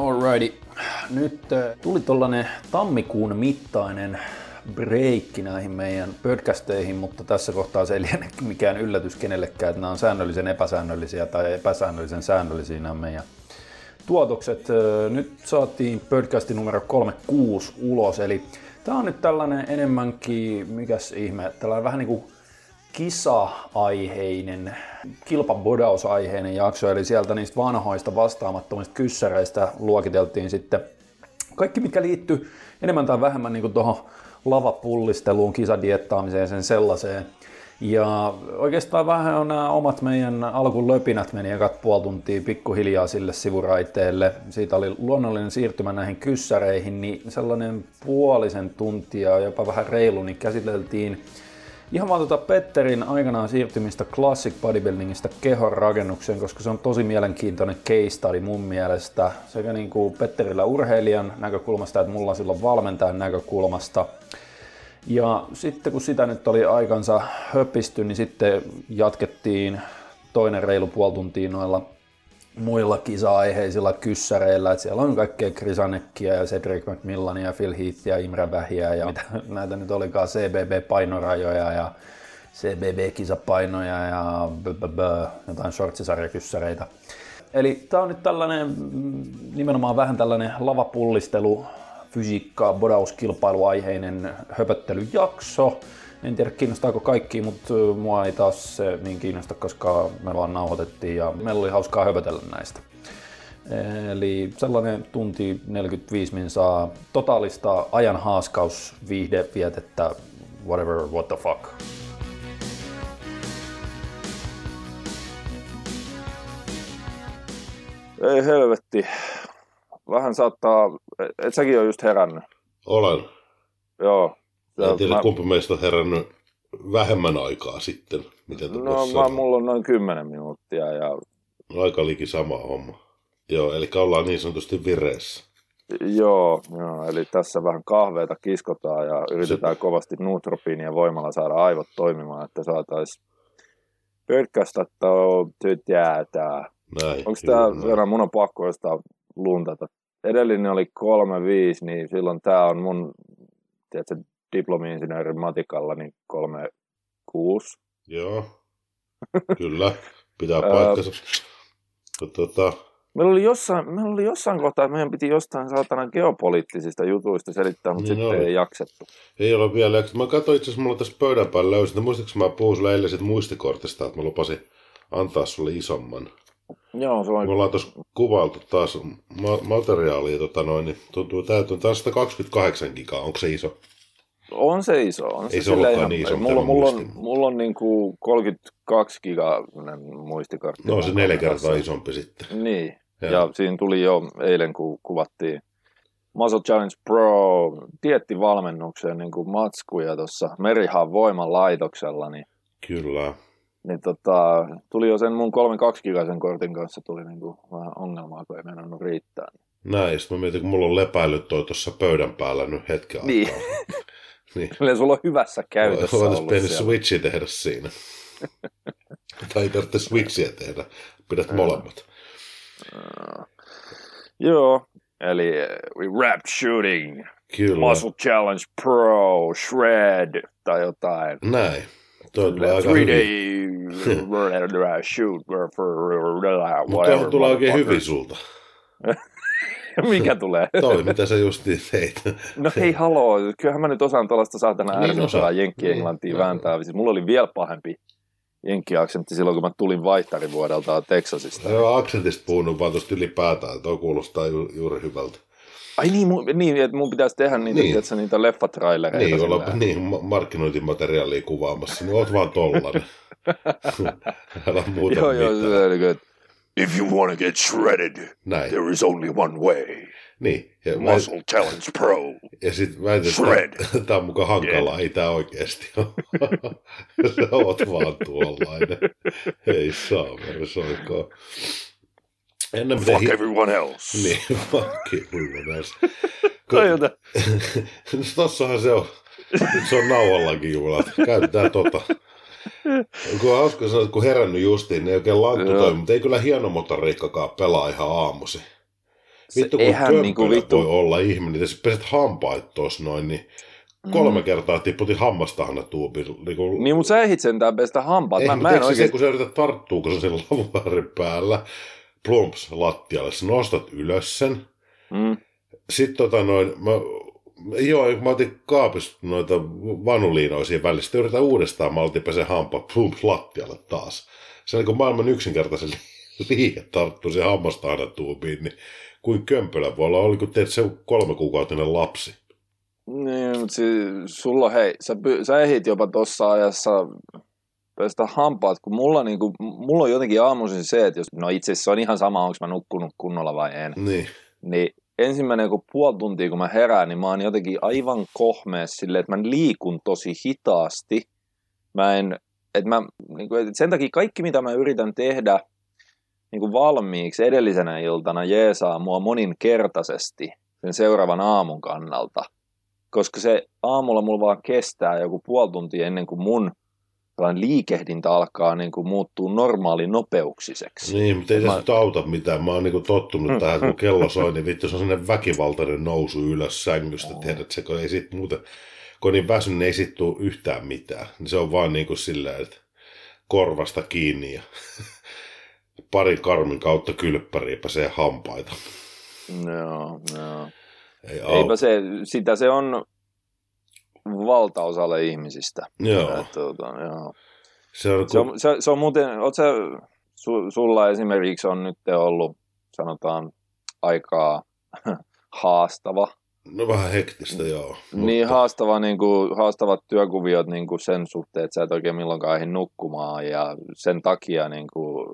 Alrighty. Nyt äh, tuli tollanen tammikuun mittainen breikki näihin meidän podcasteihin, mutta tässä kohtaa se ei liene mikään yllätys kenellekään, että nämä on säännöllisen epäsäännöllisiä tai epäsäännöllisen säännöllisiä nämä meidän tuotokset. Äh, nyt saatiin podcasti numero 36 ulos, eli tämä on nyt tällainen enemmänkin, mikäs ihme, tällainen vähän niin kuin kisa-aiheinen, kilpabodausaiheinen jakso, eli sieltä niistä vanhoista vastaamattomista kyssäreistä luokiteltiin sitten kaikki, mikä liittyy enemmän tai vähemmän niin tuohon lavapullisteluun, kisadiettaamiseen ja sen sellaiseen. Ja oikeastaan vähän on nämä omat meidän alkun löpinät meni ekat puoli tuntia pikkuhiljaa sille sivuraiteelle. Siitä oli luonnollinen siirtymä näihin kyssäreihin, niin sellainen puolisen tuntia, jopa vähän reilu, niin käsiteltiin Ihan vaan tuota Petterin aikanaan siirtymistä Classic Bodybuildingista kehon rakennukseen, koska se on tosi mielenkiintoinen case study mun mielestä. Sekä niin kuin Petterillä urheilijan näkökulmasta että mulla silloin valmentajan näkökulmasta. Ja sitten kun sitä nyt oli aikansa höpisty, niin sitten jatkettiin toinen reilu puoli tuntia noilla muilla kisa-aiheisilla kyssäreillä, että siellä on kaikkea Krisanekkia ja Cedric McMillania ja Phil Heathia ja Imre Vähiä ja mitä näitä nyt olikaan, CBB-painorajoja ja CBB-kisapainoja ja jotain shortsisarjakyssäreitä. Eli tämä on nyt tällainen mm, nimenomaan vähän tällainen lavapullistelu, fysiikka, bodauskilpailuaiheinen höpöttelyjakso. En tiedä kiinnostaako kaikki, mutta mua ei taas se niin kiinnosta, koska me vaan nauhoitettiin ja meillä oli hauskaa höpötellä näistä. Eli sellainen tunti 45 min saa totaalista ajan haaskaus vietettä, whatever, what the fuck. Ei helvetti. Vähän saattaa, et säkin on just herännyt. Olen. Joo, en tiedä, mä... kumpi meistä on herännyt vähemmän aikaa sitten. Miten no, mä, mulla on noin 10 minuuttia. Ja... Aika liki sama homma. Joo, eli ollaan niin sanotusti vireessä. Joo, joo, eli tässä vähän kahveita kiskotaan ja yritetään Se... kovasti nutropiinia voimalla saada aivot toimimaan, että saataisiin pörkkästä tytjäätää. Onko tämä verran, mun on pakko jostain luntata. Edellinen oli 3-5, niin silloin tämä on mun tiedätkö, diplomi-insinöörin matikalla niin kolme kuusi. Joo, kyllä, pitää paikkansa. tota... Meillä oli, jossain, meillä oli jossain kohtaa, että meidän piti jostain saatana geopoliittisista jutuista selittää, mutta niin sitten oli. ei jaksettu. Ei ole vielä. Mä katsoin itse asiassa, mulla tässä pöydän päällä löysin, muistatko mä puhun sulle eilen muistikortista, että mä lupasin antaa sulle isomman. Joo, se on... Me ollaan tuossa kuvailtu taas ma- materiaalia, tota noin, niin tuntuu täytyy. Tämä on 128 gigaa, onko se iso? On se iso. On Ei se, se ollutkaan niin iso, mulla, mulla, on, mulla on niin kuin 32 giga muistikartti. No se neljä kertaa isompi sitten. Niin, ja. ja siinä tuli jo eilen, kun kuvattiin Muscle Challenge Pro diettivalmennukseen niin kuin matskuja tuossa Merihan voiman laitoksella. Niin, Kyllä. Niin tota, tuli jo sen mun 32 gigasen kortin kanssa tuli niin kuin vähän ongelmaa, kun ei mennä riittää. Näin, sitten mä mietin, kun mulla on lepäillyt toi tuossa pöydän päällä nyt hetken niin. aikaa. Niin. Kyllä sulla on hyvässä käytössä Voitaisiin pieni switchi tehdä siinä. tai ei tarvitse switchiä tehdä. Pidät molemmat. Uh, joo, eli uh, we rap shooting, Kyllä. muscle challenge pro, shred tai jotain. Näin. Toi tulee aika Three day shoot whatever. Mutta tulee oikein hyvin sulta. Mikä tulee? Toi, mitä sä justiin teit. no hei haloo, kyllähän mä nyt osaan tuollaista saatana niin ärsyttävää jenkki-englantia niin, vääntää. Siis mulla oli vielä pahempi jenkki-aksentti silloin, kun mä tulin vaihtarivuodelta Texasista. Joo, aksentista puhunut vaan tuosta ylipäätään. Toi kuulostaa ju- juuri hyvältä. Ai niin, mun, niin, että mun pitäisi tehdä niitä, niin. Tiedätkö, niitä leffatrailereita. Niin, olla, niin markkinointimateriaalia kuvaamassa, niin oot vaan tollanen. Älä muuta joo, mitään. Joo, se. If you want to get shredded, Näin. there is only one way. Niin. Ja Muscle mä... Challenge Pro. Ja sitten väitän, että tämä on mukaan hankalaa, yeah. ei tämä oikeasti ole. Sä oot vaan tuollainen. Ei saa, se olikoon. Ennen fuck hi- everyone else. Niin, fuck everyone else. Tajuta. Tossahan se on. Nyt se on nauhallakin juhlat. Käytetään tota. Kun on hauska sanoa, että kun herännyt justiin, niin ei oikein lankku toimi, mutta ei kyllä hieno motoriikkakaan pelaa ihan aamusi. Vittu, kun eihän niinku vittu... voi olla ihminen, jos peset hampaat tuossa noin, niin kolme mm. kertaa tipputin hammastahana tuupin. Niin, kuin... niin mutta sä ehdit sentään pestä hampaat. Ei, mä, mä en oikein... se, kun sä yrität tarttua, kun se sen lavuaarin päällä, plumps lattialle, sä nostat ylös sen. Mm. Sitten tota noin, mä, joo, mä otin kaapista noita vanuliinoja väliin, sitten yritän uudestaan, mä otin pesen hampa, plumps lattialle taas. Se on niin maailman yksinkertaisen liike tarttuu se hammastahana tuupiin, niin kuin kömpelä voi olla, oli kun teet se kolme kuukautinen lapsi. Niin, mutta siis, sulla hei, sä, sä ehdit jopa tuossa ajassa pestä hampaat, kun mulla, niinku, mulla on jotenkin aamuisin se, että jos, no itse asiassa on ihan sama, onko mä nukkunut kunnolla vai en. Niin. Niin ensimmäinen kun puoli tuntia, kun mä herään, niin mä oon jotenkin aivan kohmeessa silleen, että mä liikun tosi hitaasti. Mä en, että mä, niin kuin, että sen takia kaikki, mitä mä yritän tehdä niin kuin valmiiksi edellisenä iltana, jeesaa mua moninkertaisesti sen seuraavan aamun kannalta – koska se aamulla mulla vaan kestää joku puoli tuntia ennen kuin mun liikehdintä alkaa niin kuin muuttuu normaali nopeuksiseksi. Niin, mutta ei mä... se auta mitään. Mä oon niin kuin tottunut tähän, kun kello soi, niin vittu se on sellainen väkivaltainen nousu ylös sängystä. Oh. Tiedät, se, kun ei sit muuten, kun niin väsynyt, niin ei sit tule yhtään mitään. Niin se on vaan niin kuin silleen, että korvasta kiinni ja parin karmin kautta kylppäriä pääsee hampaita. Joo, joo. Ei Eipä se, sitä se on valtaosalle ihmisistä. Joo. Et, tuota, joo. Se, on, se, on, se, se on muuten, oot sä, su, sulla esimerkiksi on nyt ollut, sanotaan, aikaa haastava. No vähän hektistä, joo. Niin mutta... haastava, niin kuin, haastavat työkuviot niin kuin sen suhteen, että sä et oikein milloinkaan ehdi nukkumaan ja sen takia niin kuin,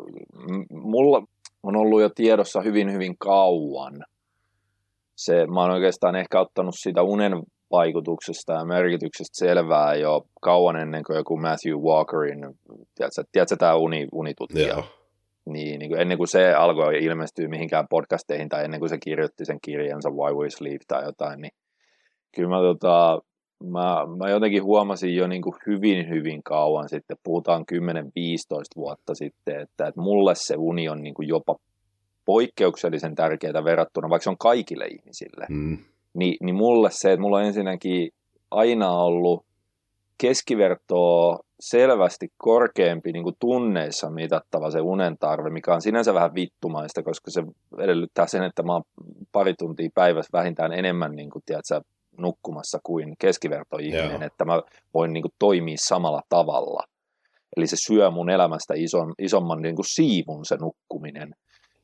mulla on ollut jo tiedossa hyvin hyvin kauan – se, mä oon oikeastaan ehkä ottanut sitä unen vaikutuksesta ja merkityksestä selvää jo kauan ennen kuin joku Matthew Walkerin, tiedätkö, tiedätkö tämä uni, unitutkija? Yeah. Niin, niin kuin ennen kuin se alkoi ilmestyä mihinkään podcasteihin tai ennen kuin se kirjoitti sen kirjansa Why We Sleep tai jotain, niin kyllä mä, tota, mä, mä jotenkin huomasin jo niin kuin hyvin, hyvin kauan sitten, puhutaan 10-15 vuotta sitten, että, että mulle se uni on niin kuin jopa poikkeuksellisen tärkeää verrattuna, vaikka se on kaikille ihmisille, mm. Niin, niin mulle se, että mulla on ensinnäkin aina ollut keskivertoa selvästi korkeampi niin kuin tunneissa mitattava se unen tarve, mikä on sinänsä vähän vittumaista, koska se edellyttää sen, että mä oon pari tuntia päivässä vähintään enemmän niin kuin, tiedätkö, nukkumassa kuin keskivertoihminen, Joo. että mä voin niin kuin, toimia samalla tavalla. Eli se syö mun elämästä ison, isomman niin kuin siivun se nukkuminen.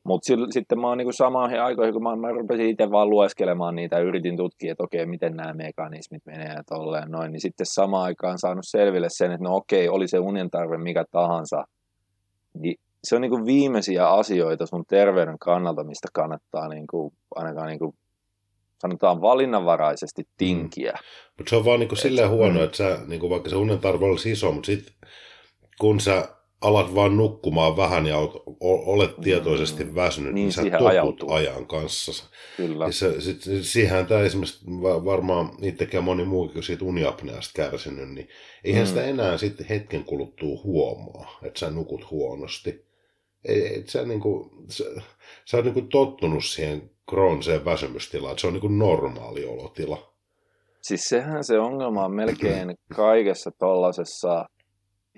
Mutta sitten mä oon niinku samaan aikoihin, kun mä, mä rupesin itse vaan lueskelemaan niitä, yritin tutkia, että okei, miten nämä mekanismit menee ja tolleen noin, niin sitten samaan aikaan saanut selville sen, että no okei, oli se unen tarve mikä tahansa, niin se on niinku viimeisiä asioita sun terveyden kannalta, mistä kannattaa niinku, ainakaan niinku, sanotaan valinnanvaraisesti mm. tinkiä. Mm. Mutta se on vaan niinku silleen huono, mm. että sä, niinku, vaikka se unen tarve olisi iso, mutta sitten kun sä alat vaan nukkumaan vähän ja olet tietoisesti mm. väsynyt, niin, niin sä totut ajautuu. ajan kanssa. Kyllä. Ja se, sit, siihen tämä esimerkiksi varmaan itsekin moni muukin kun siitä uniapneasta kärsinyt, niin eihän mm. sitä enää sitten hetken kuluttua huomaa, että sä nukut huonosti. Ei, et sä, niinku, sä, sä oot niinku tottunut siihen krooniseen väsymystilaan, että se on niinku normaali olotila. Siis sehän se ongelma on melkein kaikessa tuollaisessa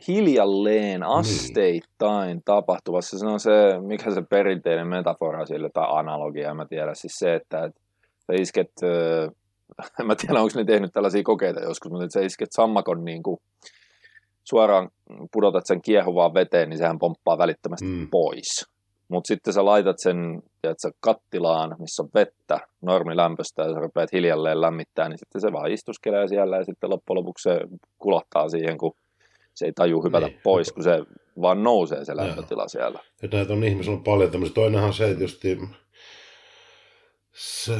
hiljalleen, niin. asteittain niin. tapahtuvassa. Se on se, mikä se perinteinen metafora sille tai analogia, en mä tiedä. Siis se, että, että sä isket, äh, en mä tiedä onko ne tehnyt tällaisia kokeita joskus, mutta että sä isket sammakon niin kuin, suoraan pudotat sen kiehuvaan veteen, niin sehän pomppaa välittömästi mm. pois. Mutta sitten sä laitat sen tiedätkö, kattilaan, missä on vettä normilämpöstä ja sä rupeat hiljalleen lämmittää, niin sitten se vaan istuskelee siellä ja sitten loppujen lopuksi se kulottaa siihen, kun se ei taju hypätä niin. pois, kun se vaan nousee se lämpötila Joo. siellä. Ja näitä on ihmisillä on paljon tämmöisiä. Toinenhan se, että just se,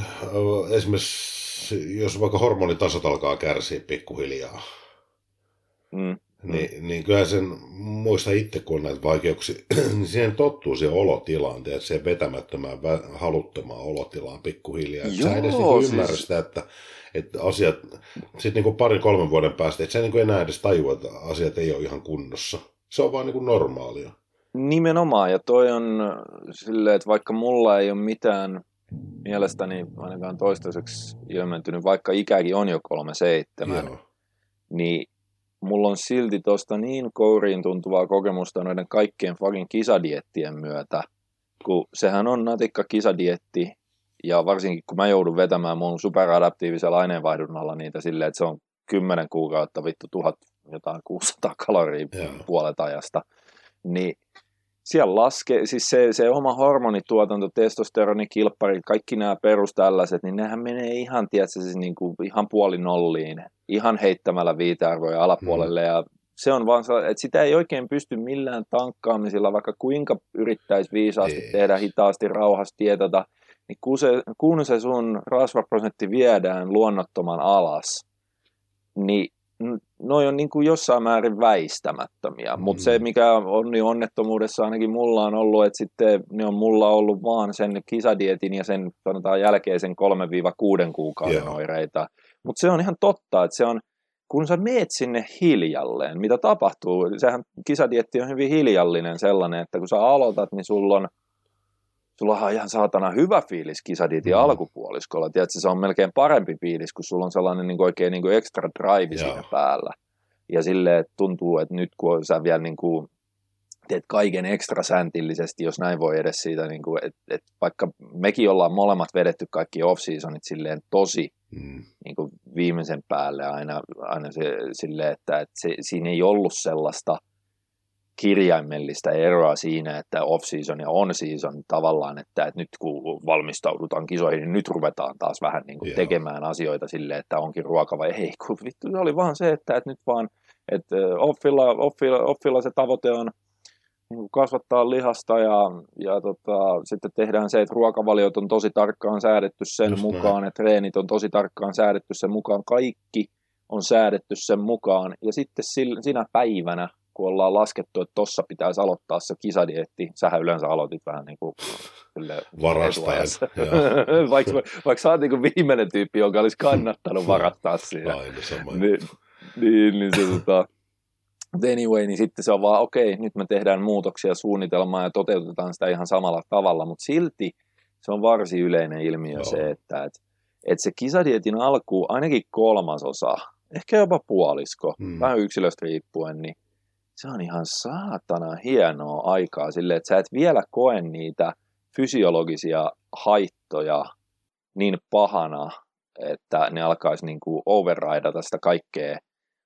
esimerkiksi jos vaikka hormonitasot alkaa kärsiä pikkuhiljaa, mm. Niin, niin kyllä sen muista itse, kun on näitä vaikeuksia, niin siihen tottuu siihen olotilaan, tiedät, siihen vetämättömään, haluttomaan olotilaan pikkuhiljaa. Joo, sä edes niin ymmärrä siis... sitä, että, että asiat, sitten niin parin kolmen vuoden päästä, että sä niin enää edes tajua, että asiat ei ole ihan kunnossa. Se on vaan niin kuin normaalia. Nimenomaan, ja toi on silleen, että vaikka mulla ei ole mitään mielestäni ainakaan toistaiseksi ilmentynyt, vaikka ikäkin on jo 37, Joo. niin mulla on silti tuosta niin kouriin tuntuvaa kokemusta noiden kaikkien fucking kisadiettien myötä, kun sehän on natikka kisadietti, ja varsinkin kun mä joudun vetämään mun superadaptiivisella aineenvaihdunnalla niitä silleen, että se on 10 kuukautta vittu tuhat jotain 600 kaloria yeah. puolet ajasta, niin siellä laskee, siis se, se oma hormonituotanto, testosteroni, kilppari, kaikki nämä perus tällaiset, niin nehän menee ihan, tiedätkö, siis niin kuin ihan puoli nolliin, ihan heittämällä viitearvoja alapuolelle, mm. ja se on vaan että sitä ei oikein pysty millään tankkaamisilla, vaikka kuinka yrittäisi viisaasti ei. tehdä hitaasti, rauhassa tietota, niin kun se, kun se sun rasvaprosentti viedään luonnottoman alas, niin noi on niin kuin jossain määrin väistämättömiä, mm. mutta se mikä on niin onnettomuudessa ainakin mulla on ollut, että sitten ne on mulla ollut vaan sen kisadietin ja sen sanotaan jälkeisen 3-6 kuukauden yeah. oireita. Mutta se on ihan totta, että se on, kun sä meet sinne hiljalleen, mitä tapahtuu, sehän kisadietti on hyvin hiljallinen sellainen, että kun sä aloitat, niin sulla on sulla on ihan saatana hyvä fiilis kisadietin mm. alkupuoliskolla. Tiedätkö, se on melkein parempi fiilis, kun sulla on sellainen niin kuin oikein niin kuin extra drive siinä päällä. Ja silleen tuntuu, että nyt kun sä vielä niin kuin teet kaiken ekstra säntillisesti, jos näin voi edes siitä, niin kuin, että, että vaikka mekin ollaan molemmat vedetty kaikki off-seasonit silleen tosi mm. niin kuin viimeisen päälle aina, aina se, silleen, että, että se, siinä ei ollut sellaista – kirjaimellista eroa siinä, että off-season ja on-season tavallaan, että, että nyt kun valmistaudutaan kisoihin, niin nyt ruvetaan taas vähän niin kuin tekemään asioita silleen, että onkin ruoka vai ei, kun vittu se oli vaan se, että, että nyt vaan, että offilla, offilla, offilla se tavoite on niin kuin kasvattaa lihasta ja, ja tota, sitten tehdään se, että ruokavaliot on tosi tarkkaan säädetty sen Just mukaan, näin. että treenit on tosi tarkkaan säädetty sen mukaan, kaikki on säädetty sen mukaan. Ja sitten sinä päivänä kun ollaan laskettu, että tossa pitäisi aloittaa se kisadietti, sähän yleensä aloitit vähän niin kuin Varastaen. vaikka, vaikka sä oot niin viimeinen tyyppi, joka olisi kannattanut varastaa siinä. Aina sama. Niin, niin, niin se tota, anyway, niin sitten se on vaan, okei, okay, nyt me tehdään muutoksia suunnitelmaa ja toteutetaan sitä ihan samalla tavalla, mutta silti se on varsin yleinen ilmiö Joo. se, että et, et se kisadietin alku, ainakin kolmasosa, ehkä jopa puolisko, hmm. vähän yksilöstä riippuen, niin se on ihan saatana hienoa aikaa silleen, että sä et vielä koe niitä fysiologisia haittoja niin pahana, että ne alkaisi niin kuin overridata sitä kaikkea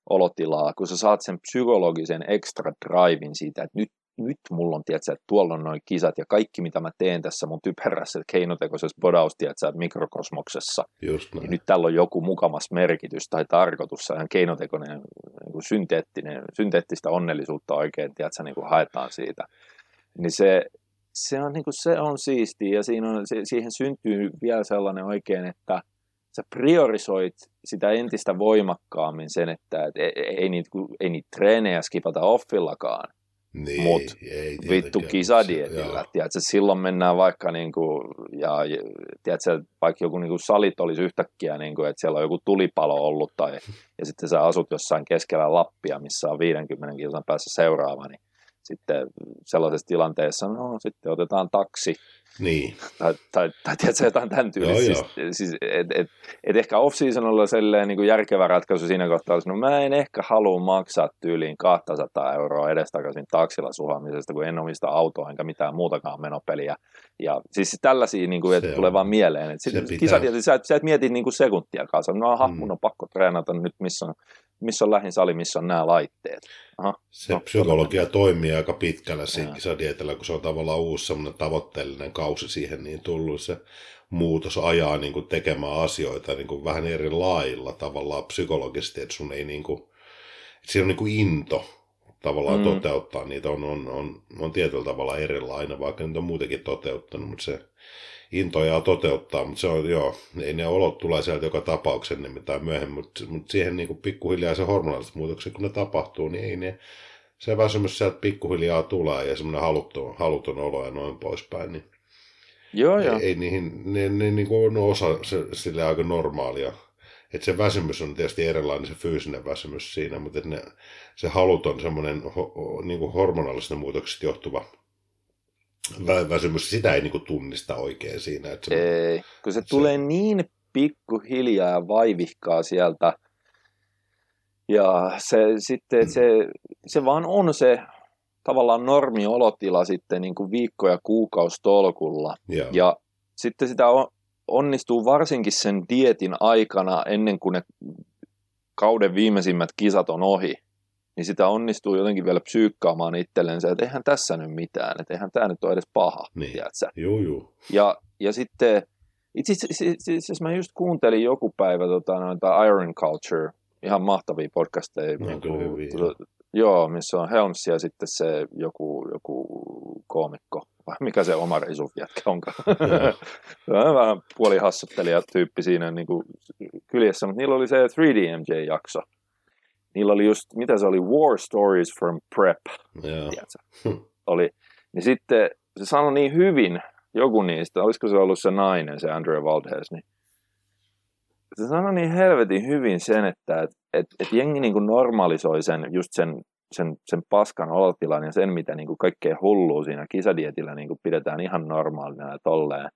olotilaa, kun sä saat sen psykologisen extra drivein siitä, että nyt nyt mulla on, tiedätkö, että tuolla on noin kisat ja kaikki, mitä mä teen tässä mun typerässä keinotekoisessa bodaus, tiedätkö, mikrokosmoksessa, niin nyt tällä on joku mukamas merkitys tai tarkoitus, ihan keinotekoinen niin kuin synteettinen, synteettistä onnellisuutta oikein, tiedätkö, niin kuin haetaan siitä. Niin se, se on, niin kuin, se on siistiä ja siinä on, siihen syntyy vielä sellainen oikein, että sä priorisoit sitä entistä voimakkaammin sen, että et ei, ei, niitä, ei niitä treenejä skipata offillakaan, niin, Mut ei vittu kisadietillä, tiedätkö, silloin mennään vaikka niinku, ja tiedätkö, vaikka joku niinku salit olisi yhtäkkiä, niinku, että siellä on joku tulipalo ollut tai, ja sitten sä asut jossain keskellä Lappia, missä on 50 kilsan päässä seuraava, niin sitten sellaisessa tilanteessa, no sitten otetaan taksi. Niin. Tai, tai, tai tiedätkö, jotain tämän tyylistä. Siis, siis, et, et, et ehkä off-seasonilla selleen niin kuin järkevä ratkaisu siinä kohtaa olisi, no mä en ehkä halua maksaa tyyliin 200 euroa edestakaisin taksilla suhamisesta, kun en omista autoa enkä mitään muutakaan menopeliä. Ja siis tällaisia, niin kuin, että tulee vaan mieleen. Että sit, pitää... sä, et, sä et mieti niin kuin sekuntiakaan. No, aha, mm. mun on pakko treenata nyt, missä on missä on lähin sali, missä on nämä laitteet. Aha, se no, psykologia todella. toimii aika pitkällä siinä kisadietellä, kun se on tavallaan uusi semmoinen tavoitteellinen kausi siihen, niin tullut se muutos ajaa niin kuin tekemään asioita niin kuin vähän eri lailla tavallaan psykologisesti, että sun ei niin kuin, että siinä on niin kuin into tavallaan mm. toteuttaa niitä, on, on, on, on tietyllä tavalla erilainen, vaikka niitä on muutenkin toteuttanut, mutta se intoja toteuttaa, mutta se on joo, ei ne olot tulee sieltä joka tapauksen nimittäin myöhemmin, mutta, mutta siihen niin kuin pikkuhiljaa se hormonaaliset muutokset, kun ne tapahtuu, niin ei ne, se väsymys sieltä pikkuhiljaa tulee ja semmoinen haluton, haluton olo ja noin poispäin, niin Joo, joo. Ei, ei niihin, ne, ne niin kuin on osa se, sille aika normaalia. Että se väsymys on tietysti erilainen se fyysinen väsymys siinä, mutta ne, se haluton semmoinen ho, niin kuin hormonaalisten muutoksista johtuva väsymys, sitä ei niinku tunnista oikein siinä. Että se, Ei, kun se, se- tulee niin pikkuhiljaa ja vaivihkaa sieltä. Ja se sitten, se, se vaan on se tavallaan normiolotila sitten niin kuin viikko- ja kuukaustolkulla. joo, Ja sitten sitä on, onnistuu varsinkin sen dietin aikana ennen kuin ne kauden viimeisimmät kisat on ohi, niin sitä onnistuu jotenkin vielä psyykkaamaan itsellensä, että eihän tässä nyt mitään, että eihän tämä nyt ole edes paha, Niin. tiedätkö? juu, juu. Ja, ja sitten, itse asiassa mä just kuuntelin joku päivä tota, noita Iron Culture, ihan mahtavia podcasteja. Ne on niin kuin- hyviä, joo, missä on Helms ja sitten se joku, joku koomikko, vai mikä se oma Risuf jätkä onkaan. Vähän puolihassuttelija tyyppi siinä niin kuin kyljessä, mutta niillä oli se 3DMJ-jakso. Niillä oli just, mitä se oli, War Stories from Prep, Joo. tiedätkö? oli. Niin sitten se sanoi niin hyvin, joku niistä, olisiko se ollut se nainen, se Andrea Valdez, niin se sanoi niin helvetin hyvin sen, että et, et, et jengi niin kuin normalisoi sen, just sen, sen, sen paskan olotilan ja sen, mitä niin kuin kaikkea hullua siinä kisadietillä niin kuin pidetään ihan normaalina ja tolleen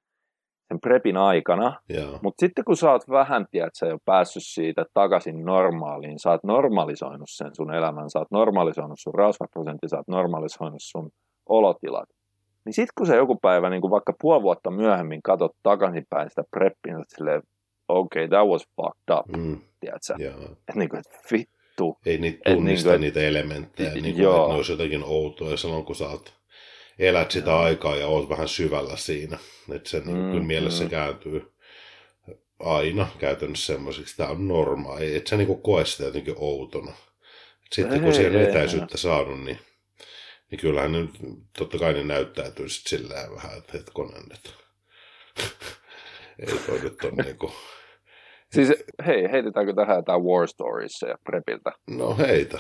sen prepin aikana. Mutta sitten kun sä oot vähän, tiedät, sä jo päässyt siitä takaisin normaaliin, sä oot normalisoinut sen sun elämän, sä oot normalisoinut sun rasvaprosentti, sä oot normalisoinut sun olotilat. Niin sitten kun sä joku päivä, niin kuin vaikka puoli vuotta myöhemmin katot takaisinpäin sitä preppiä, niin silleen, okei, okay, that was fucked up, Mm, tiedät sä? joo. Että niin kuin, että vittu. Ei niitä Et tunnista niinku, et- niitä elementtejä, niin kuin, että ne olisi jotenkin outoja silloin, kun sä oot, elät sitä aikaa ja oot vähän syvällä siinä. Että se niin Mm, mielessä mm. kääntyy aina käytännössä semmoiseksi, tämä on normaali, että sä niin koe sitä jotenkin outona. Sitten kun Ei, siellä ei, etäisyyttä saanut, niin, niin kyllähän ne, totta kai ne näyttäytyy sitten sillä vähän, että hetkonen, että ei toi nyt on niin kuin, Siis hei, heitetäänkö tähän jotain War Stories ja prepiltä? no heitä.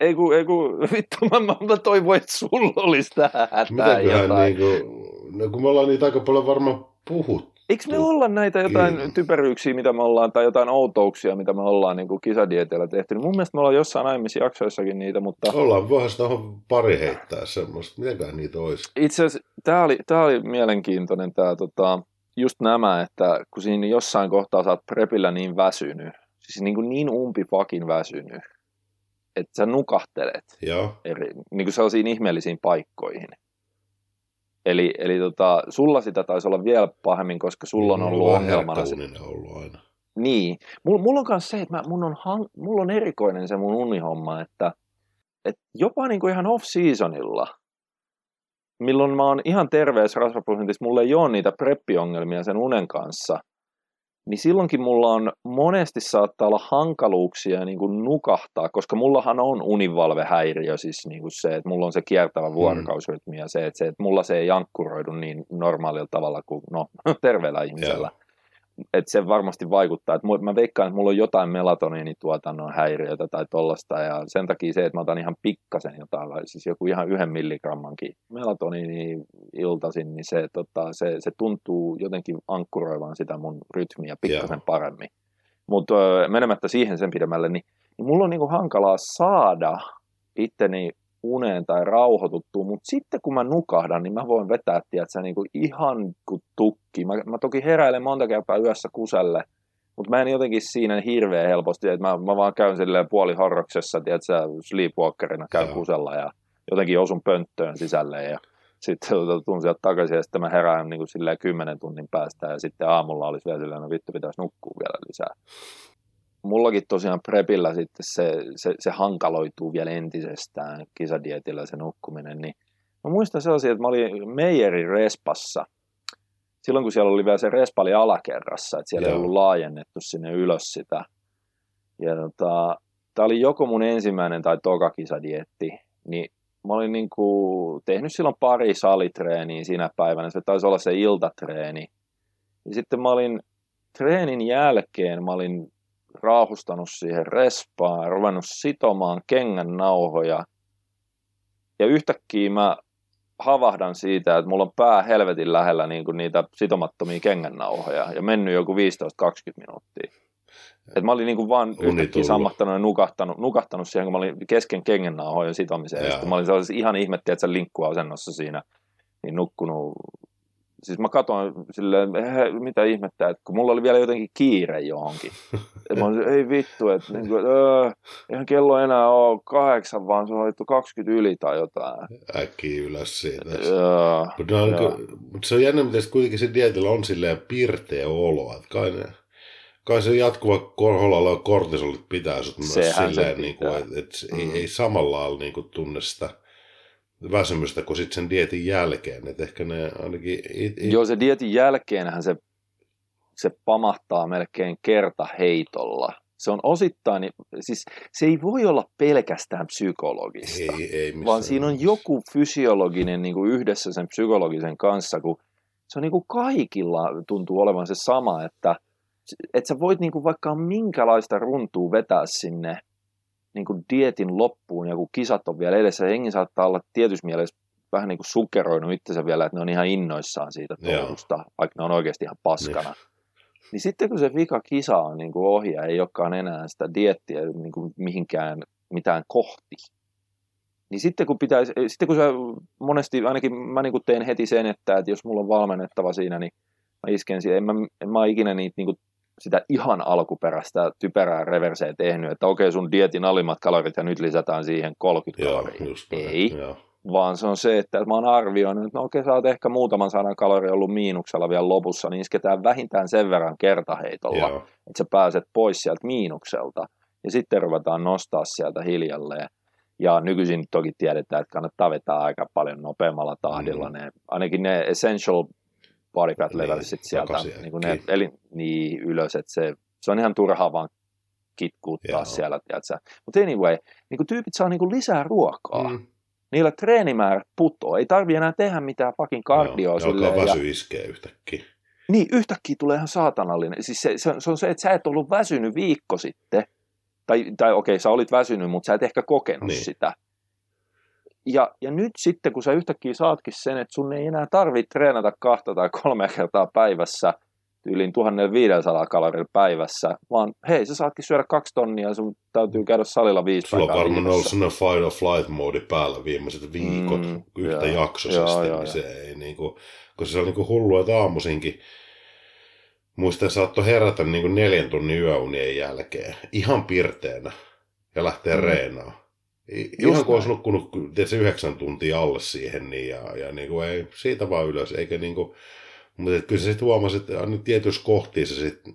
Ei kun, ei kun vittu, mä, mä, toivoin, että sulla olisi tähän Mitäköhän jotain. niin kuin, no kun me ollaan niitä aika paljon varmaan puhuttu. Eikö me olla näitä jotain typeryyksiä, mitä me ollaan, tai jotain outouksia, mitä me ollaan niin kisadieteellä tehty? Mun mielestä me ollaan jossain aiemmissa jaksoissakin niitä, mutta Ollaan voihan sitä pari heittää semmoista. Mitäkään niitä olisi? itse asiassa tämä oli, tää oli mielenkiintoinen tämä tota, just nämä, että kun siinä jossain kohtaa oot prepillä niin väsynyt, siis niin, kuin niin umpi fucking väsynyt, että sä nukahtelet Joo. eri, niin kuin sellaisiin ihmeellisiin paikkoihin. Eli, eli tota, sulla sitä taisi olla vielä pahemmin, koska sulla on Mulla ollut vähän ongelmana se, herkkäuninen ollut aina. Niin. Mulla, mulla on myös se, että mä, mun, on mulla on erikoinen se mun unihomma, että, että jopa niin kuin ihan off-seasonilla, milloin mä oon ihan terveessä rasvaprosentissa, mulla ei ole niitä preppiongelmia sen unen kanssa, niin silloinkin mulla on monesti saattaa olla hankaluuksia niin kuin nukahtaa, koska mullahan on univalvehäiriö, siis niin kuin se, että mulla on se kiertävä vuorokausrytmi ja se, että, se, että mulla se ei ankkuroidu niin normaalilla tavalla kuin no, terveellä ihmisellä. Että se varmasti vaikuttaa. Että mu- mä veikkaan, että mulla on jotain melatoniinituotannon häiriötä tai tollasta, ja sen takia se, että mä otan ihan pikkasen jotain, siis joku ihan yhden milligrammankin melatoniini iltaisin, niin se, tota, se, se tuntuu jotenkin ankkuroivan sitä mun rytmiä pikkasen Joo. paremmin. Mutta menemättä siihen sen pidemmälle, niin, niin mulla on niinku hankalaa saada itteni uneen tai rauhoituttua, mutta sitten kun mä nukahdan, niin mä voin vetää, tiedätkö, niin kuin ihan kuin tukki. Mä, mä toki heräilen monta kertaa yössä kuselle, mutta mä en jotenkin siinä hirveän helposti, että mä, mä vaan käyn silleen puolihorroksessa, tiedätkö, sleepwalkerina käyn Joo. kusella ja jotenkin osun pönttöön sisälle ja sitten tuun sieltä takaisin ja sitten mä herään niin kuin silleen kymmenen tunnin päästä ja sitten aamulla olisi vielä silleen, no vittu pitäisi nukkua vielä lisää. Mullakin tosiaan prepillä sitten se, se, se hankaloituu vielä entisestään kisadietillä se nukkuminen, niin mä muistan sellaisia, että mä olin Meijerin respassa, silloin kun siellä oli vielä se respa oli alakerrassa, että siellä ei Joo. ollut laajennettu sinne ylös sitä. Ja tota, tämä oli joko mun ensimmäinen tai toka kisadietti, niin mä olin niin kuin tehnyt silloin pari salitreeniä siinä päivänä, se taisi olla se iltatreeni. Ja sitten mä olin treenin jälkeen, mä olin raahustanut siihen respaan, ruvennut sitomaan kengän nauhoja. Ja yhtäkkiä mä havahdan siitä, että mulla on pää helvetin lähellä niin kuin niitä sitomattomia kengännauhoja ja mennyt joku 15-20 minuuttia. Et mä olin niin kuin vaan Uni yhtäkkiä tullut. sammahtanut ja nukahtanut, nukahtanut siihen, kun mä olin kesken kengännauhojen sitomisen. Ja sitten mä olin sellaisessa ihan ihmettiä, että se linkkuasennossa siinä niin nukkunut siis mä katsoin silleen, mitä ihmettä, että kun mulla oli vielä jotenkin kiire johonkin. Et mä olin, ei vittu, että niin kuin, öö, eihän kello enää ole kahdeksan, vaan se on laittu 20 yli tai jotain. Äkkiä ylös siitä. Joo, Mutta no, joo. mut se on jännä, miten kuitenkin se dietillä on silleen pirteä olo, että kai, ne, kai se jatkuva korholalla kortisolit pitää sut myös Sehän se silleen, niin kuin, että et, Mm. ei, ei samalla lailla niin kuin, tunne sitä väsymystä kuin sitten sen dietin jälkeen. Et ehkä ne ainakin... It, it, Joo, se dietin jälkeenhän se, se pamahtaa melkein kerta heitolla. Se on osittain, siis se ei voi olla pelkästään psykologista. ei, ei vaan siinä on joku fysiologinen niin kuin yhdessä sen psykologisen kanssa, kun se on niin kuin kaikilla tuntuu olevan se sama, että, että sä voit niin kuin vaikka minkälaista runtua vetää sinne niin kuin dietin loppuun, ja kun kisat on vielä edessä, hengi saattaa olla tietyssä mielessä vähän niin kuin sukkeroinut itsensä vielä, että ne on ihan innoissaan siitä touhusta, vaikka ne on oikeasti ihan paskana. Niin. Sitten kun se vika kisa on niin kuin ohi ja ei olekaan enää sitä diettiä niin kuin mihinkään mitään kohti, niin sitten kun, pitäisi, sitten kun sä monesti, ainakin mä niin kuin teen heti sen, että, että jos mulla on valmennettava siinä, niin mä isken siihen, en mä, en mä ole ikinä niitä niin kuin sitä ihan alkuperäistä typerää reverseä tehnyt, että okei sun dietin alimmat kalorit ja nyt lisätään siihen 30 Joo, kaloria. just Ei, Joo. vaan se on se, että mä oon arvioinut, että no okei, sä oot ehkä muutaman sadan kaloria ollut miinuksella vielä lopussa, niin isketään vähintään sen verran kertaheitolla, Joo. että sä pääset pois sieltä miinukselta. Ja sitten ruvetaan nostaa sieltä hiljalleen. Ja nykyisin toki tiedetään, että kannattaa vetää aika paljon nopeammalla tahdilla. Mm. Ne, ainakin ne essential body fat Niin, levelsit sieltä, takaisin niin kuin ne, eli niin ylös, että se, se on ihan turhaa vaan kitkuuttaa Joo. siellä, tiedätkö? Mutta anyway, niin kuin tyypit saa niin kuin lisää ruokaa. Mm. Niillä treenimäärät putoo. Ei tarvi enää tehdä mitään fucking kardioa Joo, silleen. Ja, väsy iskeä yhtäkkiä. niin, yhtäkkiä tulee ihan saatanallinen. Siis se, se, on- se on se, että sä et ollut väsynyt viikko sitten. Tai, tai okei, sä olit väsynyt, mutta sä et ehkä kokenut Niin. niin. sitä. Ja, ja nyt sitten, kun sä yhtäkkiä saatkin sen, että sun ei enää tarvitse treenata kahta tai kolme kertaa päivässä, yli 1500 kaloria päivässä, vaan hei, sä saatkin syödä kaksi tonnia ja sun täytyy käydä salilla viisi Sulla on varmaan ollut sellainen fight or flight moodi päällä viimeiset viikot Mm, yhtä joo, jaksoisesti, joo, niin se ei niinku, koska se on niinku hullua, että aamuisinkin muistan, saattoi herätä niinku neljän tunnin yöunien jälkeen ihan pirteänä ja lähteä mm. reenaamaan. Just Ihan kuin olisi nukkunut tietysti, yhdeksän tuntia alle siihen, niin ja, ja niinku ei, siitä vaan ylös, eikä niinku, mutta et kyllä se sitten huomasi, että aina tietyissä kohtiin se sitten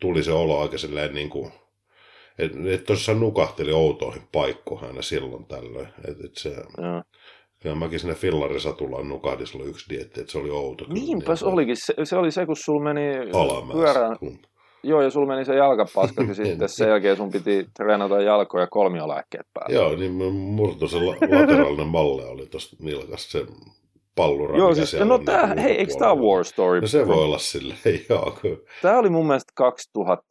tuli se olo aika silleen niin kuin, että et tuossa nukahteli outoihin paikkoihin aina silloin tällöin. Et, et se, Joo. kyllä mäkin sinne fillarisatulaan nukahdin, oli yksi dietti, että se oli outo. kyllä, Niinpä se kuin olikin. Se, se oli se, kun sul meni Alamäessä. pyörään. kun- Joo, ja sulla meni se jalkapaska, ja En sitten sen jälkeen sun piti treenata jalkoja kolmiolääkkeet päällä. Joo, niin murtu se la- lateraalinen malle oli tuosta nilkasta se pallura. Joo, siis, no tää, niinku hei, eikö tää ulkopuolella. War Story? No se voi olla silleen, joo. Kun, Tää oli mun mielestä 2007.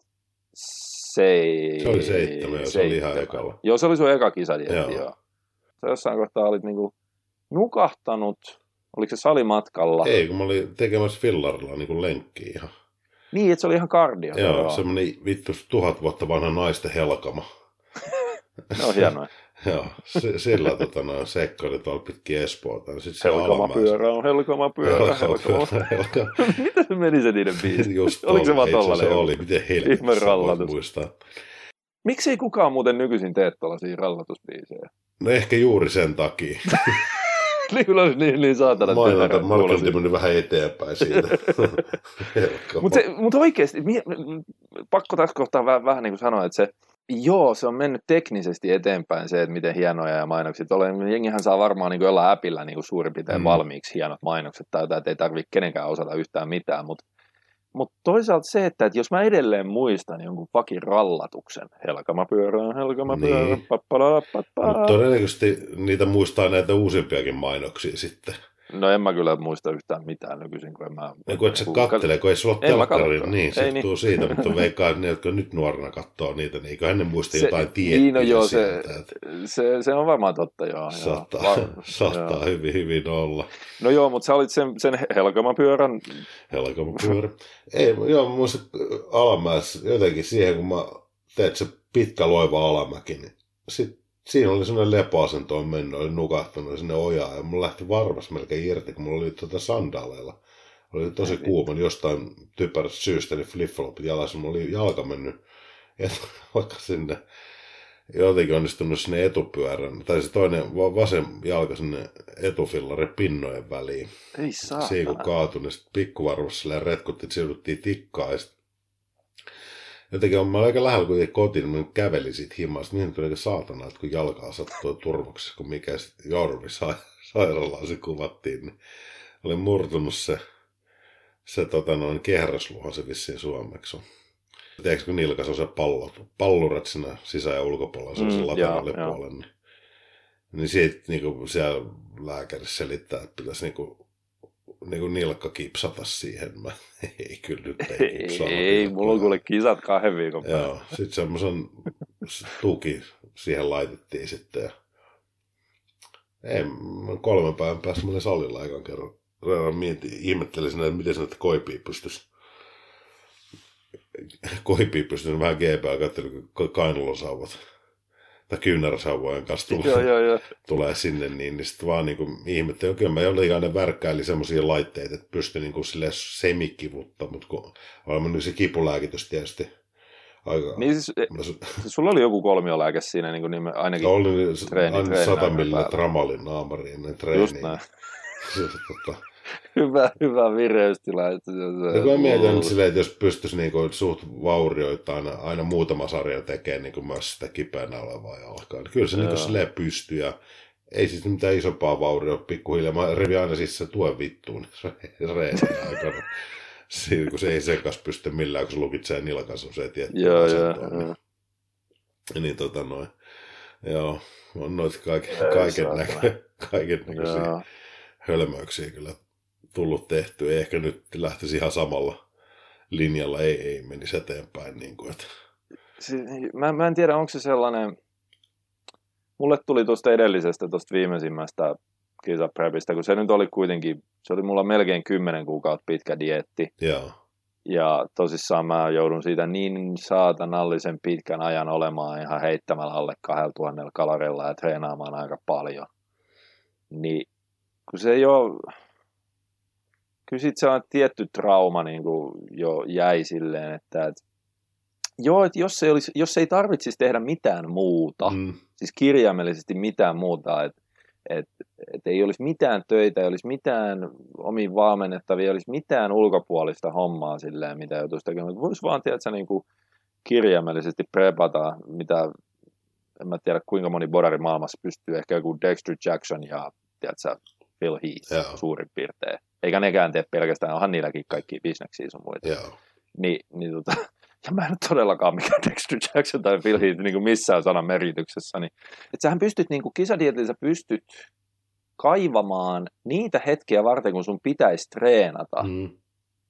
Se oli seitsemän, joo, se oli ihan ekalla. Joo, se oli sun eka kisadietti, Joo. joo. Sä jossain kohtaa olit niinku nukahtanut, oliko se salimatkalla? ei, kun mä olin tekemässä fillarilla niin kuin lenkkiä ihan. Niin, että se oli ihan kardio. Joo, joo. semmoinen vittu tuhat vuotta vanha naisten helkama. No hienoa. Joo, se, sillä tota, noin seikkaili tuolla pitkin Espoota. Sitten se Helkama pyörä on helkama pyörä. Joo, helkama. helkama. Miten se meni se niiden biisi? Just Oliko se vaan asiassa tollanen? oli, miten rallatus. muistaa. Miksi ei kukaan muuten nykyisin tee tuollaisia rallatusbiisejä? No ehkä juuri sen takia. Kyllä olisi niin, niin saatana markkinointi kuulosti. meni vähän eteenpäin siitä. Mutta mut oikeasti, mi- pakko tässä kohtaa vähän, vähän niin kuin sanoa, että se, joo, se on mennyt teknisesti eteenpäin se, että miten hienoja ja mainokset olen. Jengihän saa varmaan niin kuin jollain appilla niin kuin suurin piirtein mm. valmiiksi hienot mainokset tai jotain, että ei tarvitse kenenkään osata yhtään mitään, mutta mutta toisaalta se, että, että jos mä edelleen muistan jonkun pakin rallatuksen, helkama pyörä, helkama Niin. niin. pappala, pappala. Mutta todennäköisesti niitä muistaa näitä uusimpiakin mainoksia sitten. No en mä kyllä muista yhtään mitään nykyisin, kun en mä... Ja kun et sä kattele, kun ei sulla ole En mä telkkari, kattele. niin se Ei niin. siitä, mutta veikkaan, että ne, jotka nyt nuorena katsoo niitä, niin eiköhän ne muista Se- jotain tiettyä niin, no joo, se- sieltä. että Se, se on varmaan totta, joo. Saattaa, joo. Va- saattaa joo. hyvin, hyvin olla. No joo, mutta sä olit sen, sen helkamapyörän, Helkamapyörä. Ei, joo, mä muistan alamäessä jotenkin siihen, kun mä teet se pitkä loiva alamäki, niin sit siinä oli sellainen lepoasento on mennyt, oli nukahtanut sinne ojaan ja mulla lähti varmas melkein irti, kun mulla oli tuota sandaaleilla. Oli tosi kuuma, niin jostain typerästä syystä, niin flip-flopit jalassa, mulla oli jalka mennyt et, vaikka sinne jotenkin onnistunut sinne etupyörän, tai se toinen vasen jalka sinne etufillari pinnojen väliin. Ei saa. Siinä kun kaatui, niin sitten pikkuvarvassa retkutti, että siirryttiin tikkaa. Ja sit... Jotenkin on, mä aika lähellä kuitenkin kotiin, niin mä kävelin siitä himasta. Niin tuli saatana, että kun jalkaa sattuu turvoksessa, kun mikä sitten Jorvi sa- sairaalaan se kuvattiin, niin oli murtunut se, se tota noin kehräsluha se vissiin suomeksi on. Tiedätkö, kun nilkas on se pallo, pallurat siinä sisä- ja ulkopuolella, se on se Mm. Niin, niin siitä niin kuin siellä lääkärissä selittää, että pitäisi niin kuin, niin kuin nilkka kipsata siihen. Mä, ei kyllä nyt ei Ei, kipsata ei mulla on kuule kisat kahden viikon päästä. Joo, sitten semmoisen tuki siihen laitettiin sitten. Ja... Ei, kolmen päivän päästä mä olin salilla ekan kerran. Kerran mietin, ihmettelin sinne, että miten näitä koipia pystyisi koipia pystyisi vähän GPA katselin, kun kainalosauvat tai kyynäräsauvojen kanssa tulee, Joo, joo, joo. tulee sinne, niin, niin sitten vaan niin kuin ihmettelin, kyllä mä jollain aina värkkäilin semmoisia laitteita, että pystyi niin kuin silleen semikivutta, mutta kun on nyt se kipulääkitys tietysti aika... Niin siis, e, No, siis sulla oli joku kolmiolääke siinä niin kuin nime, ainakin. oli treeni- aina treeni 100 aikana millä päällä. tramalin naamariin ne Just näin. Se, tota, hyvä, hyvä vireystila. Että se, se, mä mietin silleen, että jos pystyisi niinku suht vaurioita aina, aina muutama sarja tekemään niinku myös sitä kipeänä olevaa jalkaa, niin kyllä se niinku silleen pystyy ja ei siis mitään isompaa vaurioa pikkuhiljaa. Mä revin aina siis se tuen vittuun reeniä aikana. Siinä, kun se ei sen kanssa pysty millään, kun se lukitsee nilkansa se tietty Joo, asentoon, joo, niin, joo. niin tota noin. Joo, on noita kaiken, Ei kaiken, näkö, kaiken näköisiä hölmöyksiä kyllä tullut tehty. Ei ehkä nyt lähtisi ihan samalla linjalla, ei, ei menisi eteenpäin. Niin kuin, että, Siis, mä, mä en tiedä, onko se sellainen... Mulle tuli tuosta edellisestä, tuosta viimeisimmästä kisaprepistä, kun se nyt oli kuitenkin, se oli mulla melkein 10 kuukautta pitkä dietti. joo, Ja tosissaan mä joudun siitä niin saatanallisen pitkän ajan olemaan ihan heittämällä alle 2000 kaloreilla ja treenaamaan aika paljon. Niin kun se ei ole, kyllä sit sellainen tietty trauma niin kuin jo jäi silleen, että et, joo, että jos ei, olisi, jos ei tarvitsisi tehdä mitään muuta, mm, siis kirjaimellisesti mitään muuta, että et, et ei olisi mitään töitä, ei olisi mitään omiin valmennettavia, ei olisi mitään ulkopuolista hommaa silleen, mitä joutuisi tekemään. Mutta Voisi vaan, tiedätkö, niin kuin kirjaimellisesti prepata, mitä en mä tiedä kuinka moni bodari maailmassa pystyy, ehkä joku Dexter Jackson ja tiedätkö, Phil Heath Joo. suurin piirtein. Eikä nekään tee pelkästään, onhan niilläkin kaikki bisneksiä sun muita. joo. Niin, niin tota, ja mä en ole todellakaan mikään Dexter Jackson tai Phil Heath niin kuin missään sanan merityksessä, niin että sähän pystyt niin kuin pystyt kaivamaan niitä hetkiä varten, kun sun pitäisi treenata, mm.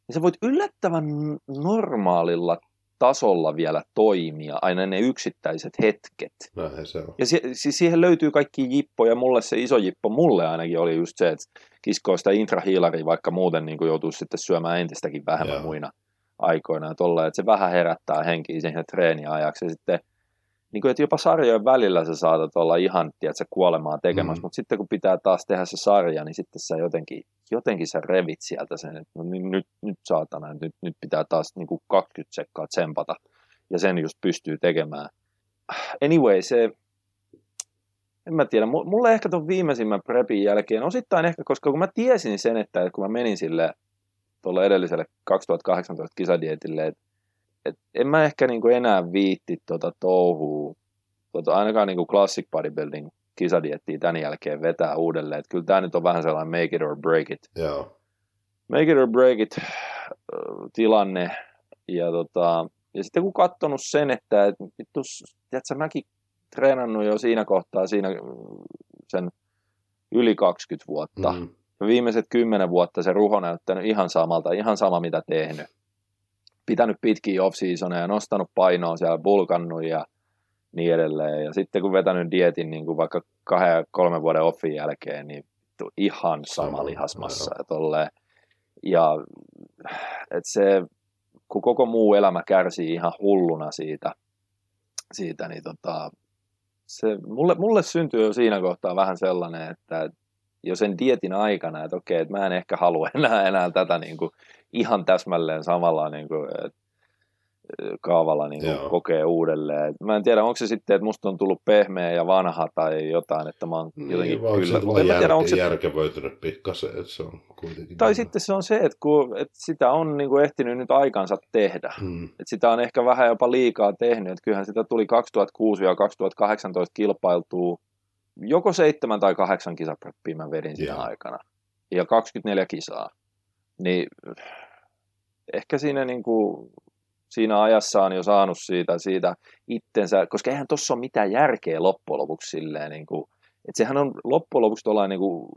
Niin sä voit yllättävän normaalilla tasolla vielä toimia, aina ne yksittäiset hetket. näinhän se on. Ja si- siis siihen löytyy kaikki jippoja. Mulle se iso jippo, mulle ainakin oli just se, että kiskoo sitä intrahiilaria, vaikka muuten niin kuin joutuu sitten syömään entistäkin vähemmän Joo. muina aikoina. Että, olla, että se vähän herättää henkiä siihen treeniajaksi. Ja sitten, niin kuin, että jopa sarjojen välillä sä saatat olla ihan, tiedätkö, kuolemaa tekemässä, Mm. mutta sitten kun pitää taas tehdä se sarja, niin sitten sä jotenkin, jotenkin sä revit sieltä sen, että no, niin nyt, nyt saatana, nyt, nyt pitää taas niin kuin 20 sekkaa tsempata. Ja sen just pystyy tekemään. Anyway, se, en mä tiedä, mu- mulle ehkä tuon viimeisimmän prepin jälkeen, osittain ehkä, koska kun mä tiesin sen, että kun mä menin sille tuolle edelliselle 2018 kisadietille, että et en mä ehkä niinku enää viitti tota touhua, tota, ainakaan niinku classic bodybuilding kisadiettiä tämän jälkeen vetää uudelleen. Et kyllä tämä nyt on vähän sellainen make it or break it Joo, make it or break it tilanne. Ja, tota, ja sitten kun katsonut sen, että et, vittu, tiedätkö, mäkin treenannut jo siinä kohtaa siinä mm, sen yli 20 vuotta. Mm. mm, Viimeiset 10 vuotta se ruho näyttänyt ihan samalta, ihan sama mitä tehnyt. Pitänyt pitkiä off-seasoneja, nostanut painoa siellä, bulkannut ja niin edelleen. Ja sitten kun vetänyt dietin niin kuin vaikka kahden ja kolmen vuoden offin jälkeen, niin ihan sama, lihasmassa. Ja, tolleen. ja et se, kun koko muu elämä kärsii ihan hulluna siitä, siitä niin tota, se, mulle, mulle syntyy jo siinä kohtaa vähän sellainen, että jo sen dietin aikana, että okei, että mä en ehkä halua enää, enää tätä niin kuin ihan täsmälleen samalla niin kuin, että kaavalla niin kuin kokee uudelleen. Mä en tiedä, onko se sitten, että musta on tullut pehmeä ja vanha tai jotain, että mä oon niin, jotenkin niin, kyllä. Mutta en jär, tiedä, onko se... järkevöitynyt pikkasen, että se on kuitenkin... Tai niin. sitten se on se, että, kun, että sitä on niin kuin ehtinyt nyt aikansa tehdä. Hmm. Että sitä on ehkä vähän jopa liikaa tehnyt. Että kyllähän sitä tuli 2006 ja 2018 kilpailtua joko seitsemän tai kahdeksan kisapreppiä mä vedin siinä yeah. aikana. Ja 24 kisaa. Niin ehkä siinä niin kuin siinä ajassa on jo saanut siitä, siitä itsensä, koska eihän tuossa ole mitään järkeä loppujen lopuksi silleen, niin kuin, että sehän on loppujen lopuksi tuollainen niin kuin,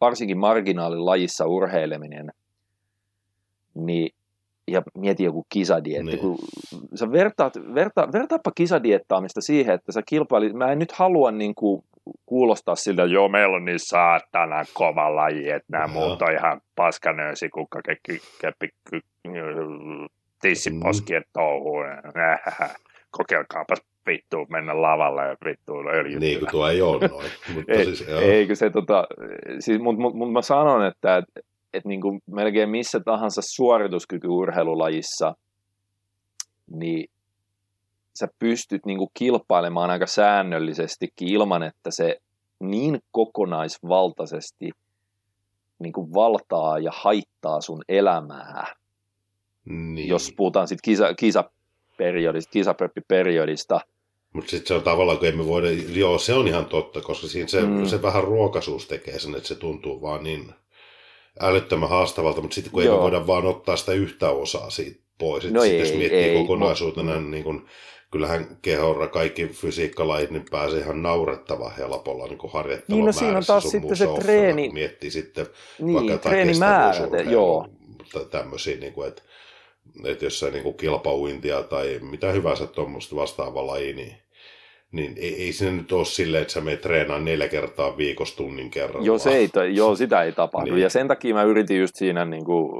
varsinkin marginaalilajissa urheileminen, niin ja mieti joku kisadietti, niin. kun sä vertaat, verta, vertaappa kisadiettaamista siihen, että sä kilpailit, mä en nyt halua niin kuin kuulostaa siltä, että joo, meillä on niin saatana kova laji, että nämä muut on ihan paskanöösi, kukka, keppi, keppi, tissiposkien mm. touhuun. Kokeilkaapas vittu mennä lavalle ja vittu öljyttää. Niin kuin tuo ei ole noin. Mutta ei, siis, eikö se tota, siis, mutta mut, mut mä sanon, että et, et niin kuin melkein missä tahansa suorituskykyurheilulajissa, niin sä pystyt niin kuin kilpailemaan aika säännöllisestikin ilman, että se niin kokonaisvaltaisesti niin kuin valtaa ja haittaa sun elämää niin. Jos puhutaan sitten kisa, kisaperiodista, kisapreppiperiodista. Mutta sitten se on tavallaan, kun emme voida, joo se on ihan totta, koska siinä se, mm. se vähän ruokaisuus tekee sen, että se tuntuu vaan niin älyttömän haastavalta, mutta sitten kun joo. ei voida vaan ottaa sitä yhtä osaa siitä pois. No ei, jos miettii ei, kokonaisuutena, niin, niin kun, kyllähän kehorra kaikki fysiikkalajit niin pääsee ihan naurettava helpolla niin harjoittelun Niin no siinä on taas sitten se treeni. Miettii sitten niin, vaikka treenimäärät, joo. Tämmöisiä, niin kuin, että että jos se niin kilpauintia tai mitä hyvänsä tuommoista vastaavaa laji, niin, niin ei, ei se nyt ole silleen, että sä menet treenaan neljä kertaa viikossa tunnin kerran. Joo, se ei, joo sitä ei tapahdu. Niin. Ja sen takia mä yritin just siinä niin kuin,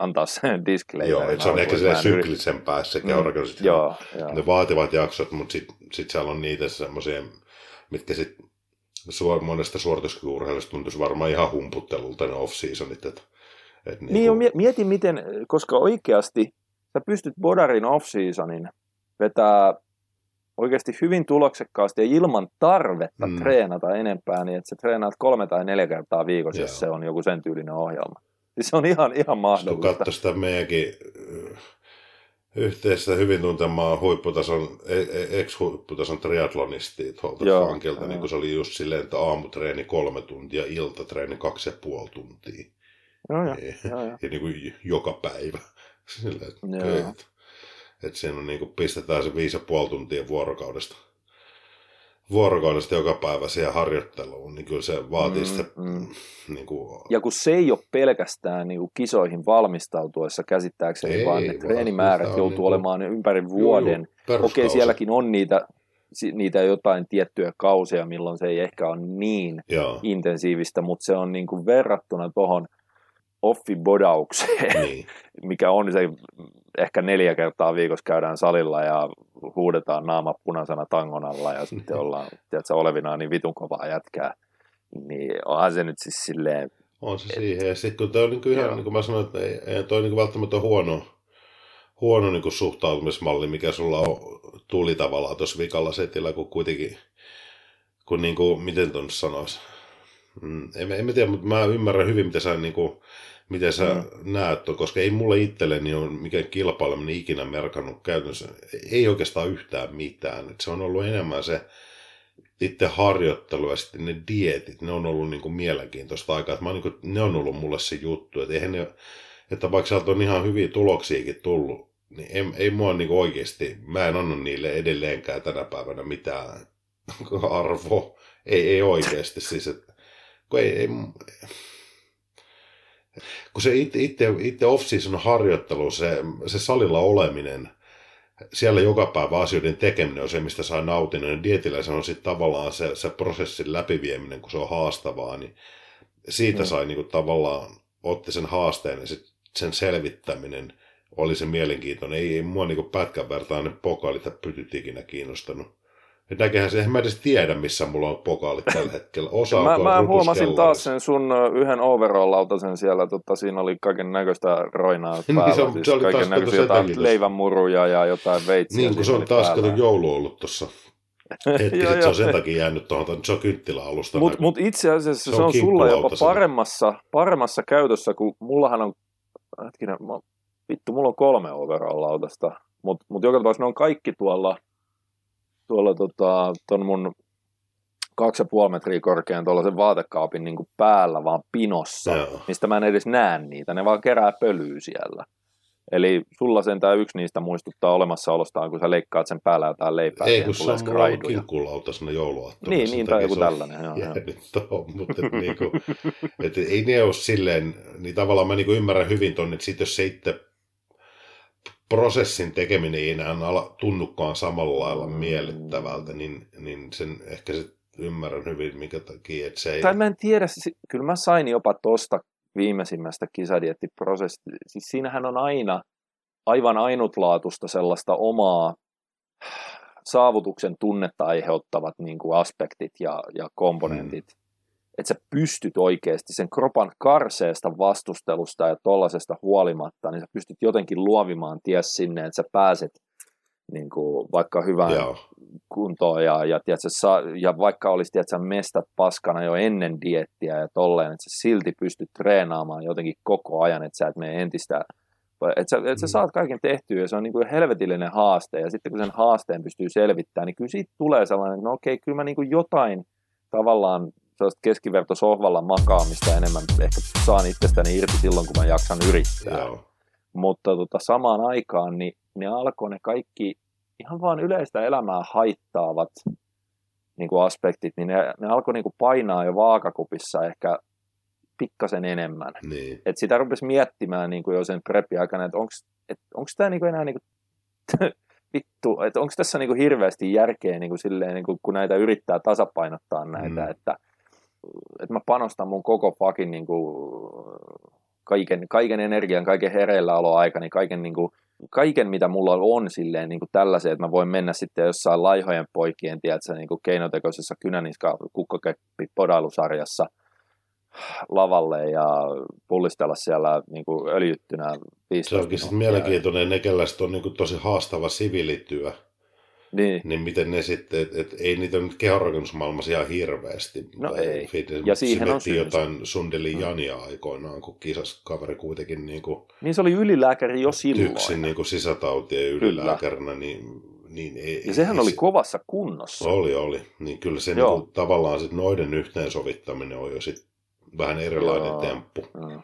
antaa sen disclaimer. Joo, että se on ehkä se syklisen päässä mm, joo, joo. Ne vaativat jaksot, mutta sitten sit siellä on niitä semmoisia, mitkä sitten suor, monesta suorituskykyurheilusta tuntuisi varmaan ihan humputtelulta ne off-seasonit, että et niin, niin kuin... mieti miten, koska oikeasti sä pystyt Bodarin off-seasonin vetää oikeasti hyvin tuloksekkaasti ja ilman tarvetta mm. treenata enempää, niin että sä treenaat kolme tai neljä kertaa viikossa, Joo. jos se on joku sen tyylinen ohjelma. Siis se on ihan, ihan mahdollista. Kun sitä meidänkin yhteistä hyvin tuntemaa huipputason, e, e, ex-huipputason triatlonisti tuolta Joo, niin kun se oli just silleen, että aamutreeni kolme tuntia, iltatreeni kaksi ja puoli tuntia. Joo, joo, joo, joo. Ja niin kuin joka päivä. Sillä, että, joo. että, että siinä on niin kuin pistetään se viisi ja puoli tuntia vuorokaudesta vuorokaudesta joka päivä siihen harjoitteluun, niin kyllä se vaatii mm, sitä... Mm. Niin kuin... Ja kun se ei ole pelkästään niin kuin kisoihin valmistautuessa käsittääkseni, ei, vaan ne treenimäärät joutuu niin kuin... olemaan ympäri vuoden. Joo, joo, Okei, sielläkin on niitä, niitä jotain tiettyjä kausia, milloin se ei ehkä ole niin joo. intensiivistä, mutta se on niin kuin verrattuna tuohon offibodaukseen, niin. mikä on se ehkä neljä kertaa viikossa käydään salilla ja huudetaan naama punaisena tangon alla ja sitten ollaan, tiedätkö, olevinaan niin vitun kovaa jätkää, niin onhan se nyt siis silleen... On se et, siihen, ja sitten kun toi on niin ihan, niin kuin mä sanoin, että ei, ei toi niin välttämättä huono, huono niin kuin suhtautumismalli, mikä sulla on, tuli tavallaan tuossa vikalla setillä, kun kuitenkin, kun niin kuin, miten tuon sanoisi, mm, en, en mä tiedä, mutta mä ymmärrän hyvin, miten sä niin kuin, miten sä mm. näet koska ei mulle itselleni ole mikään kilpaileminen ikinä merkannut käytännössä, ei oikeastaan yhtään mitään. Et se on ollut enemmän se itse harjoittelu ja sitten ne dietit, ne on ollut niin kuin mielenkiintoista aikaa. Mä niin kuin, ne on ollut mulle se juttu, että, eihän ne, että vaikka sieltä on ihan hyviä tuloksiakin tullut, niin ei, ei mua niin kuin oikeasti, mä en anna niille edelleenkään tänä päivänä mitään arvoa. Ei, ei oikeasti siis, että kun ei, ei, kun se itse, itse, itse off-season harjoittelu, se, se salilla oleminen, siellä joka päivä asioiden tekeminen on se, mistä saa nautinnon. Ja dietillä se on sitten tavallaan se, se prosessin läpivieminen, kun se on haastavaa, niin siitä mm. sai niin kuin, tavallaan, otti sen haasteen ja sit sen selvittäminen oli se mielenkiintoinen. Ei, ei mua niin kuin pätkän vertainen pokaalit ja pytyt ikinä kiinnostanut. Näkehän se, en mä edes tiedä, missä mulla on pokaalit tällä hetkellä. Osa mä, mä huomasin taas sen sun yhden overall-lautasen siellä, tota, siinä oli kaiken näköistä roinaa niin, päällä. se, on, siis se oli kaiken näköisiä jotain leivänmuruja ja jotain veitsiä. Niin, kun se on taas kato joulu ollut tuossa. Hetki, joo, se on sen takia jäänyt tuohon, se on kynttiläalusta. Mutta mut itse asiassa se, se on, on sulla jopa paremmassa, paremmassa käytössä, kun mullahan on, hetkinen, mä, vittu, mulla on kolme overall-lautasta, mutta mut joka tapauksessa ne on kaikki tuolla, tuolla tota, ton mun kaksi ja puoli metriä korkean tuollaisen vaatekaapin niin kuin päällä vaan pinossa, Joo. mistä mä en edes näe niitä, ne vaan kerää pölyä siellä. Eli sulla sen tämä yksi niistä muistuttaa olemassaolostaan, kun sä leikkaat sen päällä jotain leipää. Ei, kun se on mulla kinkkulauta sinne jouluaattona. Niin, niin tai joku tällainen. Joo, joo. mutta et, niinku, et, ei ne ole silleen, niin tavallaan mä niinku ymmärrän hyvin ton, että sit jos se itse prosessin tekeminen ei enää ala, tunnukaan samalla lailla miellyttävältä, niin, niin sen ehkä se ymmärrän hyvin, mikä takia, että se ei... Tai mä en tiedä, kyllä mä sain jopa tosta viimeisimmästä kisadiettiprosessista. Siis siinähän on aina aivan ainutlaatusta sellaista omaa saavutuksen tunnetta aiheuttavat niin kuin aspektit ja, ja komponentit. Mm. Että sä pystyt oikeasti sen kropan karseesta vastustelusta ja tollasesta huolimatta, niin sä pystyt jotenkin luovimaan ties sinne, että sä pääset niin kuin, vaikka hyvään Joo. kuntoon ja, ja, tiedätkö, sa, ja vaikka olisi tiedätkö, mestat paskana jo ennen diettiä ja tolleen, että sä silti pystyt treenaamaan jotenkin koko ajan, että sä et mene entistä että sä, et sä mm. saat kaiken tehtyä ja se on niin kuin helvetillinen haaste ja sitten kun sen haasteen pystyy selvittämään, niin kyllä siitä tulee sellainen, että no okei, kyllä mä niin kuin jotain tavallaan sellaista keskivertosohvalla makaamista enemmän ehkä saan itsestäni irti silloin, kun mä jaksan yrittää. Joo. Mutta tota, samaan aikaan niin ne alkoi ne kaikki ihan vaan yleistä elämää haittaavat niin kuin aspektit, niin ne, ne alkoi niin kuin painaa jo vaakakupissa ehkä pikkasen enemmän. Niin. Et sitä rupesi miettimään niin kuin jo sen preppi aikana, että onko tämä niin kuin enää niin kuin, vittu, että onko tässä niin kuin hirveästi järkeä niin kuin silleen, niin kuin, kun näitä yrittää tasapainottaa näitä, mm. että, että mä panostan mun koko pakin niin kuin, kaiken, kaiken energian, kaiken hereilläoloaikani, kaiken, niin kuin, kaiken mitä mulla on silleen niin kuin tällaisen, että mä voin mennä sitten jossain laihojen poikien, tiedätkö, niin kuin keinotekoisessa kynäniska kukkakeppi podailusarjassa lavalle ja pullistella siellä niin kuin öljyttynä 15 Se onkin sitten mielenkiintoinen, nekeläiset on niin kuin tosi haastava siviilityö. Niin. niin miten ne sitten, että et, ei niitä nyt kehonrakennusmaailmassa ihan hirveästi. No ei. Fitness, ja siihen on jotain Sundeli mm. Jania aikoinaan, kun kisas kaveri kuitenkin niin kuin, Niin se oli ylilääkäri jo silloin. Yksin niin kuin sisätautien ylilääkärinä, niin niin ei, ja sehän ei, oli se, kovassa kunnossa. Oli, oli. Niin kyllä se niin tavallaan sit noiden yhteensovittaminen on jo sit vähän erilainen Joo. temppu. Mm.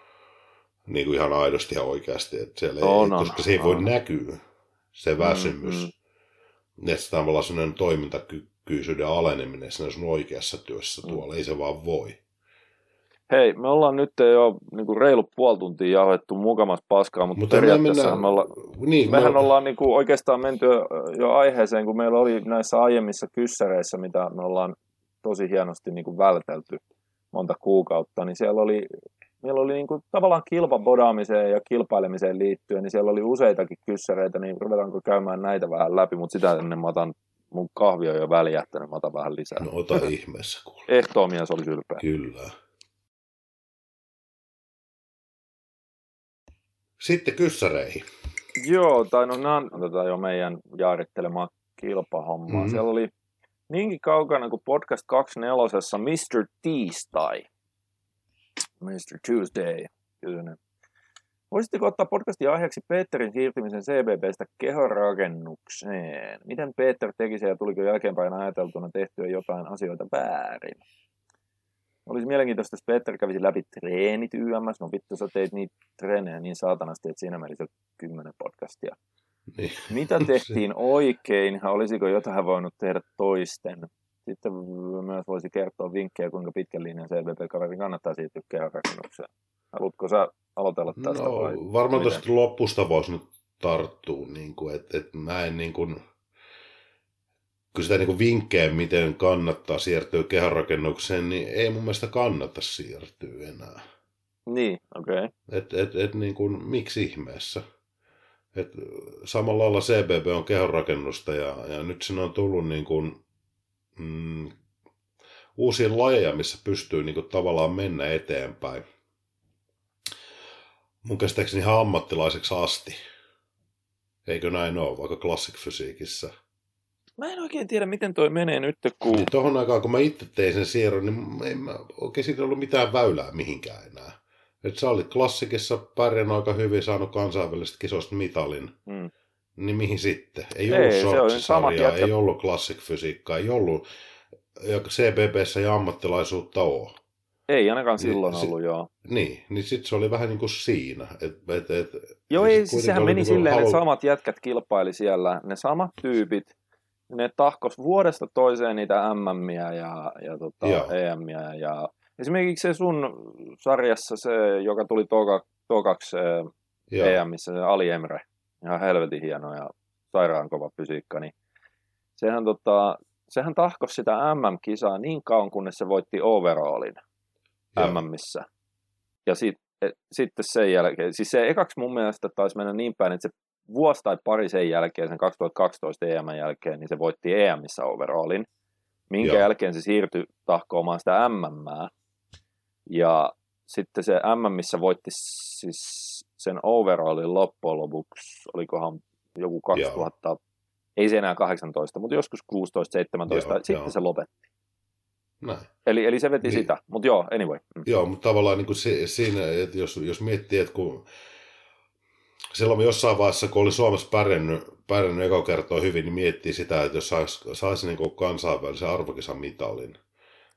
Niin kuin ihan aidosti ja oikeasti. Että siellä ei, no, koska se ei voi näkyä, se väsymys. Mm, mm että tavallaan sellainen toimintakykyisyyden aleneminen siinä sun oikeassa työssä mm. tuolla, mm. ei se vaan voi. Hei, me ollaan nyt jo niin kuin reilu puoli tuntia jauhettu mukamassa paskaa, mutta, mutta periaatteessa me, mennään... me olla, niin, mehän me... ollaan niin kuin oikeastaan menty jo aiheeseen, kun meillä oli näissä aiemmissa kyssäreissä, mitä me ollaan tosi hienosti niin kuin vältelty monta kuukautta, niin siellä oli meillä oli niin kuin, tavallaan kilpabodaamiseen ja kilpailemiseen liittyen, niin siellä oli useitakin kyssäreitä, niin ruvetaanko käymään näitä vähän läpi, mutta sitä ennen mä otan, mun kahvi on jo väljähtänyt, mä otan vähän lisää. No ota ihmeessä kuule. Ehtoomies oli ylpeä. Kyllä. Sitten kyssäreihin. Joo, tai no nämä on tätä jo meidän jaarittelemaa kilpahommaa. Mm-hmm. Siellä oli niinkin kaukana kuin podcast 24 Mr. Tiistai. Mr. Tuesday kysynyt. Voisitteko ottaa podcastin aiheeksi Peterin siirtymisen CBBstä kehorakennukseen? Miten Peter teki se ja tuliko jälkeenpäin ajateltuna tehtyä jotain asioita väärin? Olisi mielenkiintoista, jos Peter kävisi läpi treenit YMS. No vittu, sä teit niitä treenejä niin saatanasti, että siinä meni se kymmenen podcastia. Niin. Mitä tehtiin oikein? Olisiko jotain voinut tehdä toisten? Sitten myös voisi kertoa vinkkejä, kuinka pitkän linjan CVP-kaverin kannattaa siirtyä kehärakennukseen. Haluatko sä aloitella tästä? No, vai varmaan tuosta lopusta voisi nyt tarttua, niin kuin, että, että mä en niin kuin, kun sitä niin kuin vinkkejä, miten kannattaa siirtyä kehärakennukseen, niin ei mun mielestä kannata siirtyä enää. Niin, okei. Okay. Et, et, et niin kuin, miksi ihmeessä? Et samalla lailla CBB on kehonrakennusta ja, ja nyt sinne on tullut niin kuin mm, uusia lajeja, missä pystyy niin kuin, tavallaan mennä eteenpäin. Mun käsittääkseni ihan ammattilaiseksi asti. Eikö näin ole, vaikka klassikfysiikissä? Mä en oikein tiedä, miten toi menee nyt, kun... Niin tohon aikaan, kun mä itse tein sen siirron, niin ei mä oikein siitä ollut mitään väylää mihinkään enää. Et sä olit klassikissa pärjännyt aika hyvin, saanut kansainvälisestä kisosta mitalin. Mm. Niin mihin sitten? Ei, ei ollut jätkä... ei ollut klassikfysiikkaa, ei ollut ja CBBssä ja ammattilaisuutta ole. Ei ainakaan silloin niin, ollut, si- joo. Niin, niin sitten se oli vähän niin kuin siinä. Et, et, et, joo, ei, siis sehän meni niin silleen, halu... että samat jätkät kilpaili siellä, ne samat tyypit, ne tahkos vuodesta toiseen niitä MMiä ja, ja tota, EMiä ja esimerkiksi se sun sarjassa se, joka tuli toka, tokaksi EMissä, se Ali Emre, ihan helvetin hieno ja sairaan kova fysiikka, niin sehän, tota, sehän tahkos sitä MM-kisaa niin kauan, kunnes se voitti overallin MMissä. Ja sit, et, sitten sen jälkeen, siis se ekaksi mun mielestä taisi mennä niin päin, että se vuosi tai pari sen jälkeen, sen 2012 EM jälkeen, niin se voitti EMissä overallin, minkä Joo. jälkeen se siirtyi tahkoamaan sitä MM. Ja sitten se MM, voitti siis sen overallin loppujen lopuksi, olikohan joku 2000, Joo. ei se enää 18, mutta joskus 16, 17, joo, sitten joo. se lopetti. Näin. Eli, eli se veti niin. sitä, mutta joo, anyway. Mm. Joo, mutta tavallaan niin kuin se, siinä, että jos, jos miettii, että kun silloin jossain vaiheessa, kun oli Suomessa pärjännyt, pärjännyt eka kertaa hyvin, niin miettii sitä, että jos saisi, saisi niin kansainvälisen arvokisan mitalin,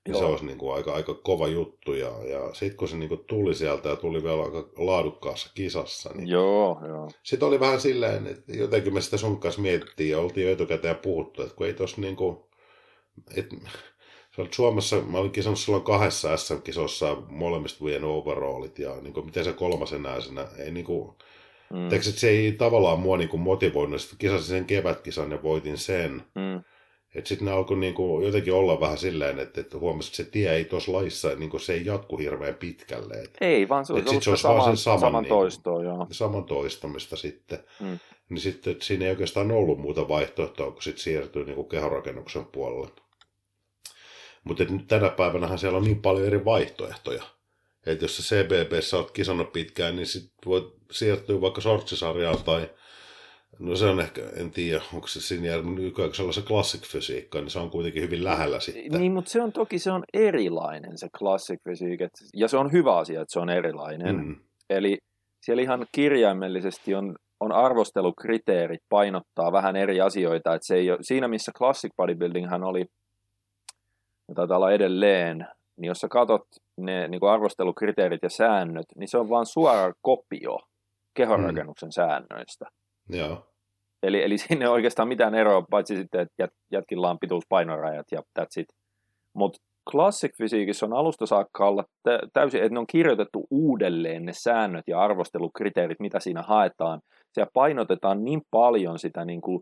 niin se olisi niin kuin aika, aika kova juttu. Ja, ja sitten kun se niin kuin tuli sieltä ja tuli vielä aika laadukkaassa kisassa, niin joo, joo. sitten oli vähän silleen, että jotenkin me sitä sun kanssa mietittiin ja oltiin jo etukäteen puhuttu, että kun ei tuossa niin kuin, että Suomessa, mä olin kisannut silloin kahdessa SM-kisossa molemmista vien overallit ja niin kuin, miten se kolmas enää siinä, ei niin kuin, mm. Teekö, se ei tavallaan mua niin kuin motivoinut, sitten kisasin sen kevätkisan ja voitin sen. Mm. Että sitten ne alkoi niinku jotenkin olla vähän silleen, että, että huomasi, että se tie ei tuossa laissa, niinku se ei jatku hirveän pitkälle. Et, ei, vaan se, et sit se olisi saman, vaan sen saman, saman niinku, toistoa, joo. Saman toistamista sitten. Mm. Niin sitten siinä ei oikeastaan ollut muuta vaihtoehtoa, kun sitten siirtyy niinku kehorakennuksen puolelle. Mutta tänä päivänä siellä on niin paljon eri vaihtoehtoja. Että jos sä CBBssä oot kisannut pitkään, niin sit voit siirtyä vaikka sortsisarjaan tai No se on ehkä, en tiedä, onko se siinä nykyään sellaisen classic fysiikka, niin se on kuitenkin hyvin lähellä sitten. Niin, mutta se on toki se on erilainen se classic fysiikka, ja se on hyvä asia, että se on erilainen. Mm. Eli siellä ihan kirjaimellisesti on, on arvostelukriteerit painottaa vähän eri asioita, että se ei ole, siinä missä classic bodybuildinghan oli, ja taitaa olla edelleen, niin jos sä katot ne niin arvostelukriteerit ja säännöt, niin se on vain suora kopio kehonrakennuksen mm. säännöistä. Joo. Eli, eli siinä ei oikeastaan mitään eroa, paitsi sitten, että jät, jätkillä on pituuspainoraajat ja that's it. Mutta classic fysiikissä on alusta saakka olla täysin, että ne on kirjoitettu uudelleen ne säännöt ja arvostelukriteerit, mitä siinä haetaan. Siellä painotetaan niin paljon sitä niin kuin,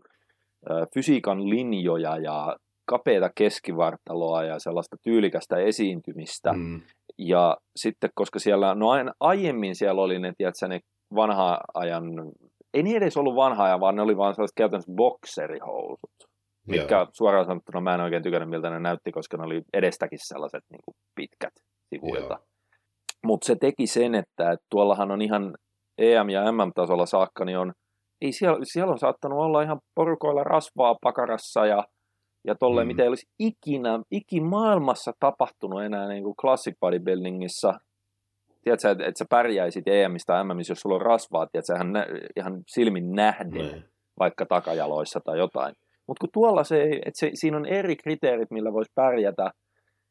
fysiikan linjoja ja kapeita keskivartaloa ja sellaista tyylikästä esiintymistä. Mm. Ja sitten, koska siellä, no aiemmin siellä oli ne, tiedätkö, ne vanha ajan ei niin edes ollut vanhaa, vaan ne oli vaan sellaiset käytännössä bokserihousut. Mitkä Joo. suoraan sanottuna mä en oikein tykännyt miltä ne näytti, koska ne oli edestäkin sellaiset niin kuin pitkät sivuilta. Mutta se teki sen, että, että tuollahan on ihan EM- ja MM-tasolla saakka, niin on, ei siellä, siellä on saattanut olla ihan porukoilla rasvaa pakarassa ja, ja tolleen, mm. mitä ei olisi ikinä, ikimaailmassa tapahtunut enää niin kuin classic bodybuildingissa tiedätkö, että, että sä pärjäisit EMistä tai MMissä, jos sulla on rasvaa, tiedätkö, ihan, ihan silmin nähden, niin. vaikka takajaloissa tai jotain. Mutta kun tuolla se, että se, siinä on eri kriteerit, millä voisi pärjätä,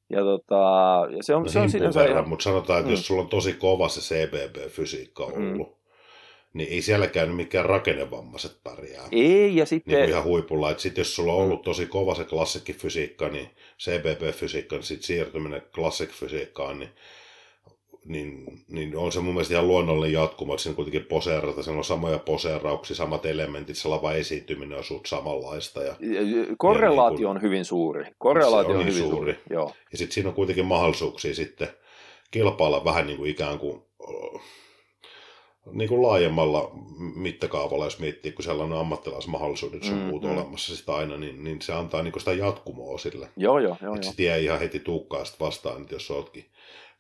ja, tota, ja se on, no se on sinänsä verran, ihan... mutta sanotaan, että mm. jos sulla on tosi kova se CBB-fysiikka mm. ollut, mm. niin ei siellä käynyt mikään rakennevammaiset pärjää. Ei, ja sitten... Niin ihan huipulla, että sitten jos sulla on ollut tosi kova se klassikkifysiikka, niin CBB-fysiikka, niin sitten siirtyminen klassikfysiikkaan, niin niin, niin on se mun mielestä ihan luonnollinen jatkuma, että siinä kuitenkin poseerata, siinä on samoja poseerauksia, samat elementit, se lava esiintyminen on suht samanlaista. Ja, Korrelaatio ja niin kuin, on hyvin suuri. Korrelaatio on, on hyvin suuri. suuri. Joo. Ja sitten siinä on kuitenkin mahdollisuuksia sitten kilpailla vähän niin kuin ikään kuin niin kuin laajemmalla mittakaavalla, jos miettii, kun sellainen ammattilaismahdollisuudet sun Mm, muut mm. olemassa sitä aina, niin, niin se antaa niin kuin sitä jatkumoa sille. Joo, joo, joo. Että joo. sit ei ihan heti tuukkaa vastaan, että jos ootkin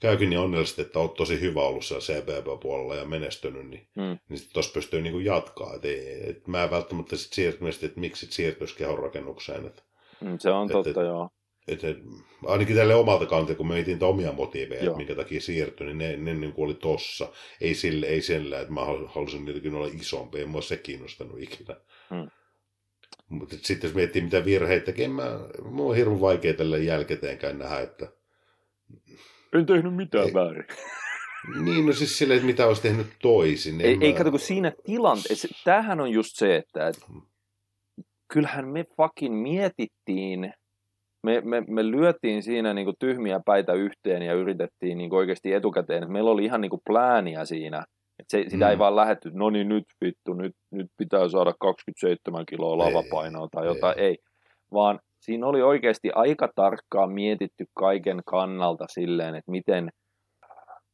käykin niin onnellisesti, että oot tosi hyvä ollut siellä CBB-puolella ja menestynyt, niin, Mm. niin sitten tuossa pystyy niinku jatkaa. Et ei, et mä en välttämättä sit siirtymistä, että miksi sit siirtyisi kehonrakennukseen. Et, Mm, Se on Et- totta, et- joo. et, et, ainakin tälle omalta kantilta, kun me etin niitä omia motiiveja, että minkä takia siirtyi, niin ne, ne niin oli tossa. Ei sille, ei sillä, että mä hal- halusin jotenkin olla isompi, ei mua se kiinnostanut ikinä. Mm. Mutta sitten jos miettii mitä virheitä tekee, mä, mulla on hirveän vaikea tälle jälkikäteenkään nähdä, että En tehnyt mitään Ei. väärin. Niin, no siis silleen, että mitä olisi tehnyt toisin. Ei, En ei mä- kato, kun siinä tilanteessa, tämähän on just se, että et, kyllähän me fucking mietittiin, me, me, me lyötiin siinä niinku tyhmiä päitä yhteen ja yritettiin niinku oikeasti etukäteen, että meillä oli ihan niinku plääniä siinä, että se, sitä Mm. ei vaan lähetty, no niin nyt vittu, nyt, nyt pitää saada 27 kiloa lavapainoa tai jotain, ei. ei, vaan siinä oli oikeasti aika tarkkaan mietitty kaiken kannalta silleen, että miten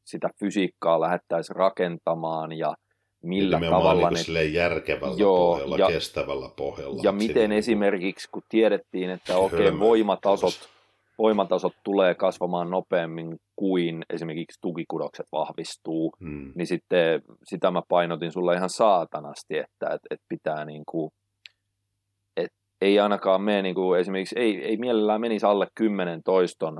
sitä fysiikkaa lähdettäisiin rakentamaan ja millä Nimenomaan tavalla niin ne järkevällä Joo, pohjalla, ja- kestävällä pohjalla. ja Että miten siinä- esimerkiksi, kun tiedettiin, että okei, Hölmö. voimatasot, voimatasot tulee kasvamaan nopeammin kuin esimerkiksi tukikudokset vahvistuu, Mm. niin sitten sitä mä painotin sulle ihan saatanasti, että et, et pitää niinku, et ei ainakaan mene niinku, esimerkiksi, ei, ei mielellään menisi alle 10 toiston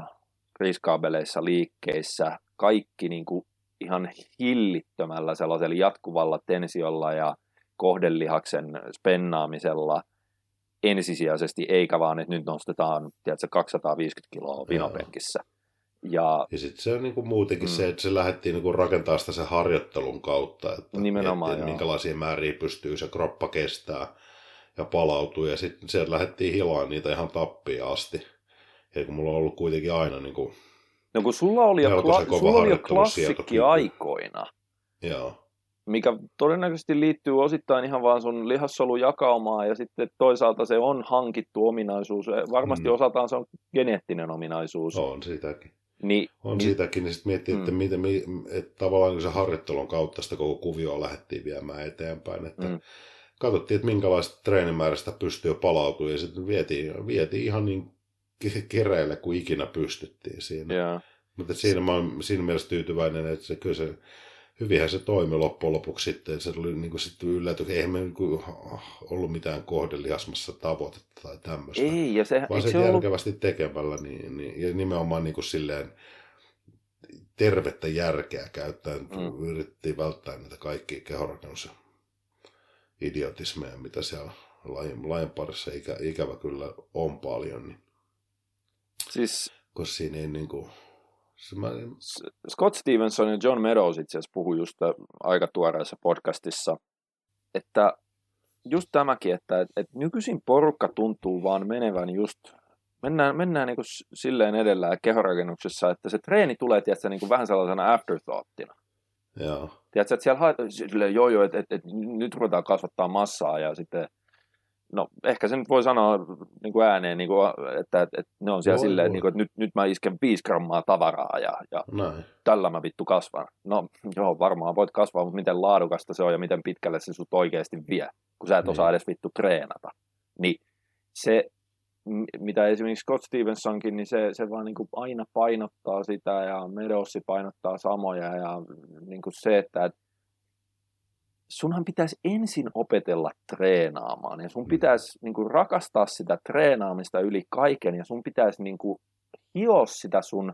riskaabeleissa liikkeissä, kaikki niinku ihan hillittömällä sellaisella jatkuvalla tensiolla ja kohdelihaksen spennaamisella ensisijaisesti, eikä vaan, että nyt nostetaan tiedätkö, 250 kiloa vinopenkissä. Ja Ja sitten se on niinku muutenkin Mm. se, että se lähdettiin niinku rakentaa sitä sen harjoittelun kautta, että Nimenomaan, miettii, minkälaisia määriä pystyy se kroppa kestää ja palautuu. Ja sitten sieltä lähdettiin hilaan niitä ihan tappiin asti. Ja kun mulla on ollut kuitenkin aina niinku, No kun sulla oli jo, kla- sulla oli jo klassikki aikoina, joo, mikä todennäköisesti liittyy osittain ihan vaan sun lihassolujakaomaan ja sitten toisaalta se on hankittu ominaisuus. Varmasti Mm. osaltaan se on geneettinen ominaisuus. on sitäkin. Niin, On niin, sitäkin, niin sitten miettii, että, Mm. miten, mi- että tavallaan se harjoittelun kautta sitä koko kuvioa lähdettiin viemään eteenpäin, että Mm. Katsottiin, että minkälaista treenimäärästä pystyy palautumaan, ja sitten vietiin, vietiin ihan niin kireille kuin ikinä pystyttiin siinä. joo. Mutta siinä mä oon siinä mielessä tyytyväinen, että se, kyllä se, hyvinhän se toimi loppujen lopuksi sitten, että se tuli niin kuin sitten yllätys, eihän me niin kuin ollut mitään kohdelihasmassa tavoitetta tai tämmöistä. Ei, ja se, Vaan se se ollut, järkevästi tekemällä, niin, niin, ja nimenomaan niin kuin silleen tervettä järkeä käyttäen Mm. yritettiin välttää niitä kaikkia kehonrakennus ja idiotismeja, mitä siellä lajin, lajin parissa ikä, ikävä kyllä on paljon, niin, siis koska siinä ei niin kuin, mä, Scott Stevenson ja John Meadows itse asiassa puhui just aika tuoreessa podcastissa, että just tämäkin, että et, et nykyisin porukka tuntuu vaan menevän just, mennään, mennään niinku s- silleen edellä kehorakennuksessa, että se treeni tulee tiedätkö, niinku vähän sellaisena afterthoughtina. Joo, Tiedätkö, että siellä haetaan, silleen, joo joo, että et, et, nyt ruvetaan kasvattaa massaa ja sitten, no ehkä se nyt voi sanoa niin kuin ääneen, niin kuin, että, että, että ne on siellä silleen, niin kuin, että nyt, nyt mä isken 5 grammaa tavaraa ja, ja näin. tällä mä vittu kasvan. No joo, varmaan voit kasvaa, mutta miten laadukasta se on ja miten pitkälle se sut oikeasti vie, kun sä et Niin. osaa edes vittu treenata. Niin se, mitä esimerkiksi Scott Stevensonkin, niin se, se vaan niin kuin aina painottaa sitä ja Medossi painottaa samoja ja niin kuin se, että et sunhan pitäisi ensin opetella treenaamaan ja sun Mm. pitäisi niin kuin rakastaa sitä treenaamista yli kaiken ja sun pitäisi niin kuin hioa sitä sun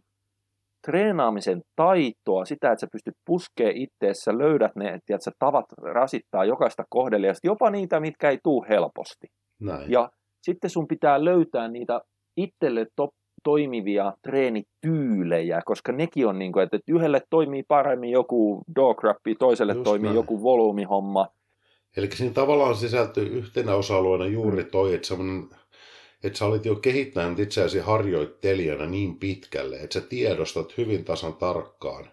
treenaamisen taitoa, sitä, että sä pystyt puskee itteessä, löydät ne, että sä tavat rasittaa jokaista kohdeliasta, jopa niitä, mitkä ei tuu helposti. näin. Ja sitten sun pitää löytää niitä itselle to- toimivia treenityylejä, koska nekin on niin kuin, että yhdelle toimii paremmin joku dog rappi, toiselle Just toimii näin. joku volyymihomma. Eli siinä tavallaan sisältyy yhtenä osa-alueena juuri toi, että, että sä olit jo kehittänyt itseäsi harjoittelijana niin pitkälle, että sä tiedostat hyvin tasan tarkkaan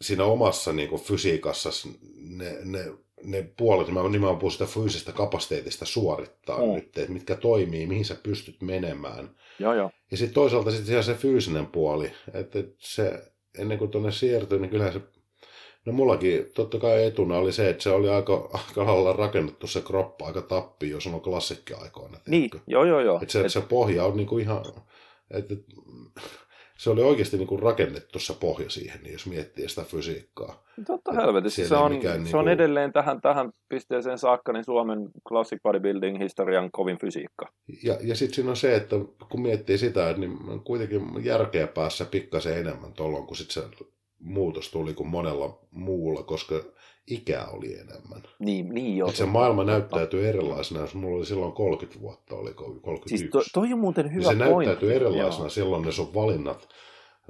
siinä omassa niin kuin fysiikassa ne, ne, ne puolet, mä nimenomaan puhun sitä fyysistä kapasiteetista suorittaa Mm. nyt, että mitkä toimii, mihin sä pystyt menemään. Joo, joo. Ja sitten toisaalta sitten se fyysinen puoli, että se ennen kuin tuonne siirtyy, niin kyllähän se No mullakin totta kai etuna oli se, että se oli aika, aika lailla rakennettu se kroppa aika tappi, jos on klassikkiaikoina. Niin, joo joo joo. Että se, et... se pohja on niinku ihan, että se oli oikeasti niinku rakennettu se pohja siihen, niin jos miettii sitä fysiikkaa. Totta helvetissä, se on, se on niinku... edelleen tähän, tähän pisteeseen saakka niin Suomen classic bodybuilding historian kovin fysiikka. Ja, ja sitten siinä on se, että kun miettii sitä, niin kuitenkin järkeä päässä pikkasen enemmän tuolloin, kun sitten se muutos tuli kuin monella muulla, koska ikää oli enemmän. Niin, niin joo. se maailma näyttäytyy erilaisena, jos mulla oli silloin 30 vuotta, oli 31. Siis to, toi on muuten hyvä niin se pointti. näyttäytyy erilaisena, joo. silloin ne sun valinnat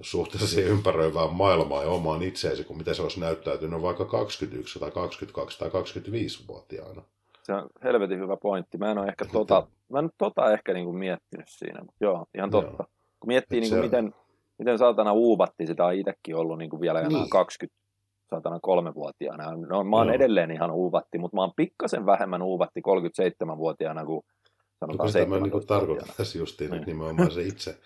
suhteessa siihen ympäröivään maailmaan ja omaan itseesi, kuin mitä se olisi näyttäytynyt vaikka 21 tai 22 tai 25-vuotiaana. Se on helvetin hyvä pointti. Mä en ole ehkä tota, mä en tota ehkä niinku miettinyt siinä, mutta joo, ihan totta. Joo. Kun miettii, niinku, se... miten, miten saatana uuvatti, sitä on itsekin ollut niinku vielä niin. enää 20 saatana kolmevuotiaana. No, mä oon Joo. edelleen ihan uuvatti, mutta mä oon pikkasen vähemmän uuvatti 37-vuotiaana kuin sanotaan 7 Tämä niin tarkoittaa tässä justiin niin. nimenomaan se itse,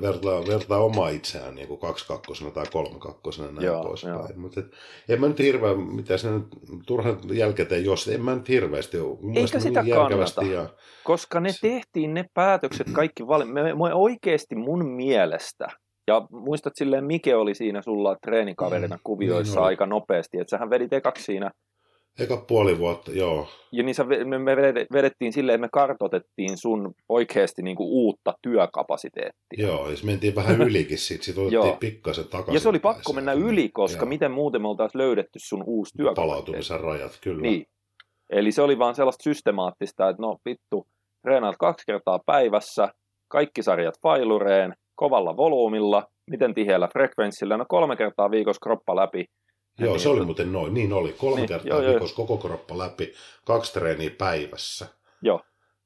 vertaa, vertaa omaa itseään niin kuin kaksi kakkosena tai kolme kakkosena näin joo, poispäin. Mutta en mä nyt hirveän, mitä se nyt turhan jälkikäteen, jos en mä nyt hirveästi Eikä sitä kannata, ja... koska ne tehtiin ne päätökset kaikki, vali- me, me oikeasti mun mielestä ja muistat silleen, Mike oli siinä sulla treenikaverina mm, kuvioissa niin aika nopeasti, että sähän vedit ekaksi siinä. Eka puoli vuotta, joo. Ja niin sä, me, me vedettiin silleen, että me kartotettiin sun oikeasti niin kuin uutta työkapasiteettia. Joo, ja mentiin vähän ylikin siitä, siitä otettiin pikkasen takaisin. Ja se oli pakko mennä yli, koska joo. miten muuten me oltaisiin löydetty sun uusi työkapasiteetti. Palautumisen rajat, kyllä. Niin. Eli se oli vaan sellaista systemaattista, että no vittu, treenaat kaksi kertaa päivässä, kaikki sarjat failureen, kovalla volyymilla, miten tiheällä frekvenssillä, no kolme kertaa viikossa kroppa läpi. Joo, niin, se oli muuten noin, niin oli, kolme niin, kertaa joo, viikossa joo. koko kroppa läpi, kaksi treeniä päivässä. Joo.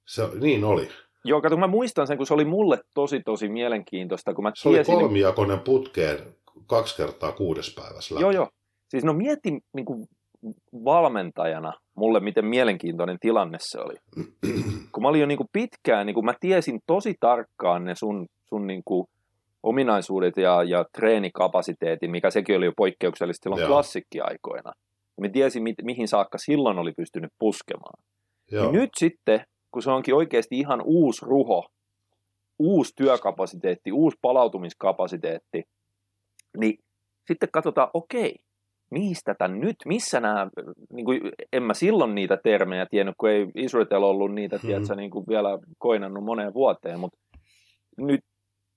Se, niin oli. Joo, kato, mä muistan sen, kun se oli mulle tosi tosi mielenkiintoista, kun mä Se tiesin... oli kolmijakoinen putkeen kaksi kertaa kuudes päivässä läpi. Joo, joo. Siis no mieti niin kuin valmentajana mulle, miten mielenkiintoinen tilanne se oli. kun mä olin jo niin kuin pitkään, niin kuin mä tiesin tosi tarkkaan ne sun sun niin kuin ominaisuudet ja, ja treenikapasiteetin, mikä sekin oli jo poikkeuksellista silloin Joo. klassikkiaikoina. Me tiesin, mi- mihin saakka silloin oli pystynyt puskemaan. Niin nyt sitten, kun se onkin oikeasti ihan uusi ruho, uusi työkapasiteetti, uusi palautumiskapasiteetti, niin sitten katsotaan, okei, mistä tämän nyt, missä nämä, niin kuin, en mä silloin niitä termejä tiennyt, kun ei Israel ollut niitä, hmm. tiedätkö, niin kuin vielä koinannut moneen vuoteen, mutta nyt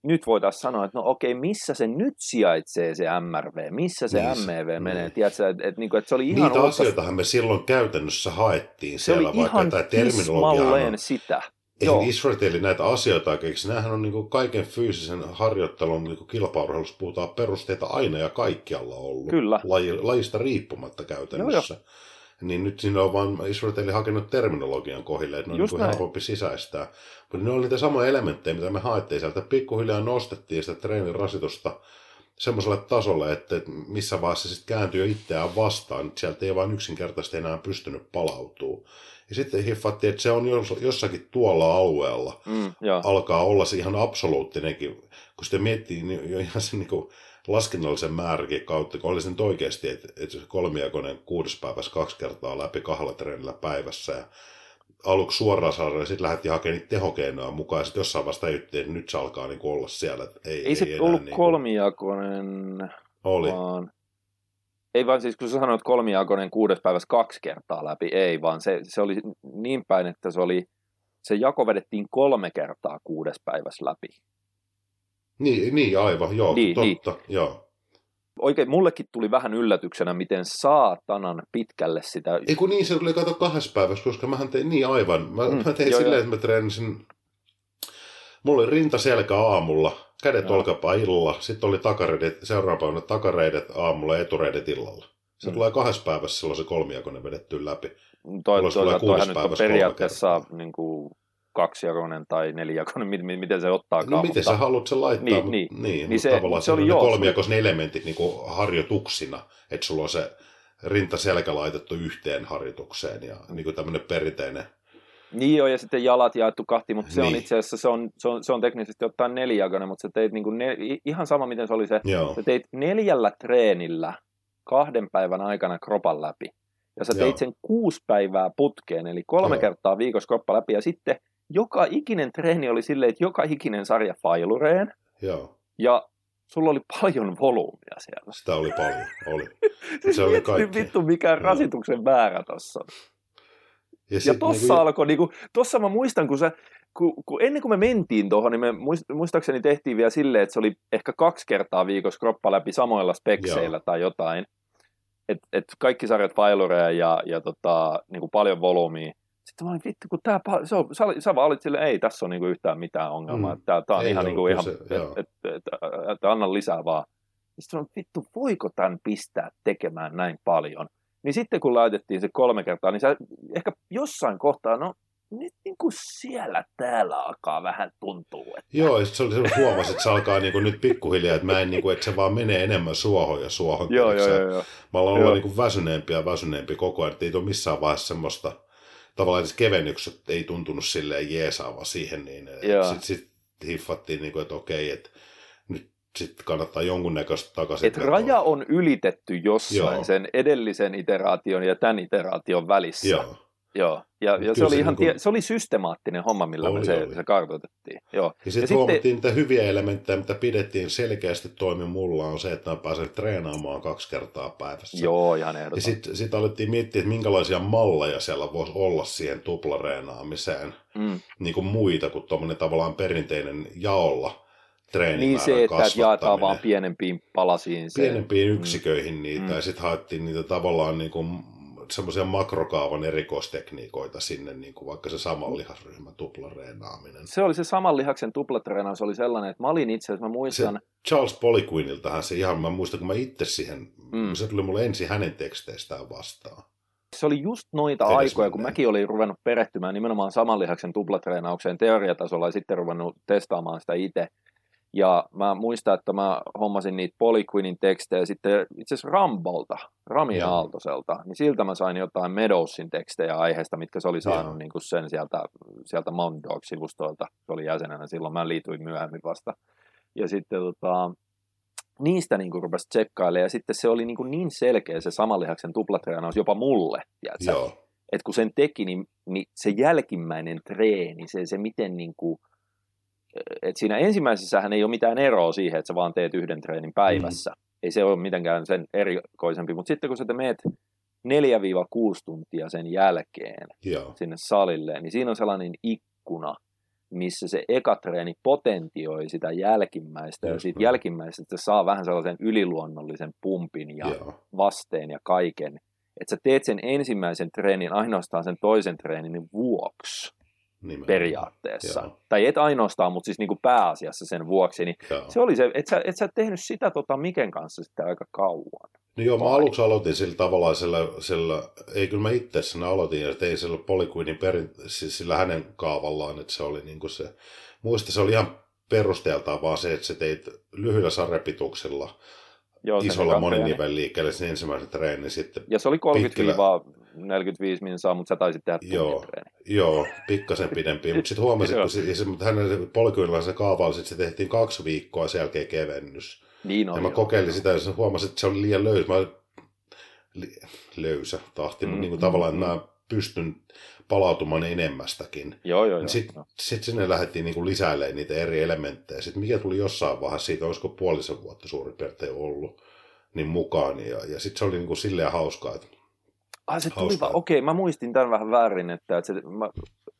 nyt voitaisiin sanoa, että no okei, missä se nyt sijaitsee se MRV, missä se niin, MEV niin. menee, tiedätkö, että, että, niin että se oli ihan... Niitä otas... asioitahan me silloin käytännössä haettiin se siellä, vaikka tämä terminologia on... sitä. Eihän Israeli näitä asioita keksi. Nämähän on niin kuin kaiken fyysisen harjoittelun niin kilpaurheilussa puhutaan perusteita aina ja kaikkialla ollut. Kyllä. Laji, lajista riippumatta käytännössä. Joo, joo. Niin nyt siinä on vaan Israeli hakenut terminologian kohille, että ne on niin helpompi sisäistää. Mutta ne oli niitä samoja elementtejä, mitä me haettiin sieltä. Pikkuhiljaa nostettiin sitä treenin rasitusta semmoiselle tasolle, että missä vaiheessa se sitten kääntyi jo itseään vastaan. Sieltä ei vaan yksinkertaisesti enää pystynyt palautumaan. Ja sitten hiffattiin, että se on jossakin tuolla alueella. Mm, alkaa olla se ihan absoluuttinenkin. Kun sitten miettii niin jo ihan se niin kuin laskennallisen määräkin kautta, kun olisi nyt oikeasti, että, että se kolmiakoinen kuudes päivässä kaksi kertaa läpi kahdella treenillä päivässä ja aluksi suoraan saada ja sitten lähdettiin hakemaan niitä tehokeinoja mukaan ja sitten jossain vasta että nyt se alkaa niin olla siellä. Että ei, ei, ei se ei ollut niin kolmijakoinen, oli. vaan ei vaan siis, kun sä sanoit kolmijakoinen kuudes päivässä kaksi kertaa läpi, ei, vaan se, se oli niin päin, että se oli, se jako vedettiin kolme kertaa kuudes päivässä läpi. Niin, niin aivan, joo, niin, totta, niin. joo. Oikein, mullekin tuli vähän yllätyksenä, miten saatanan pitkälle sitä... Ei kun niin, se tuli kato kahdessa päivässä, koska mähän tein niin aivan. Mä, mm, mä tein joo, silleen, joo. että mä treenisin... Mulla oli rinta selkä aamulla, kädet joo. olkapaa illalla, sitten oli takareidet, seuraavana takareidet aamulla ja etureidet illalla. Se mm. tulee kahdessa päivässä silloin se kolmijakoinen vedetty läpi. Toi, toi, toi, toihan nyt on periaatteessa niin kuin kaksijakoinen tai nelijakoinen, miten, miten se ottaa No miten sä haluat sen laittaa, niin, mutta, niin, niin, niin se, tavallaan se oli joo, kolmijakoisen elementit niin kuin harjoituksina, että sulla on se rinta-selkä laitettu yhteen harjoitukseen ja niin kuin tämmöinen perinteinen niin joo, ja sitten jalat jaettu kahti, mutta se niin. on itse asiassa, se on, se on, se on teknisesti ottaen nelijakoinen, mutta sä teit niin kuin ne, ihan sama, miten se oli se, Joo. sä teit neljällä treenillä kahden päivän aikana kropan läpi. Ja sä teit sen kuusi päivää putkeen, eli kolme Joo. kertaa viikossa kroppa läpi. Ja sitten joka ikinen treeni oli silleen, että joka ikinen sarja failureen. Joo. Ja sulla oli paljon volyymia siellä. Sitä oli paljon, oli. se oli kaikki. vittu mikä rasituksen määrä tossa on. Ja, ja tossa niin alkoi, niin kuin, tossa mä muistan, kun, sä, kun, kun ennen kuin me mentiin tuohon, niin me muistaakseni tehtiin vielä silleen, että se oli ehkä kaksi kertaa viikossa kroppa läpi samoilla spekseillä Joo. tai jotain. Et, et kaikki sarjat failureja ja, ja tota, niin kuin paljon volyymia. Sitten mä olin, vittu, kun tää, se on, sä, sä vaan olit silleen, ei tässä on niinku yhtään mitään ongelmaa, mm. tää, tää on ei ihan, niinku, ihan että et, et, et, et, anna lisää vaan. Sitten sanoin, vittu, voiko tämän pistää tekemään näin paljon? Niin sitten kun laitettiin se kolme kertaa, niin sä ehkä jossain kohtaa, no nyt niin kuin siellä täällä alkaa vähän tuntua. Että... Joo, ja se oli se, huomasi, että se alkaa niin kuin nyt pikkuhiljaa, että mä en, niin kuin, että se vaan menee enemmän suohon ja suohon. Joo, joo, joo, joo. Mä olen ollut niin kuin väsyneempi ja väsyneempi koko ajan, että ei ole missään vaiheessa semmoista, tavallaan edes kevennykset ei tuntunut silleen jeesaava siihen, niin sitten sit hiffattiin, niin kuin, että okei, että nyt sitten kannattaa jonkunnäköistä takaisin. Et raja on ylitetty jossain Joo. sen edellisen iteraation ja tämän iteraation välissä. Joo. Joo, ja, ja se, oli ihan, niin kuin... se oli systemaattinen homma, millä oli, me se, oli. se kartoitettiin. Joo. Ja sitten huomattiin niitä hyviä elementtejä, mitä pidettiin selkeästi toimi mulla, on se, että mä pääsen treenaamaan kaksi kertaa päivässä. Joo, ihan ehdoton. Ja sitten sit alettiin miettiä, että minkälaisia malleja siellä voisi olla siihen tuplareenaamiseen, mm. niin kuin muita kuin tuommoinen tavallaan perinteinen jaolla Niin se, että jaetaan vaan pienempiin palasiin. Se. Pienempiin mm. yksiköihin niitä, mm. ja sitten haettiin niitä tavallaan niin kuin semmoisia makrokaavan erikoistekniikoita sinne, niin kuin vaikka se saman lihasryhmän tuplareenaaminen. Se oli se saman lihaksen tuplatrenaus, oli sellainen, että mä olin itse asiassa, mä muistan... Se Charles Poliquiniltahan se ihan, mä muistan, kun mä itse siihen, mm. se tuli mulle ensin hänen teksteistään vastaan. Se oli just noita Edes aikoja, kun mäkin olin ruvennut perehtymään nimenomaan saman lihaksen tuplatreenaukseen teoriatasolla ja sitten ruvennut testaamaan sitä itse. Ja mä muistan, että mä hommasin niitä Polyquinin tekstejä sitten itse asiassa Rambolta, Rami yeah. Aaltoselta, niin siltä mä sain jotain Medowsin tekstejä aiheesta, mitkä se oli saanut niin kuin sen sieltä, sieltä Mount Dog-sivustoilta. Se oli jäsenenä silloin, mä liityin myöhemmin vasta. Ja sitten tota, niistä niin kuin rupesi tsekkailemaan, ja sitten se oli niin, kuin niin selkeä se samanlihaksen tuplatreenaus jopa mulle, tiedätkö? Että kun sen teki, niin, niin se jälkimmäinen treeni, se, se miten niin kuin, et siinä ensimmäisessähän ei ole mitään eroa siihen, että sä vaan teet yhden treenin päivässä. Mm. Ei se ole mitenkään sen erikoisempi, mutta sitten kun sä meet 4-6 tuntia sen jälkeen Joo. sinne salille, niin siinä on sellainen ikkuna, missä se ekatreeni potentioi sitä jälkimmäistä, Just ja siitä jälkimmäisestä se saa vähän sellaisen yliluonnollisen pumpin ja Joo. vasteen ja kaiken. Että sä teet sen ensimmäisen treenin ainoastaan sen toisen treenin vuoksi. Nimenomaan. periaatteessa. Joo. Tai et ainoastaan, mutta siis niin kuin pääasiassa sen vuoksi. Niin se oli se, että sä, et sä tehnyt sitä tota Miken kanssa sitten aika kauan. No joo, mä aluksi aloitin sillä tavalla, sillä, sillä ei kyllä mä itse sen aloitin, että ei sillä Polyquinin perin, siis sillä hänen kaavallaan, että se oli niin kuin se, muista se oli ihan perusteeltaan vaan se, että sä teit lyhyillä sarjapituksilla Joo, isolla moninivel liikkeelle sen ensimmäisen treenin sitten. Ja se oli 30-45 minsaa, mutta sä taisit tehdä joo, joo, pikkasen pidempi. mutta sitten huomasin, kun se, se, hänen polkyydellä se kaavaili, että se tehtiin kaksi viikkoa sen jälkeen kevennys. Niin on, ja mä joo. kokeilin sitä ja huomasin, että se oli liian löysä. Mä, li, löysä tahti, mm, mutta niin kuin mm, tavallaan, mm. mä pystyn palautumaan enemmästäkin. Joo, joo, Sitten joo. sit sinne lähdettiin niin lisäilemään niitä eri elementtejä. Sitten mikä tuli jossain vaiheessa siitä, olisiko puolisen vuotta suurin piirtein ollut, niin mukaan. Ja, ja sitten se oli niin kuin silleen hauskaa, että Ah, se tuli vaan, okei, okay, mä muistin tämän vähän väärin, että, että, se, mä,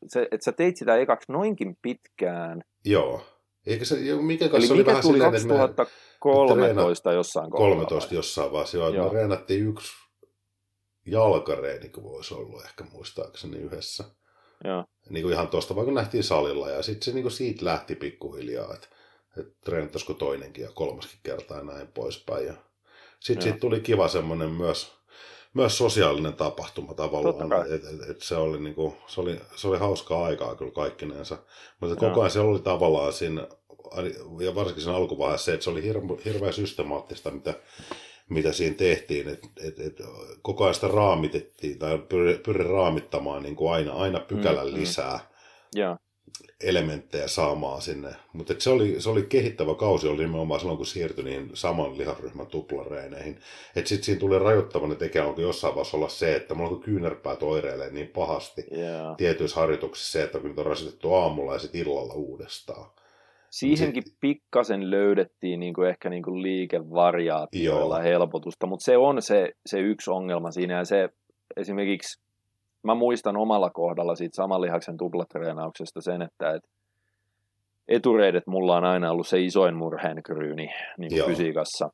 se, että sä teit sitä ekaksi noinkin pitkään. Joo. Eikä se, mikä Eli oli mikä vähän tuli silleen, 2013 me, jossain kohdalla? 13 jossain vaiheessa, joo. joo. Me reenattiin yksi jalkareeni, kun voisi olla ehkä muistaakseni yhdessä. Joo. Niin kuin ihan tuosta, vaikka nähtiin salilla. Ja sitten se niin kuin siitä lähti pikkuhiljaa, että, että treenittaisiko toinenkin ja kolmaskin kertaa ja näin poispäin. Ja sitten siitä tuli kiva semmoinen myös, myös sosiaalinen tapahtuma tavallaan. Et, et, et se, oli niinku, se, oli, se oli hauskaa aikaa kyllä kaikkinensa. Mutta koko ajan se oli tavallaan siinä, ja varsinkin siinä alkuvaiheessa se, että se oli hirve, hirveän systemaattista, mitä mitä siinä tehtiin, että et, et, koko ajan sitä raamitettiin tai pyri, pyri raamittamaan niin kuin aina, aina pykälän mm, lisää. Mm. Yeah. Elementtejä saamaan sinne. Mutta se oli, se oli kehittävä kausi, oli nimenomaan silloin, kun siirtyi niin saman lihasryhmän tuplareeneihin. Että sitten siinä tuli rajoittavana tekijä onko jossain vaiheessa olla se, että mulla kun kyynärpäät oireilee niin pahasti yeah. tietyissä harjoituksissa se, että kun on rasitettu aamulla ja sitten illalla uudestaan. Siihenkin sit... pikkasen löydettiin niin kuin ehkä niin kuin liikevariaatioilla helpotusta, mutta se on se, se yksi ongelma siinä ja se esimerkiksi mä muistan omalla kohdalla siitä saman lihaksen tuplatreenauksesta sen, että et etureidet mulla on aina ollut se isoin murheenkryyni niin fysiikassa.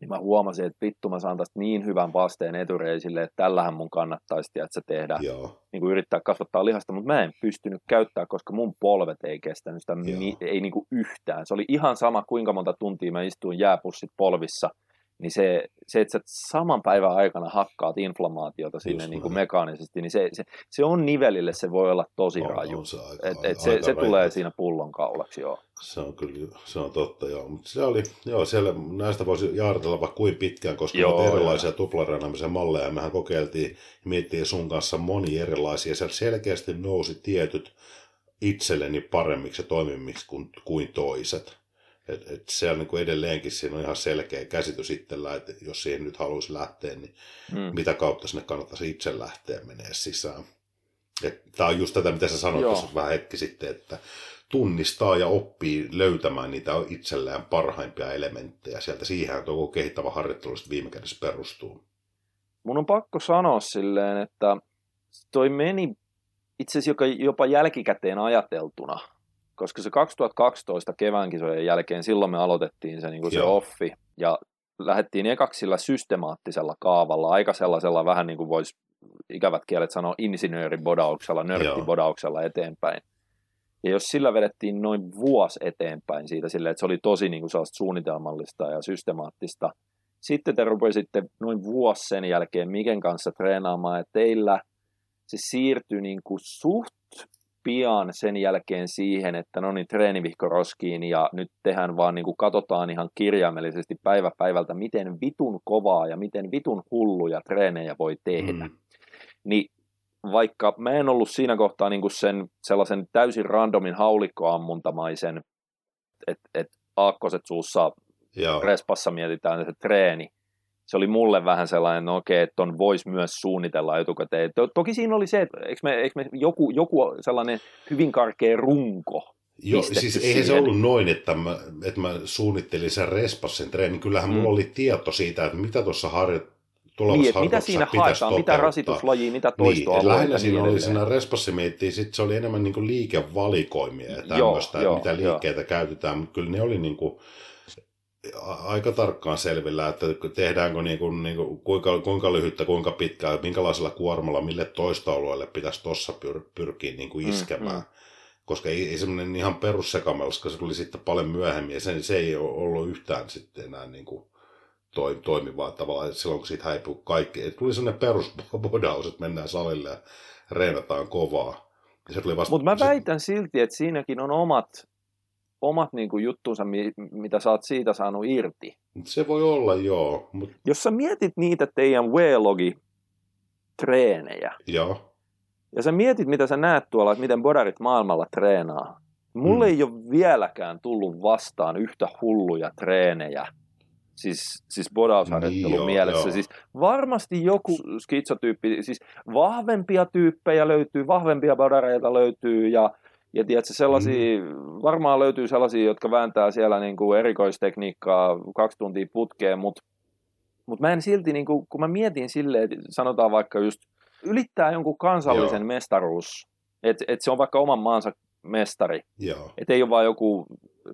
Niin mä huomasin, että vittu mä saan tästä niin hyvän vasteen etureisille, että tällähän mun kannattaisi tiedätkö, tehdä, Joo. Niin kuin yrittää kasvattaa lihasta, mutta mä en pystynyt käyttää, koska mun polvet ei kestänyt sitä mi- ei niin kuin yhtään. Se oli ihan sama, kuinka monta tuntia mä istuin jääpussit polvissa – niin se, se, että sä saman päivän aikana hakkaat inflamaatiota sinne niin kuin mekaanisesti, niin se, se, se on nivelille, se voi olla tosi on, raju. On se aika, et, et se, aika se tulee siinä pullonkaulaksi, joo. Se on kyllä, se on totta, joo. Mutta se oli, joo, siellä näistä voisi jaaritella vaikka kuin pitkään, koska joo, erilaisia tuplarenaamisen malleja mehän kokeiltiin ja miettii sun kanssa moni erilaisia. Siellä selkeästi nousi tietyt itselleni paremmiksi ja toimimmiksi kuin, kuin toiset. Et, et se on niin kuin edelleenkin siinä on ihan selkeä käsitys itsellä, että jos siihen nyt haluaisi lähteä, niin mm. mitä kautta sinne kannattaisi itse lähteä menee sisään. Tämä on just tätä, mitä sä sanoit tuossa vähän hetki sitten, että tunnistaa ja oppii löytämään niitä itselleen parhaimpia elementtejä. Sieltä siihen tuo kehittävä harjoittelu viime kädessä perustuu. Mun on pakko sanoa silleen, että toi meni itse asiassa jopa jälkikäteen ajateltuna – koska se 2012 kevään kisojen jälkeen, silloin me aloitettiin se, niin kuin se offi, ja lähdettiin ekaksi sillä systemaattisella kaavalla, aika sellaisella vähän niin kuin voisi ikävät kielet sanoa insinööribodauksella, nörttibodauksella eteenpäin. Ja jos sillä vedettiin noin vuosi eteenpäin siitä silleen, että se oli tosi niin kuin suunnitelmallista ja systemaattista, sitten te rupesitte noin vuosi sen jälkeen Miken kanssa treenaamaan, että teillä se siirtyi niin kuin suht pian sen jälkeen siihen, että no niin, treenivihko roskiin ja nyt tehdään vaan niin kuin katsotaan ihan kirjaimellisesti päivä päivältä, miten vitun kovaa ja miten vitun hulluja treenejä voi tehdä. Mm. Niin vaikka mä en ollut siinä kohtaa niin kuin sen sellaisen täysin randomin haulikkoammuntamaisen, että et aakkoset suussa Joo. respassa mietitään se treeni, se oli mulle vähän sellainen, no okei, että on voisi myös suunnitella etukäteen. Toki siinä oli se, että eikö me, eikö me joku, joku sellainen hyvin karkea runko Joo, siis eihän se ollut noin, että mä, että mä suunnittelin sen Respassin treenin. Kyllähän mm. mulla oli tieto siitä, että mitä tuossa harjo, niin, että mitä siinä haetaan, toteuttaa. mitä rasituslajia, mitä toistoa niin, Lähinnä siinä oli siinä Respassi sit se oli enemmän niin liikevalikoimia ja tämmöistä, joo, mitä liikkeitä joo. käytetään, mutta kyllä ne oli niin kuin, aika tarkkaan selvillä, että tehdäänkö niin kuin, niin kuin, kuinka, kuinka lyhyttä, kuinka pitkää, minkälaisella kuormalla, mille toistoalueelle pitäisi tuossa pyr, pyrkiä niin kuin mm, iskemään. Mm, mm. Koska ei, ei semmoinen ihan perussekammelska, se tuli sitten paljon myöhemmin, ja se, se ei ole ollut yhtään sitten enää niin kuin toimivaa tavallaan, että silloin kun siitä häipuu kaikki, että tuli semmoinen perusbodaus, että mennään salille ja reenataan kovaa. Mutta mä väitän silti, että siinäkin on omat omat niin kuin, juttunsa, mitä sä oot siitä saanut irti. Se voi olla, joo. Mut... Jos sä mietit niitä teidän W-logi-treenejä, joo. ja sä mietit, mitä sä näet tuolla, että miten bodarit maailmalla treenaa, mulle mm. ei ole vieläkään tullut vastaan yhtä hulluja treenejä, siis, siis bodausharjoittelun niin, mielessä. Joo. Siis varmasti joku skitsotyyppi, siis vahvempia tyyppejä löytyy, vahvempia bodareita löytyy, ja ja tiedätkö, sellaisia, mm. varmaan löytyy sellaisia, jotka vääntää siellä niin kuin erikoistekniikkaa kaksi tuntia putkeen, mutta mut mä en silti, niin kuin, kun mä mietin silleen, että sanotaan vaikka just ylittää jonkun kansallisen Joo. mestaruus, että et se on vaikka oman maansa mestari. Että ei ole vaan joku,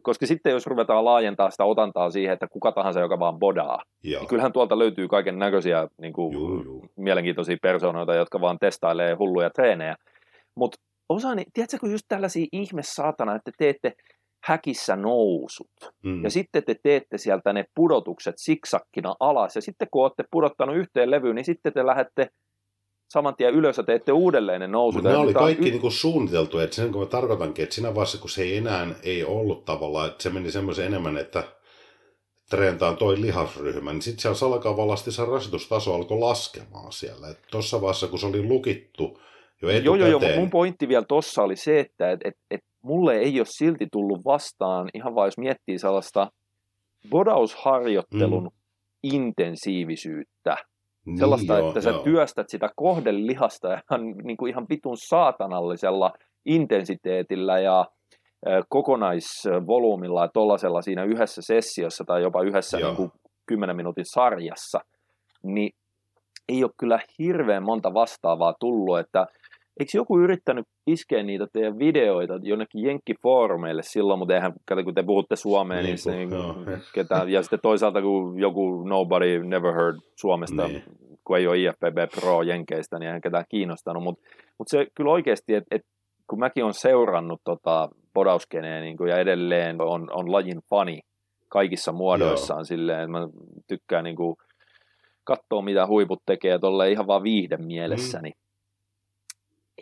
koska sitten jos ruvetaan laajentaa sitä otantaa siihen, että kuka tahansa, joka vaan bodaa, Joo. niin kyllähän tuolta löytyy kaiken näköisiä niin kuin, mielenkiintoisia persoonoita, jotka vaan testailee hulluja treenejä. Mutta osa, niin, tiedätkö, kun just tällaisia ihme saatana, että teette häkissä nousut, mm. ja sitten te teette sieltä ne pudotukset siksakkina alas, ja sitten kun olette pudottanut yhteen levyyn, niin sitten te lähdette saman tien ylös ja teette uudelleen ne nousut. Mutta ne oli kaikki y- niin kuin suunniteltu, että sen kun mä tarkoitankin, että siinä vaiheessa, kun se ei enää ei ollut tavallaan, että se meni semmoisen enemmän, että treentaan toi lihasryhmä, niin sitten siellä salakavallasti se rasitustaso alkoi laskemaan siellä. Tuossa vaiheessa, kun se oli lukittu, jo Joo, joo, joo, mutta mun pointti vielä tossa oli se, että et, et, et mulle ei ole silti tullut vastaan, ihan vaan jos miettii sellaista bodausharjoittelun mm. intensiivisyyttä. Niin, sellaista, joo, että sä joo. työstät sitä kohdelihasta ihan, niin kuin ihan vitun saatanallisella intensiteetillä ja kokonaisvolyymilla ja tollasella siinä yhdessä sessiossa tai jopa yhdessä niin kuin 10 minuutin sarjassa, niin ei ole kyllä hirveän monta vastaavaa tullut, että eikö joku yrittänyt iskeä niitä teidän videoita jonnekin jenkkifoorumeille silloin, mutta eihän, kun te puhutte suomeen, niin, niin, niin ketään, ja sitten toisaalta kun joku nobody never heard Suomesta, niin. kun ei ole IFBB Pro jenkeistä, niin eihän ketään kiinnostanut, mutta mut se kyllä oikeasti, että et, kun mäkin olen seurannut tota podauskeneen niin ja edelleen on, on lajin fani kaikissa muodoissaan Joo. silleen, että mä tykkään niin kuin, katsoa mitä huiput tekee tolle ihan vaan viihden mielessäni. Mm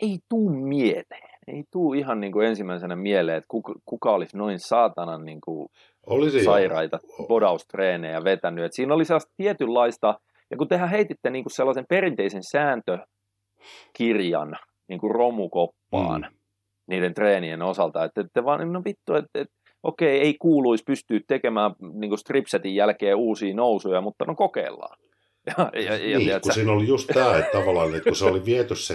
ei tuu mieleen. Ei tuu ihan niin kuin ensimmäisenä mieleen, että kuka, kuka olisi noin saatanan niin kuin olisi sairaita bodaustreenejä vetänyt. Et siinä oli sellaista tietynlaista, ja kun tehän heititte niin kuin sellaisen perinteisen sääntökirjan niin kuin romukoppaan mm. niiden treenien osalta, että te vaan, no vittu, että, että okei, ei kuuluisi pystyä tekemään niin kuin stripsetin jälkeen uusia nousuja, mutta no kokeillaan. Ja, ja, ja, niin, kun siinä oli just tämä, että tavallaan, että kun se oli viety se,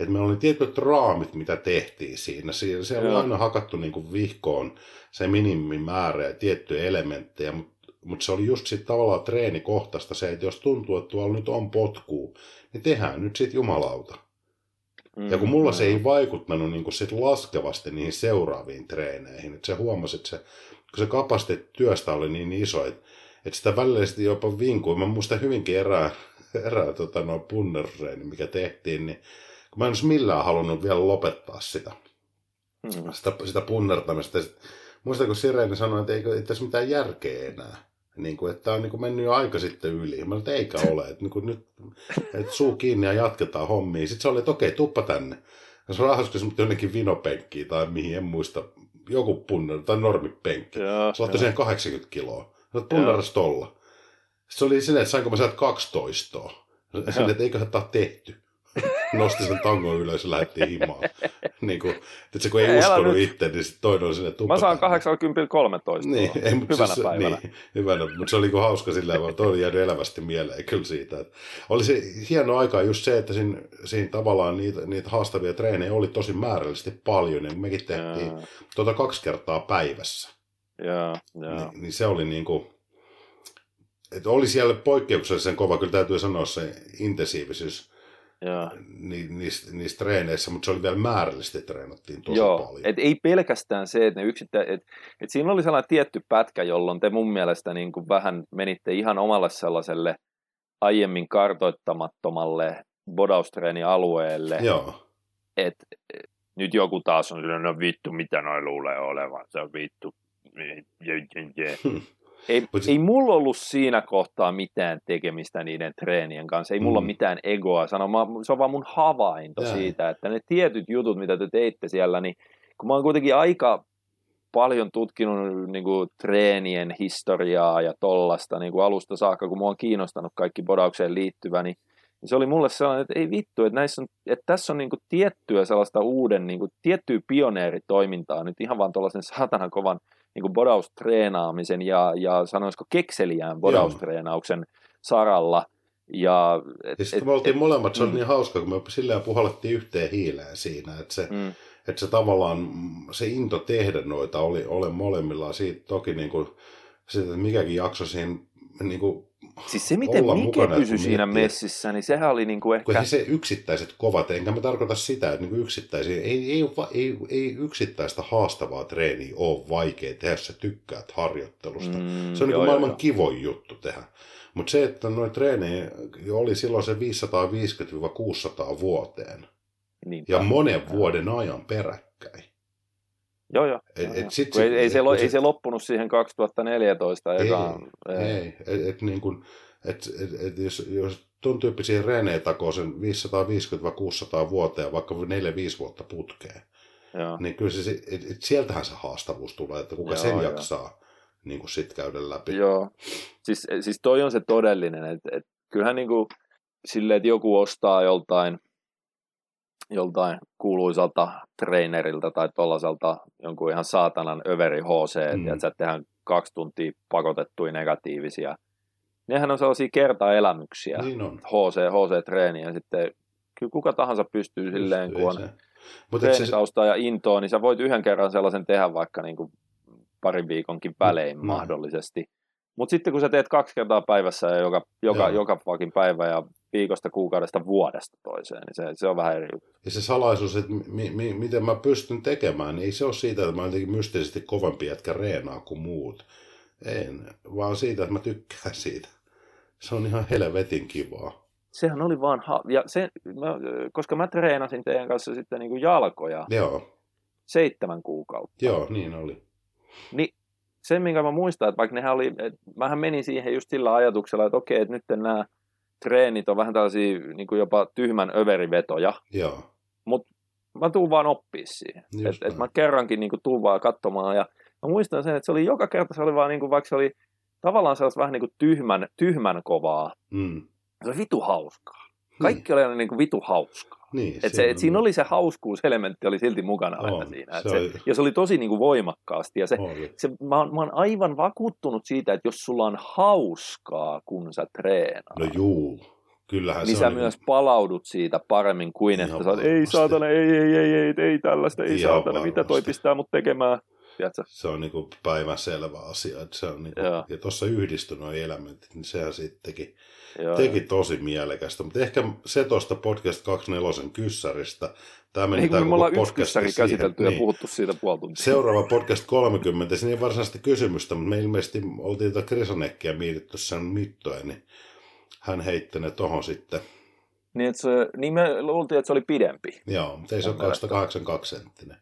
että meillä oli tietyt raamit, mitä tehtiin siinä. Siinä se oli aina hakattu niin kuin vihkoon se minimimäärä ja tiettyjä elementtejä, mutta mutta se oli just sitten tavallaan treenikohtaista se, että jos tuntuu, että tuolla nyt on potkuu, niin tehdään nyt sitten jumalauta. Mm, ja kun mulla mm. se ei vaikuttanut niin sit laskevasti niihin seuraaviin treeneihin, että se huomasi, että se, kun se kapasiteetti työstä oli niin iso, että että sitä välillä jopa vinkui. Mä muistan hyvinkin erää, erää tota, noin punnerreeni, mikä tehtiin, niin kun mä en olisi millään halunnut vielä lopettaa sitä, mm. sitä, sitä punnertamista. Muistan, kun Sireni sanoi, että ei, ei tässä mitään järkeä enää. Niin kuin, että on niin kuin mennyt jo aika sitten yli. Mä että eikä ole. Että niin kuin nyt että suu kiinni ja jatketaan hommia. Sitten se oli, että okei, tuppa tänne. Ja se rahaskesi mut jonnekin vinopenkkiin tai mihin, en muista. Joku punner tai normipenkki. se otti siihen 80 kiloa. Sä punnaras tolla. Se oli silleen, että sainko mä sieltä 12. Silleen, että eiköhän tämä tehty. Nosti sen tangon ylös ja lähti himaan. niin kuin, että se kun ei, ei uskonut itse, niin sitten toinen oli sinne tuppa. Mä saan 80 13. Niin, ei, mutta hyvänä siis, päivänä. Niin, hyvänä, mutta se oli niin hauska sillä vaan, toi oli jäänyt elävästi mieleen kyllä siitä. Että oli se hieno aika just se, että siinä, siinä tavallaan niitä, niitä haastavia treenejä oli tosi määrällisesti paljon, ja mekin tehtiin tuota kaksi kertaa päivässä. Joo, joo. Niin, niin se oli niin kuin, että oli siellä poikkeuksellisen kova, kyllä täytyy sanoa se intensiivisyys ni, niissä, niissä treeneissä, mutta se oli vielä määrällisesti treenattiin tosi Joo, paljon. Et ei pelkästään se, että ne yksittä, et, et siinä oli sellainen tietty pätkä, jolloin te mun mielestä niin kuin vähän menitte ihan omalle sellaiselle aiemmin kartoittamattomalle bodaustreenialueelle. Joo. Et, et, nyt joku taas on sellainen, no vittu, mitä noin luulee olevan, se on vittu. Ei, ei mulla ollut siinä kohtaa mitään tekemistä niiden treenien kanssa, ei mulla mm. ole mitään egoa sanoa, se on vaan mun havainto Jää. siitä, että ne tietyt jutut, mitä te teitte siellä, niin kun mä oon kuitenkin aika paljon tutkinut niin kuin, treenien historiaa ja tollasta niin kuin alusta saakka, kun mua on kiinnostanut kaikki bodaukseen liittyvä, niin niin se oli mulle sellainen, että ei vittu, että, näissä on, että tässä on niin kuin tiettyä sellaista uuden, niin kuin, tiettyä pioneeritoimintaa nyt ihan vaan tuollaisen saatanan kovan niin kuin bodaustreenaamisen ja, ja sanoisiko kekseliään bodaustreenauksen saralla. Ja, et, ja sitten me oltiin et, molemmat, se mm. oli niin hauska, kun me silleen puhallettiin yhteen hiileen siinä, että se, mm. että se tavallaan, se into tehdä noita oli, oli molemmilla siitä toki niin kuin, sitä, että mikäkin jakso siinä niin kuin Siis se, miten Mike pysyi siinä miettiä. messissä, niin sehän oli niin kuin ehkä... Kun se yksittäiset kovat, enkä mä tarkoita sitä, että niin yksittäisiä, ei, ei, ei, ei yksittäistä haastavaa treeniä ole vaikea tehdä, sä tykkäät harjoittelusta. Mm, se on joo, niin maailman joo. kivoin juttu tehdä. Mutta se, että noin treenejä oli silloin se 550-600 vuoteen. Niin, ja monen vuoden ajan peräkkäin. Joo, joo. Et, et sit, ei, ei, se, ei se loppunut siihen 2014. Ei, ekaan, ei. ei. Et, niin kun, et, et, et, jos, jos tuon tyyppisiä reenejä takoo sen 550-600 vuoteen, vaikka 4-5 vuotta putkeen, Joo. niin kyllä se, et, et sieltähän se haastavuus tulee, että kuka joo, sen jaksaa niin kuin sit käydä läpi. Joo, siis, siis toi on se todellinen, että et, kyllähän niin kuin, silleen, että joku ostaa joltain joltain kuuluisalta trainerilta tai tollaselta jonkun ihan saatanan överi HC, mm. että tehdään kaksi tuntia pakotettuja negatiivisia. Nehän on sellaisia kertaelämyksiä, Niin on. HC, HC-treeni, ja sitten kyllä kuka tahansa pystyy silleen, kun on se. Ja intoa, niin sä voit yhden kerran sellaisen tehdä vaikka niin kuin parin viikonkin välein Mm. mahdollisesti. Mutta sitten kun sä teet kaksi kertaa päivässä ja joka, joka, Joo. joka fucking päivä ja viikosta, kuukaudesta, vuodesta toiseen, niin se, se on vähän eri juttu. ja se salaisuus, että mi, mi, miten mä pystyn tekemään, niin ei se ole siitä, että mä jotenkin mystisesti kovempi jätkä reenaa kuin muut. En, vaan siitä, että mä tykkään siitä. Se on ihan helvetin kivaa. Sehän oli vaan, ha- ja se, mä, koska mä treenasin teidän kanssa sitten niin kuin jalkoja Joo, seitsemän kuukautta, joo, niin oli. niin se, minkä mä muistan, että vaikka nehän oli, että mähän menin siihen just sillä ajatuksella, että okei, että nyt nämä treenit on vähän tällaisia niin kuin jopa tyhmän överivetoja, Joo, mä tuun vaan oppii siihen. Että et mä kerrankin niin kuin, tuun vaan katsomaan. Ja mä muistan sen, että se oli joka kerta, se oli vaan niin kuin, vaikka se oli tavallaan sellaista vähän niin kuin tyhmän, tyhmän kovaa. mm. Se oli vitu hauskaa. Kaikki oli aina niin kuin vitu hauskaa. Niin, Et se, et siinä oli se hauskuuselementti oli silti mukana aina On, siinä. Et se se oli- ja se oli tosi niin kuin voimakkaasti. Ja se, Oli. se, mä, oon, mä oon aivan vakuuttunut siitä, että jos sulla on hauskaa, kun sä treenaat, No juu, kyllähän niin se sä on myös palaudut siitä paremmin kuin, Ihan että sä oot, ei varmasti. saatana, ei, ei, ei, ei, ei tällaista, ei Ihan saatana, mitä toi varmasti. pistää mut tekemään. Tiedätkö? se on niinku päivänselvä asia. Että se on niinku, Joo. ja tuossa yhdistyi nuo elementit, niin sehän sitten teki, Joo, teki tosi mielekästä. Mutta ehkä se tuosta podcast 24 kyssäristä. Tämä meni kun me ollaan yksi kyssäri käsitelty ja Niin. puhuttu siitä puoli tuntia. Seuraava podcast 30, siinä ei varsinaisesti kysymystä, mutta me ilmeisesti oltiin tuota Krisanekkiä mietitty sen mittoja, niin hän heitti ne tohon sitten. Niin, että se, niin me luultiin, että se oli pidempi. Joo, mutta ei se ole Mun mielestä. 282 senttinen.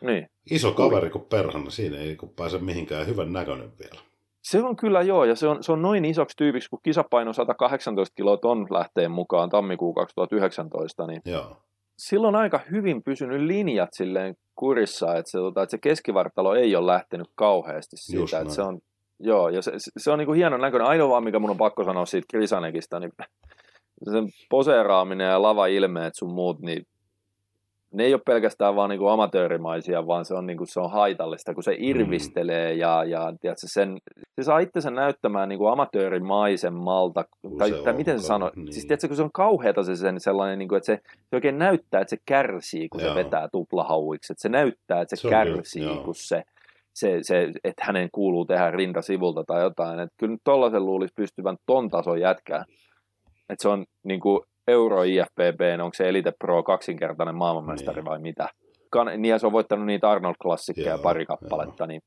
Niin. Iso kaveri kuin perhana, siinä ei niinku pääse mihinkään hyvän näköinen vielä. Se on kyllä joo, ja se on, se on noin isoksi tyypiksi, kun kisapaino 118 kiloa ton lähteen mukaan tammikuu 2019, niin Joo, silloin aika hyvin pysynyt linjat silleen kurissa, että se, tota, että se keskivartalo ei ole lähtenyt kauheasti Just siitä. Että näin. se on, joo, ja se, se- on niin kuin hienon näköinen. Ainoa vaan, mikä mun on pakko sanoa siitä Krisanekista, niin sen poseeraaminen ja lava-ilmeet sun muut, niin ne ei ole pelkästään vaan niin kuin amatöörimaisia, vaan se on, niin kuin, se on haitallista, kun se irvistelee ja, ja tiedätkö, sen, se saa itsensä näyttämään niin kuin amatöörimaisemmalta, Kun tai, se tai miten se sanoo, niin. siis tiedätkö, kun se on kauheata se sen sellainen, niin kuin, että se, se oikein näyttää, että se kärsii, kun Joo. se vetää tuplahauiksi, että se näyttää, että se, Se on kärsii, joo. kun se, se, se, että hänen kuuluu tehdä rinta sivulta tai jotain, että kyllä nyt tollaisen luulisi pystyvän ton tason jätkää, että se on niin kuin Euro IFBB, onko se Elite Pro kaksinkertainen maailmanmestari Niin. vai mitä? Kan, niin ja se on voittanut niitä Arnold-klassikkeja Joo, pari kappaletta, niin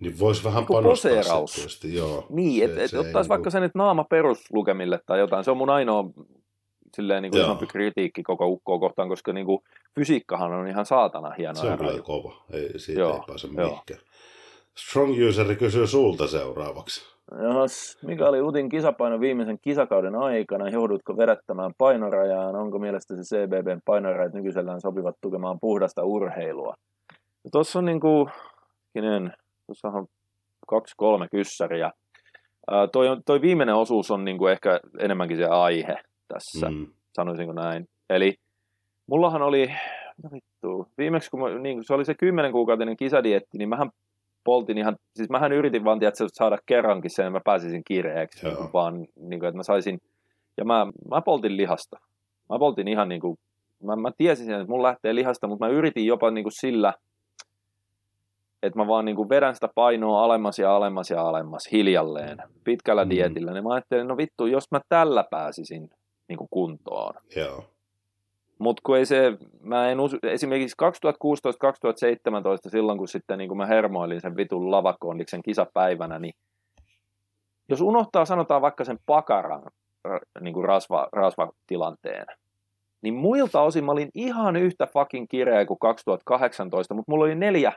niin voisi vähän Niinku panostaa sitten joo. Niin, että et, ei ottaisi vaikka niinku- sen nyt naama peruslukemille tai jotain. Se on mun ainoa silleen niin kuin isompi kritiikki koko ukkoa kohtaan, koska niin kuin, fysiikkahan on ihan saatana hieno. Se on kyllä kova, ei, siitä Joo, ei pääse mihinkään. Strong Useri kysyy sulta seuraavaksi. Jos, mikä oli Utin kisapaino viimeisen kisakauden aikana? Joudutko vedättämään painorajaan? Onko mielestäsi CBBn painorajat nykyisellään sopivat tukemaan puhdasta urheilua? Ja Tuossa on niin kuin, tuossa on kaksi kolme kyssäriä. Ää, toi, on, toi viimeinen osuus on niin kuin ehkä enemmänkin se aihe tässä, mm. Mm, sanoisinko näin. Eli mullahan oli, no vittu, viimeksi kun mä, niin, se oli se kymmenen kuukautinen kisadietti, niin mähän poltin ihan, siis mähän yritin vaan tiedätkö, saada kerrankin sen, että mä pääsisin kireeksi, Joo. niin vaan, niin kuin, että mä saisin, ja mä, mä poltin lihasta. Mä poltin ihan niin kuin, mä, mä tiesin sen, että mun lähtee lihasta, mutta mä yritin jopa niin kuin sillä, että mä vaan niin kuin vedän sitä painoa alemmas ja alemmas ja alemmas hiljalleen, pitkällä mm. dietillä, niin mä ajattelin, no vittu, jos mä tällä pääsisin niin kuin kuntoon, joo, mutta kun ei se, mä en usu, esimerkiksi 2016-2017 silloin, kun sitten niin kun mä hermoilin sen vitun lavakondiksen kisapäivänä, niin jos unohtaa, sanotaan vaikka sen pakaran ra- niin kuin rasva, rasvatilanteen, niin muilta osin mä olin ihan yhtä fucking kireä kuin 2018, mutta mulla oli neljä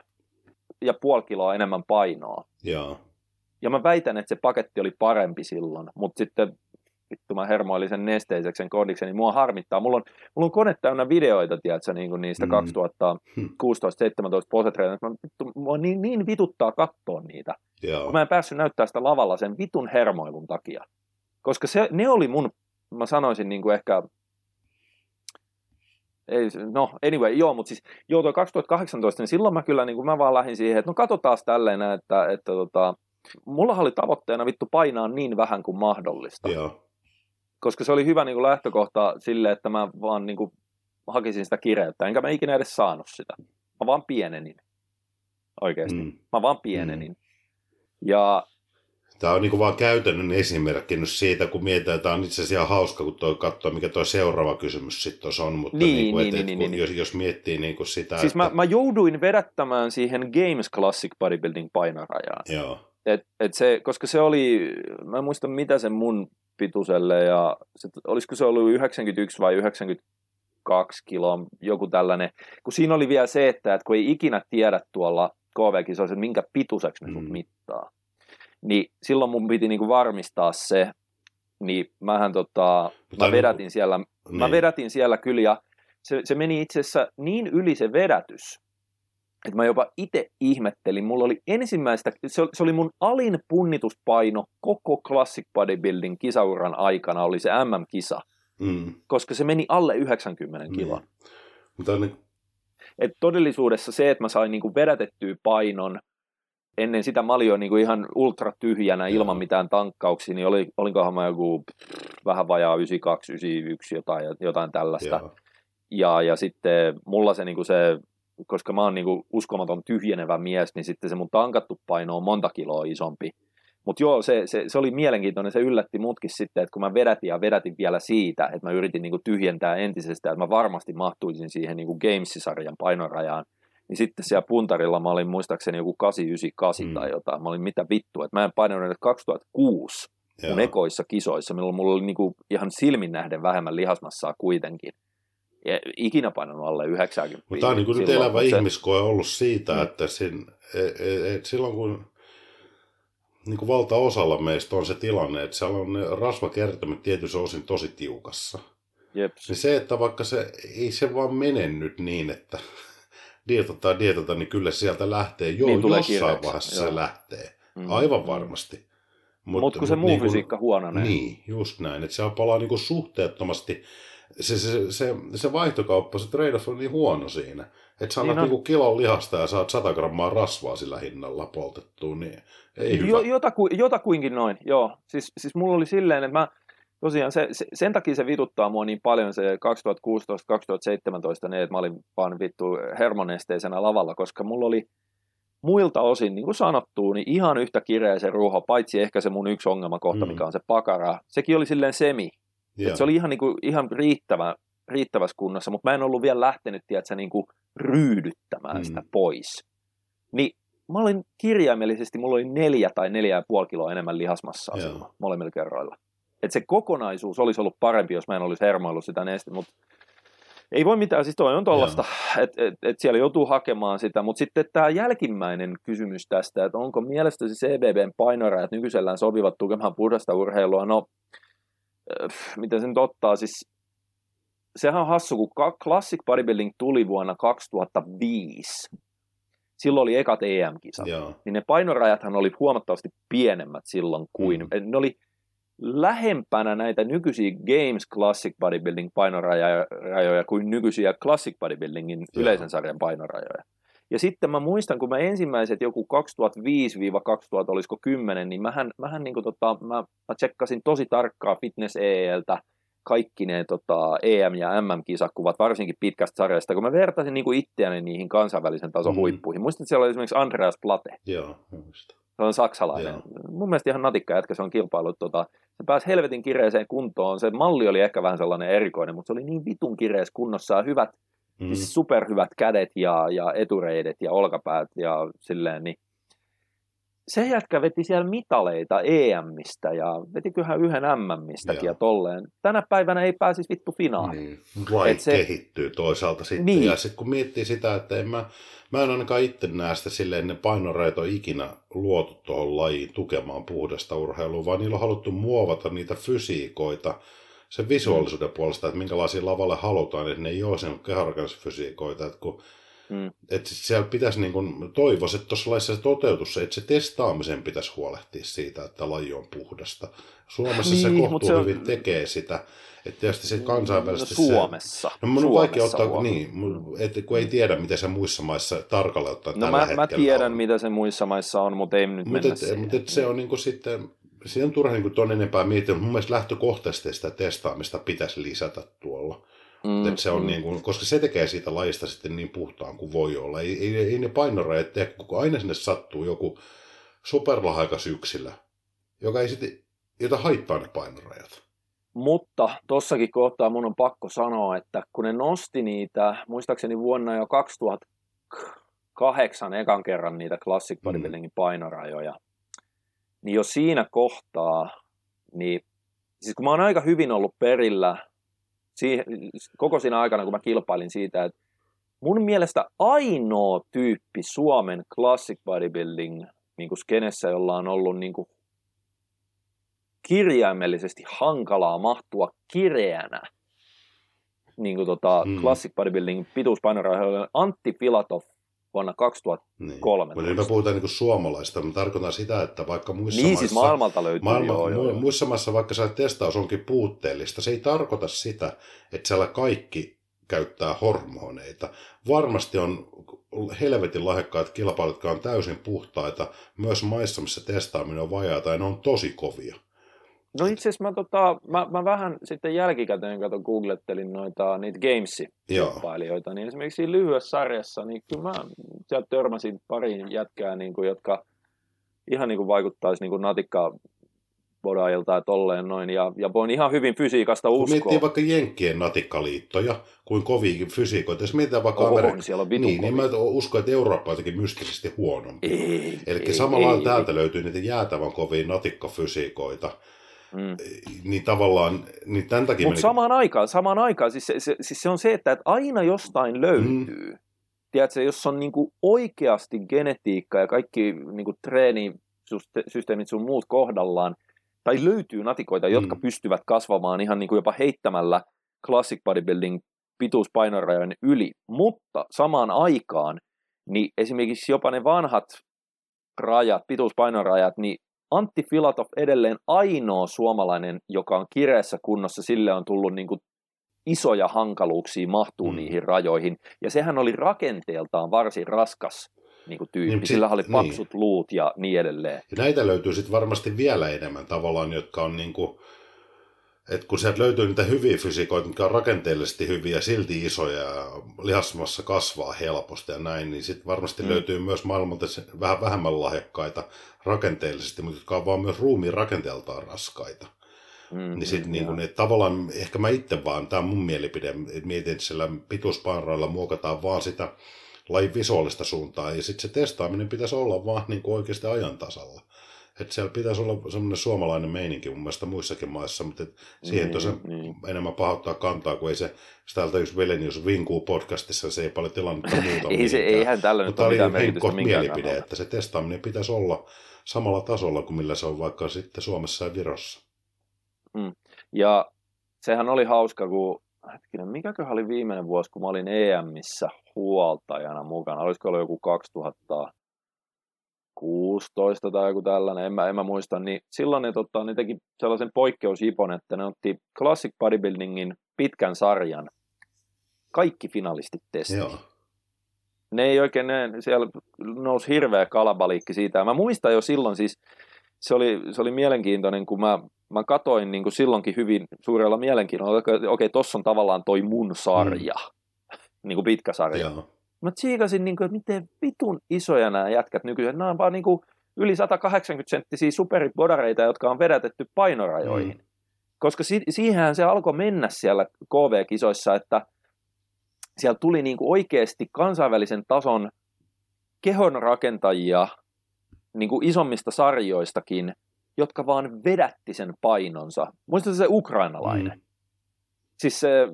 ja puoli kiloa enemmän painoa. joo. Ja mä väitän, että se paketti oli parempi silloin, mutta sitten vittu mä hermoilin sen nesteiseksi sen kondiksen, niin mua harmittaa. Mulla on, mulla on kone täynnä videoita, tiedätkö, niin kuin niistä Mm. mm. 2016-17 posetreenistä. Vittu, mua niin, niin vituttaa katsoa niitä. joo. Kun mä en päässyt näyttää sitä lavalla sen vitun hermoilun takia. Koska se, ne oli mun, mä sanoisin niin kuin ehkä ei, no anyway, joo, mutta siis joo, tuo 2018, niin silloin mä kyllä, niin kuin mä vaan lähdin siihen, että no katsotaan tälleen, että, että tota, mulla oli tavoitteena vittu painaa niin vähän kuin mahdollista. Joo. Koska se oli hyvä niin kuin lähtökohta sille, että mä vaan niin kuin hakisin sitä kireyttä, enkä mä ikinä edes saanut sitä. Mä vaan pienenin. Oikeasti. Mm. Mä vaan pienenin. Mm. Ja Tämä on niin vaan käytännön esimerkki nyt siitä, kun mietitään, että on itse asiassa ihan hauska, kun toi katsoo, mikä tuo seuraava kysymys sitten on, mutta niin, niin, niin, et, niin, et, niin, jos, jos miettii niin kuin sitä, Siis että... mä, mä jouduin vedättämään siihen Games Classic Bodybuilding painorajaan. Joo. Et, et se, koska se oli, mä en muista mitä se mun pituiselle, ja se, olisiko se ollut 91 vai 92 kiloa, joku tällainen. Kun siinä oli vielä se, että, että kun ei ikinä tiedä tuolla KV-kisoissa, että minkä pituiseksi ne mm. sut mittaa niin silloin mun piti niinku varmistaa se, niin mähän tota, mä vedätin siellä, niin. mä vedätin siellä kyllä ja se, se meni itse asiassa niin yli se vedätys, että mä jopa itse ihmettelin. Mulla oli ensimmäistä, se, se oli mun alin punnituspaino koko Classic Bodybuilding kisauran aikana, oli se MM-kisa, mm. koska se meni alle 90 kiloa. Niin. Mutta niin... Et todellisuudessa se, että mä sain niinku vedätettyä painon – ennen sitä mä olin jo niin kuin ihan ultra tyhjänä ilman mitään tankkauksia, niin oli, olinkohan mä joku vähän vajaa 92, 91 jotain, jotain tällaista. Ja, ja sitten mulla se, niin kuin se koska mä oon niin kuin uskomaton tyhjenevä mies, niin sitten se mun tankattu paino on monta kiloa isompi. Mutta joo, se, se, se, oli mielenkiintoinen, se yllätti mutkin sitten, että kun mä vedätin ja vedätin vielä siitä, että mä yritin niin kuin tyhjentää entisestä, että mä varmasti mahtuisin siihen niin kuin Games-sarjan painorajaan, niin sitten siellä puntarilla mä olin muistaakseni joku 898 mm. tai jotain. Mä olin mitä vittua, että mä en painanut 2006 Joo. mun ekoissa kisoissa, milloin mulla oli niinku ihan silmin nähden vähemmän lihasmassaa kuitenkin. Ikinä painanut alle 90. Mutta tämä on niin nyt elävä se... ihmiskoe ollut siitä, mm. että sin, et, et, et silloin kun niin kuin valtaosalla meistä on se tilanne, että siellä on ne rasvakertomet tietyissä osin tosi tiukassa. Jeps. Niin se, että vaikka se ei se vaan mene nyt niin, että dietota dietota, niin kyllä sieltä lähtee. Joo, niin jossain kireeksi. vaiheessa Joo. se lähtee. Mm. Aivan varmasti. Mutta mut kun se muu niin fysiikka huononee. Niin, just näin. Että se palaa niin kuin suhteettomasti. Se, se, se, se vaihtokauppa, se trade on niin huono siinä. Että sä annat niin niin kilon lihasta ja saat 100 grammaa rasvaa sillä hinnalla poltettua, niin ei hyvä. Jo, jotaku, jotakuinkin noin, joo. Siis, siis mulla oli silleen, että mä, tosiaan se, se, sen takia se vituttaa mua niin paljon se 2016-2017 ne, että mä olin vaan vittu hermonesteisenä lavalla, koska mulla oli muilta osin, niin kuin sanottu, niin ihan yhtä kireä se ruoho, paitsi ehkä se mun yksi ongelmakohta, mm. mikä on se pakara. Sekin oli silleen semi. Yeah. se oli ihan, niin kuin, ihan riittävä, riittävässä kunnossa, mutta mä en ollut vielä lähtenyt, tiedätkö, niin kuin ryydyttämään mm. sitä pois. Niin mä olin kirjaimellisesti, mulla oli neljä tai neljä ja puoli kiloa enemmän lihasmassaa yeah. silloin, molemmilla kerroilla että se kokonaisuus olisi ollut parempi, jos mä en olisi hermoillut sitä neste, mutta ei voi mitään, siis toi on tuollaista, että et, et siellä joutuu hakemaan sitä, mutta sitten tämä jälkimmäinen kysymys tästä, että onko mielestäsi CBBn painoarajat nykyisellään sopivat tukemaan puhdasta urheilua, no miten sen ottaa, siis sehän on hassu, kun Classic Bodybuilding tuli vuonna 2005, silloin oli ekat EM-kisat, Joo. niin ne painorajathan oli huomattavasti pienemmät silloin kuin, mm. ne oli lähempänä näitä nykyisiä Games Classic Bodybuilding painorajoja kuin nykyisiä Classic Bodybuildingin Joo. yleisen sarjan painorajoja. Ja sitten mä muistan, kun mä ensimmäiset joku 2005-2000, olisiko 10, niin mähän, mähän niin kuin tota, mä, mä tsekkasin tosi tarkkaa Fitness EEltä kaikki ne tota, EM- ja MM-kisakuvat, varsinkin pitkästä sarjasta, kun mä vertasin niin kuin itseäni niihin kansainvälisen tason mm. huippuihin. Muistat, että siellä oli esimerkiksi Andreas Plate. Joo, muistan. Se on saksalainen. Joo. Mun mielestä ihan natikka jätkä, se on kilpailu. Tota, se pääsi helvetin kireeseen kuntoon. Se malli oli ehkä vähän sellainen erikoinen, mutta se oli niin vitun kireessä kunnossa ja hyvät, mm. siis superhyvät kädet ja, ja etureidet ja olkapäät ja silleen. Niin se jätkä veti siellä mitaleita EMistä ja vetiköhän yhden MMistäkin ja tolleen. Tänä päivänä ei pääsisi vittu finaaliin. Niin. Laji se... kehittyy toisaalta sitten. Niin. Ja sitten kun miettii sitä, että en mä, mä en ainakaan itse näe sitä silleen, ne painoreet on ikinä luotu tuohon lajiin tukemaan puhdasta urheilua, vaan niillä on haluttu muovata niitä fysiikoita sen visuaalisuuden mm. puolesta, että minkälaisia lavalle halutaan, että ne ei ole sen kehorakennusfysiikoita, että kun Mm. Että siellä pitäisi niin kuin, toivoa, että tuossa laissa se toteutus, että se testaamisen pitäisi huolehtia siitä, että laji on puhdasta. Suomessa niin, se kohtuu se on... hyvin tekee sitä. Että tietysti se kansainvälisesti no, Suomessa. Se, no mun on vaikea ottaa, huomioon. niin, että kun ei tiedä, miten se muissa maissa tarkalleen ottaen No mä, mä tiedän, on. mitä se muissa maissa on, mutta ei nyt mennä et, siihen. Mutta se on niin kuin sitten, siinä on turha niin tuon enempää miettiä, mutta mun mielestä lähtökohtaisesti sitä testaamista pitäisi lisätä tuolla. Mm, että se on mm. niin kuin, koska se tekee siitä lajista sitten niin puhtaan kuin voi olla. Ei, ei, ei ne painorajat tee, kun aina sinne sattuu joku superlahaikas yksilö, joka ei sitten, jota haittaa ne painorajat. Mutta tossakin kohtaa mun on pakko sanoa, että kun ne nosti niitä, muistaakseni vuonna jo 2008 ekan kerran niitä Classic mm. Bodybuildingin painorajoja, niin jo siinä kohtaa, niin siis kun mä oon aika hyvin ollut perillä siihen, koko siinä aikana, kun mä kilpailin siitä, että mun mielestä ainoa tyyppi Suomen Classic Bodybuilding niin kuin skenessä, jolla on ollut niin kuin kirjaimellisesti hankalaa mahtua kireänä niin kuin tota, hmm. Classic Bodybuilding pituuspainorahoilla Antti Filatov vuonna 2003. Niin. me puhutaan niin suomalaista, mä tarkoitan sitä, että vaikka muissa niin, siis maissa... siis maailmalta löytyy. Maailma, joo, joo, joo. Muissa maissa vaikka se testaus onkin puutteellista, se ei tarkoita sitä, että siellä kaikki käyttää hormoneita. Varmasti on helvetin lahjakkaat kilpailut, jotka on täysin puhtaita, myös maissa, missä testaaminen on vajaata, ja ne on tosi kovia. No itse asiassa mä, tota, mä, mä, vähän sitten jälkikäteen kato googlettelin noita niitä Games-kilpailijoita, niin esimerkiksi siinä lyhyessä sarjassa, niin kyllä mä sieltä törmäsin pariin jätkää, niin kuin, jotka ihan niin kuin vaikuttaisi niin kuin natikka bodailta ja tolleen noin, ja, ja voin ihan hyvin fysiikasta uskoa. Kun miettii vaikka Jenkkien natikkaliittoja, kuin koviikin fysiikoita, jos mietitään vaikka Oho, Amerikka, niin, niin, niin, niin mä uskon, että Eurooppa on jotenkin mystisesti huonompi. Ei, Eli ei, samalla ei, täältä ei. löytyy niitä jäätävän kovia natikkafysiikoita, Mm. Niin tavallaan, niin tämän takia... Mutta samaan aikaan, samaan aikaan, siis se, se, siis se on se, että, että aina jostain löytyy. Mm. Tiedätkö, jos on niinku oikeasti genetiikka ja kaikki niinku treenisysteemit sun muut kohdallaan, tai löytyy natikoita, jotka mm. pystyvät kasvamaan ihan niinku jopa heittämällä classic bodybuilding pituuspainorajojen yli, mutta samaan aikaan, niin esimerkiksi jopa ne vanhat rajat, pituuspainorajat, niin Antti Filatov edelleen ainoa suomalainen, joka on kireessä kunnossa, sille on tullut niin kuin isoja hankaluuksia mahtuu mm. niihin rajoihin. Ja sehän oli rakenteeltaan varsin raskas niin kuin tyyppi. Niin, Sillä oli niin. paksut niin. luut ja niin edelleen. Ja näitä löytyy sitten varmasti vielä enemmän tavallaan, jotka on niin kuin et kun sieltä löytyy niitä hyviä fysikoita, mitkä on rakenteellisesti hyviä, silti isoja ja lihasmassa kasvaa helposti ja näin, niin sitten varmasti mm. löytyy myös maailmalta vähän vähemmän lahjakkaita rakenteellisesti, mutta jotka on vaan myös ruumiin rakenteeltaan raskaita. Mm, niin sitten mm, niin kuin, että tavallaan ehkä mä itse vaan, tämä on mun mielipide, että mietin, että sillä pituuspainoilla muokataan vaan sitä lajin visuaalista suuntaa, ja sitten se testaaminen pitäisi olla vaan niin oikeasti ajan tasalla että siellä pitäisi olla semmoinen suomalainen meininki mun mielestä muissakin maissa, mutta siihen niin, tosiaan niin. enemmän pahoittaa kantaa, kun ei se, jos täältä jos jos vinkuu podcastissa, se ei paljon tilannetta muuta. ei se, eihän tällä nyt ole mitään merkitystä mielipide, kannalta. että se testaaminen pitäisi olla samalla tasolla kuin millä se on vaikka sitten Suomessa ja Virossa. Mm. Ja sehän oli hauska, kun hetkinen, mikäköhän oli viimeinen vuosi, kun mä olin EMissä huoltajana mukana, olisiko ollut joku 2000 16 tai joku tällainen, en mä, en mä muista, niin silloin ne, tota, ne teki sellaisen poikkeusipon, että ne otti Classic Bodybuildingin pitkän sarjan kaikki finalistit testiin. Joo. Ne ei oikein, ne, siellä nousi hirveä kalabaliikki siitä. Mä muistan jo silloin siis, se oli, se oli mielenkiintoinen, kun mä, mä katoin niin kuin silloinkin hyvin suurella mielenkiinnolla, että okei, okay, tossa on tavallaan toi mun sarja, mm. niin kuin pitkä sarja. Joo. Mä tsiikasin, niin kuin, että miten vitun isoja nämä jätkät nykyään. Nämä on vaan niin kuin yli 180 senttisiä superibodareita, jotka on vedätetty painorajoihin. Mm. Koska si- siihen se alkoi mennä siellä KV-kisoissa, että siellä tuli niin kuin oikeasti kansainvälisen tason kehonrakentajia niin kuin isommista sarjoistakin, jotka vaan vedätti sen painonsa. Muistatko se ukrainalainen? Mm. Siis se äh,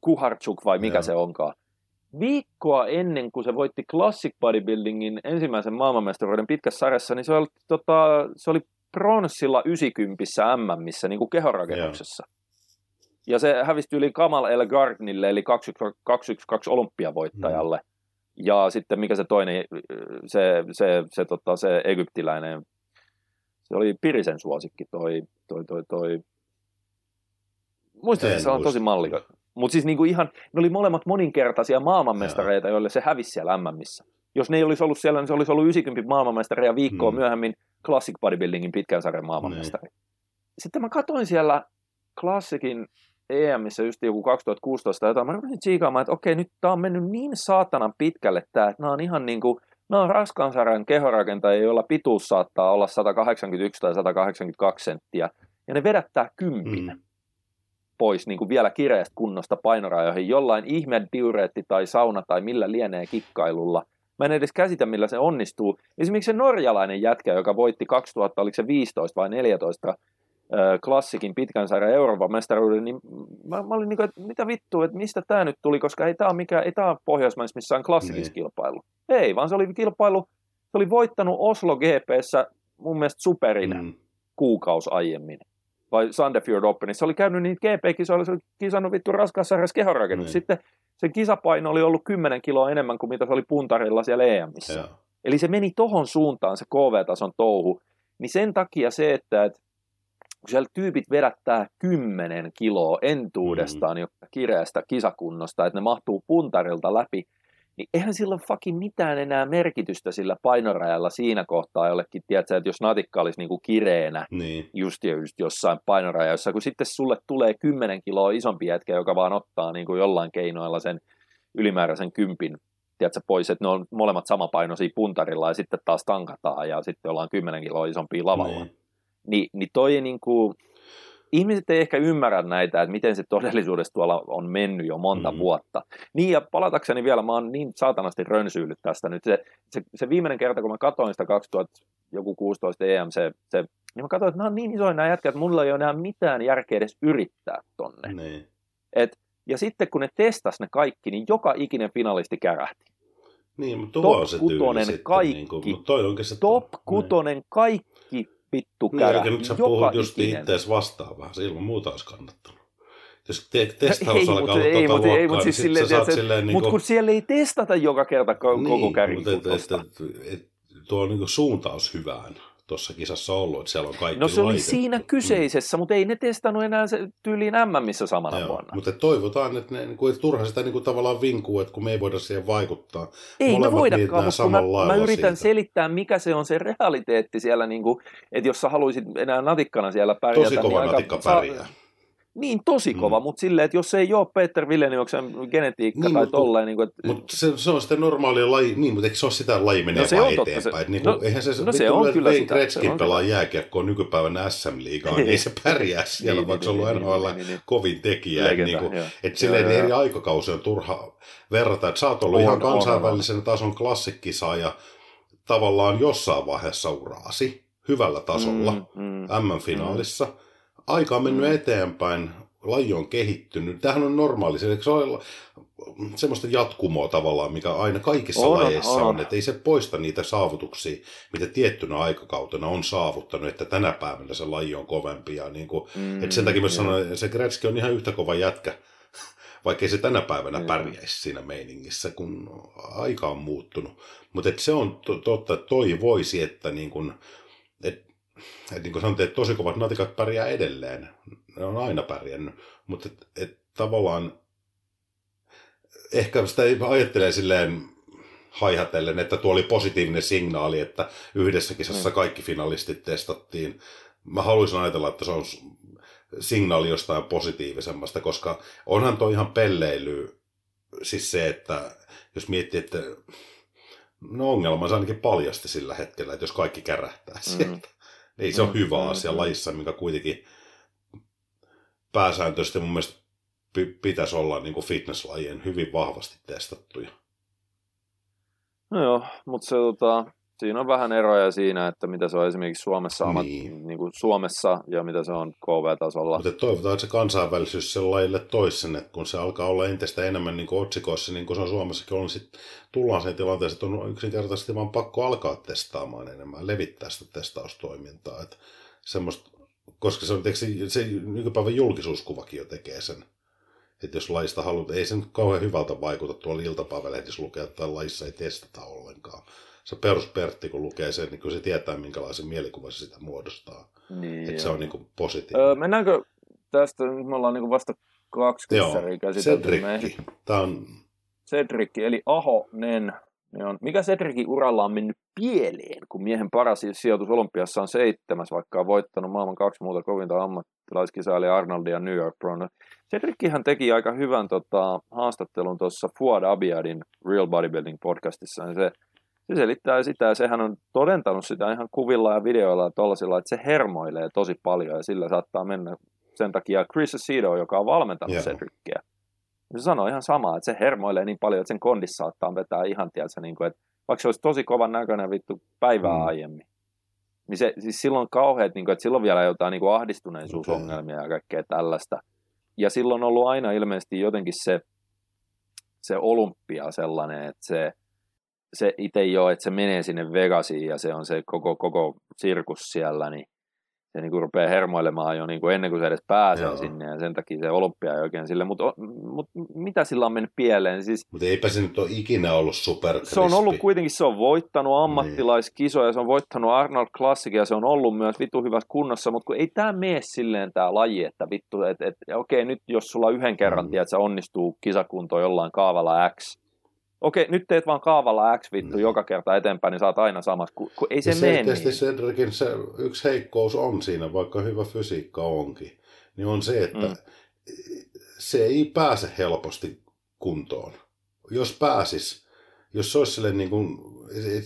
Kuharchuk vai mikä Joo. se onkaan viikkoa ennen kuin se voitti Classic Bodybuildingin ensimmäisen maailmanmestaruuden pitkässä sarjassa, niin se oli, tota, se oli pronssilla 90 MMissä niin kuin kehorakennuksessa. Yeah. Ja se hävistyi yli Kamal El Gardnille, eli 212 olympiavoittajalle. Mm. Ja sitten mikä se toinen, se, se, se, tota, se egyptiläinen, se oli Pirisen suosikki, toi, toi, toi, toi. Muistan, se on tosi mallikas. Mutta siis niinku ihan, ne oli molemmat moninkertaisia maailmanmestareita, joille se hävisi siellä MMissä. Jos ne ei olisi ollut siellä, niin se olisi ollut 90 maailmanmestari ja viikkoa hmm. myöhemmin Classic Bodybuildingin pitkän sarjan maailmanmestari. Hmm. Sitten mä katsoin siellä Classicin EMissä just joku 2016 tai jotain, mä rupesin tsiikaamaan, että okei, nyt tää on mennyt niin saatanan pitkälle tää, että nämä on ihan niin kuin, nämä on raskaan sarjan kehorakentajia, joilla pituus saattaa olla 181 tai 182 senttiä, ja ne vedättää kympin mm. Pois niin kuin vielä kireästä kunnosta painorajoihin jollain ihme diureetti tai sauna tai millä lienee kikkailulla. Mä en edes käsitä, millä se onnistuu. Esimerkiksi se norjalainen jätkä, joka voitti 2000, oliko se 15 vai 14 klassikin pitkän sarjan Euroopan mestaruuden, niin mä, mä olin niin kuin, että mitä vittua, että mistä tämä nyt tuli, koska ei tämä ole, mikä, ei tämä Pohjoismaissa missään klassikissa niin. kilpailu. Ei, vaan se oli kilpailu, se oli voittanut Oslo GPssä mun mielestä superina mm. kuukausi aiemmin. Vai Sandefjord Openissa. Se oli käynyt niin GP-kisoilla, se oli kisannut vittu raskaassa sarjassa kehonrakennus. Niin. Sitten se kisapaino oli ollut 10 kiloa enemmän kuin mitä se oli puntarilla siellä EMissä. Ja. Eli se meni tohon suuntaan se KV-tason touhu. Niin sen takia se, että, että kun siellä tyypit vedättää 10 kiloa entuudestaan mm. kireästä kisakunnosta, että ne mahtuu puntarilta läpi, niin eihän sillä ole fucking mitään enää merkitystä sillä painorajalla siinä kohtaa jollekin, tiedätkö, että jos natikka olisi niinku kireänä niin. just, just jossain painorajassa, kun sitten sulle tulee 10 kiloa isompi jätkä, joka vaan ottaa niinku jollain keinoilla sen ylimääräisen kympin tiedätkö, pois, että ne on molemmat samapainoisia puntarilla ja sitten taas tankataan ja sitten ollaan 10 kiloa isompia lavalla. Niin. Ni, niin toi niin kuin, ihmiset ei ehkä ymmärrä näitä, että miten se todellisuudessa tuolla on mennyt jo monta mm. vuotta. Niin ja palatakseni vielä, mä oon niin saatanasti rönsyillyt tästä nyt. Se, se, se viimeinen kerta, kun mä katsoin sitä 2016 EM, se, se, niin mä katsoin, että nämä on niin isoja nämä jätkät, että mulla ei ole enää mitään järkeä edes yrittää tonne. Niin. Et, ja sitten kun ne testas ne kaikki, niin joka ikinen finalisti kärähti. Niin, mutta tuo top on se tyyli sitten, kaikki, niin kuin, mutta toi onkin se top kutonen niin. kaikki vittu käydä. Niin, nyt sä puhut just ittees vastaan vähän, se ilman muuta olisi kannattanut. Jos te- testaus no, alkaa olla ei, tuota luokkaa, ei, mutta siis niin silleen, sä silleen niin kuin... kun siellä ei testata joka kerta koko niin, et, tuo on niin suuntaus hyvään tuossa kisassa ollut, että siellä on kaikki No se oli laitettu. siinä kyseisessä, mm. mutta ei ne testannut enää se tyyliin MMissä samana Joo, vuonna. Mutta toivotaan, että, ne, niin että turha sitä niin kuin tavallaan vinkuu, että kun me ei voida siihen vaikuttaa. Ei me voidakaan, mutta mä, mä yritän siitä. selittää, mikä se on se realiteetti siellä, niin kuin, että jos sä haluaisit enää natikkana siellä pärjätä. Tosi kova niin natikka aika, pärjää. Saa, niin, tosi kova, mm. mutta silleen, että jos ei ole Peter Villeniuksen genetiikka niin, tai mutta, tolleen. Niin kuin, että... Mutta se, se, on sitten normaalia laji, niin, mutta eikö se ole sitä laji menee no, se vaan eteenpäin? Se, niin kuin, no, eihän se, no, se on kyllä sitä. Gretzkin pelaa jääkiekkoa nykypäivänä SM-liigaan, niin ei se pärjää siellä, niin, vaikka se on ollut NHL niin, niin, niin, kovin tekijä. Legenda, niin kuin, että silleen eri aikakausi on turha verrata, että sä oot ollut on, ihan kansainvälisen on, tason klassikkisaaja tavallaan jossain vaiheessa uraasi hyvällä tasolla mm, mm, M-finaalissa. Mm aika on mennyt mm. eteenpäin, laji on kehittynyt. Tämähän on normaali, se on semmoista jatkumoa tavallaan, mikä aina kaikissa on, lajeissa on, on, että ei se poista niitä saavutuksia, mitä tiettynä aikakautena on saavuttanut, että tänä päivänä se laji on kovempi. Ja niin kuin, mm, että sen takia myös sanoin, että se Gretzky on ihan yhtä kova jätkä, vaikka se tänä päivänä mm. pärjäisi siinä meiningissä, kun aika on muuttunut. Mutta se on totta, että toivoisi, että niin kuin, että että niin kuin sanottiin, että tosi kovat natikat pärjää edelleen. Ne on aina pärjännyt. Mutta et, et tavallaan ehkä sitä ajattelee silleen haihatellen, että tuo oli positiivinen signaali, että yhdessä kisassa mm. kaikki finalistit testattiin. Mä haluaisin ajatella, että se on signaali jostain positiivisemmasta, koska onhan toi ihan pelleily, siis se, että jos miettii, että no ongelma se ainakin paljasti sillä hetkellä, että jos kaikki kärähtää mm. Ei se mm, ole hyvä mm, asia lajissa, mikä kuitenkin pääsääntöisesti mun mielestä pitäisi olla niin kuin fitnesslajien hyvin vahvasti testattuja. No joo, mutta se tota, siinä on vähän eroja siinä, että mitä se on esimerkiksi Suomessa, niin. niin kuin Suomessa ja mitä se on KV-tasolla. Mutta toivotaan, että se kansainvälisyys sen lajille toisi sen, että kun se alkaa olla entistä enemmän niin kuin otsikoissa, niin kuin se on Suomessakin ollut, niin sit tullaan sen tilanteeseen, että on yksinkertaisesti vaan pakko alkaa testaamaan enemmän, levittää sitä testaustoimintaa. Että semmoista, koska se on, se, se nykypäivän julkisuuskuvakin jo tekee sen. Että jos laista haluat, ei se nyt kauhean hyvältä vaikuta tuolla iltapäivälehdissä lukea, että laissa ei testata ollenkaan. Se peruspertti, kun lukee sen, niin kun se tietää, minkälaisen mielikuva se sitä muodostaa. Niin, että se on niin kuin positiivinen. Öö, mennäänkö tästä, nyt me ollaan niin kuin vasta kaksi kyssäriä käsitelty. Cedric. Tämä on... Cedric, eli Ahonen. Niin on. Mikä Cedricin uralla on mennyt pieleen, kun miehen paras sijoitus Olympiassa on seitsemäs, vaikka on voittanut maailman kaksi muuta kovinta ammattilaiskisaa, eli Arnold ja New York Pro. Cedrickihän teki aika hyvän tota, haastattelun tuossa Fuad Abiadin Real Bodybuilding podcastissa, niin se, se selittää sitä, ja sehän on todentanut sitä ihan kuvilla ja videoilla ja tollasilla, että se hermoilee tosi paljon, ja sillä saattaa mennä sen takia Chris Acedo, joka on valmentanut Joo. Cedrickiä, se sanoo ihan samaa, että se hermoilee niin paljon, että sen kondissa saattaa vetää ihan, tiedätkö, niin kuin, että vaikka se olisi tosi kovan näköinen vittu päivää mm. aiemmin, niin se, siis silloin kauheat, niin kuin, että silloin vielä jotain niin kuin ahdistuneisuusongelmia okay. ja kaikkea tällaista. Ja silloin on ollut aina ilmeisesti jotenkin se, se olympia sellainen, että se, se itse jo, että se menee sinne Vegasiin ja se on se koko, koko sirkus siellä, niin se niin kuin rupeaa hermoilemaan jo niin kuin ennen kuin se edes pääsee Joo. sinne, ja sen takia se olympia ei oikein sille, mutta mut, mitä sillä on mennyt pieleen? Siis, mutta eipä se nyt ole ikinä ollut super Se on ollut kuitenkin, se on voittanut niin. ammattilaiskisoja, niin. se on voittanut Arnold Classic, ja se on ollut myös vittu hyvässä kunnossa, mutta kun ei tämä mene silleen tämä laji, että vittu, että et, okei, nyt jos sulla yhden kerran, mm. tiedät, se onnistuu kisakunto jollain kaavalla X, okei, nyt teet vaan kaavalla X vittu mm. joka kerta eteenpäin, niin saat aina samassa, kun, kun ei se mene niin. Cedricin se yksi heikkous on siinä, vaikka hyvä fysiikka onkin, niin on se, että mm. se ei pääse helposti kuntoon. Jos pääsis, jos se olisi niin kuin,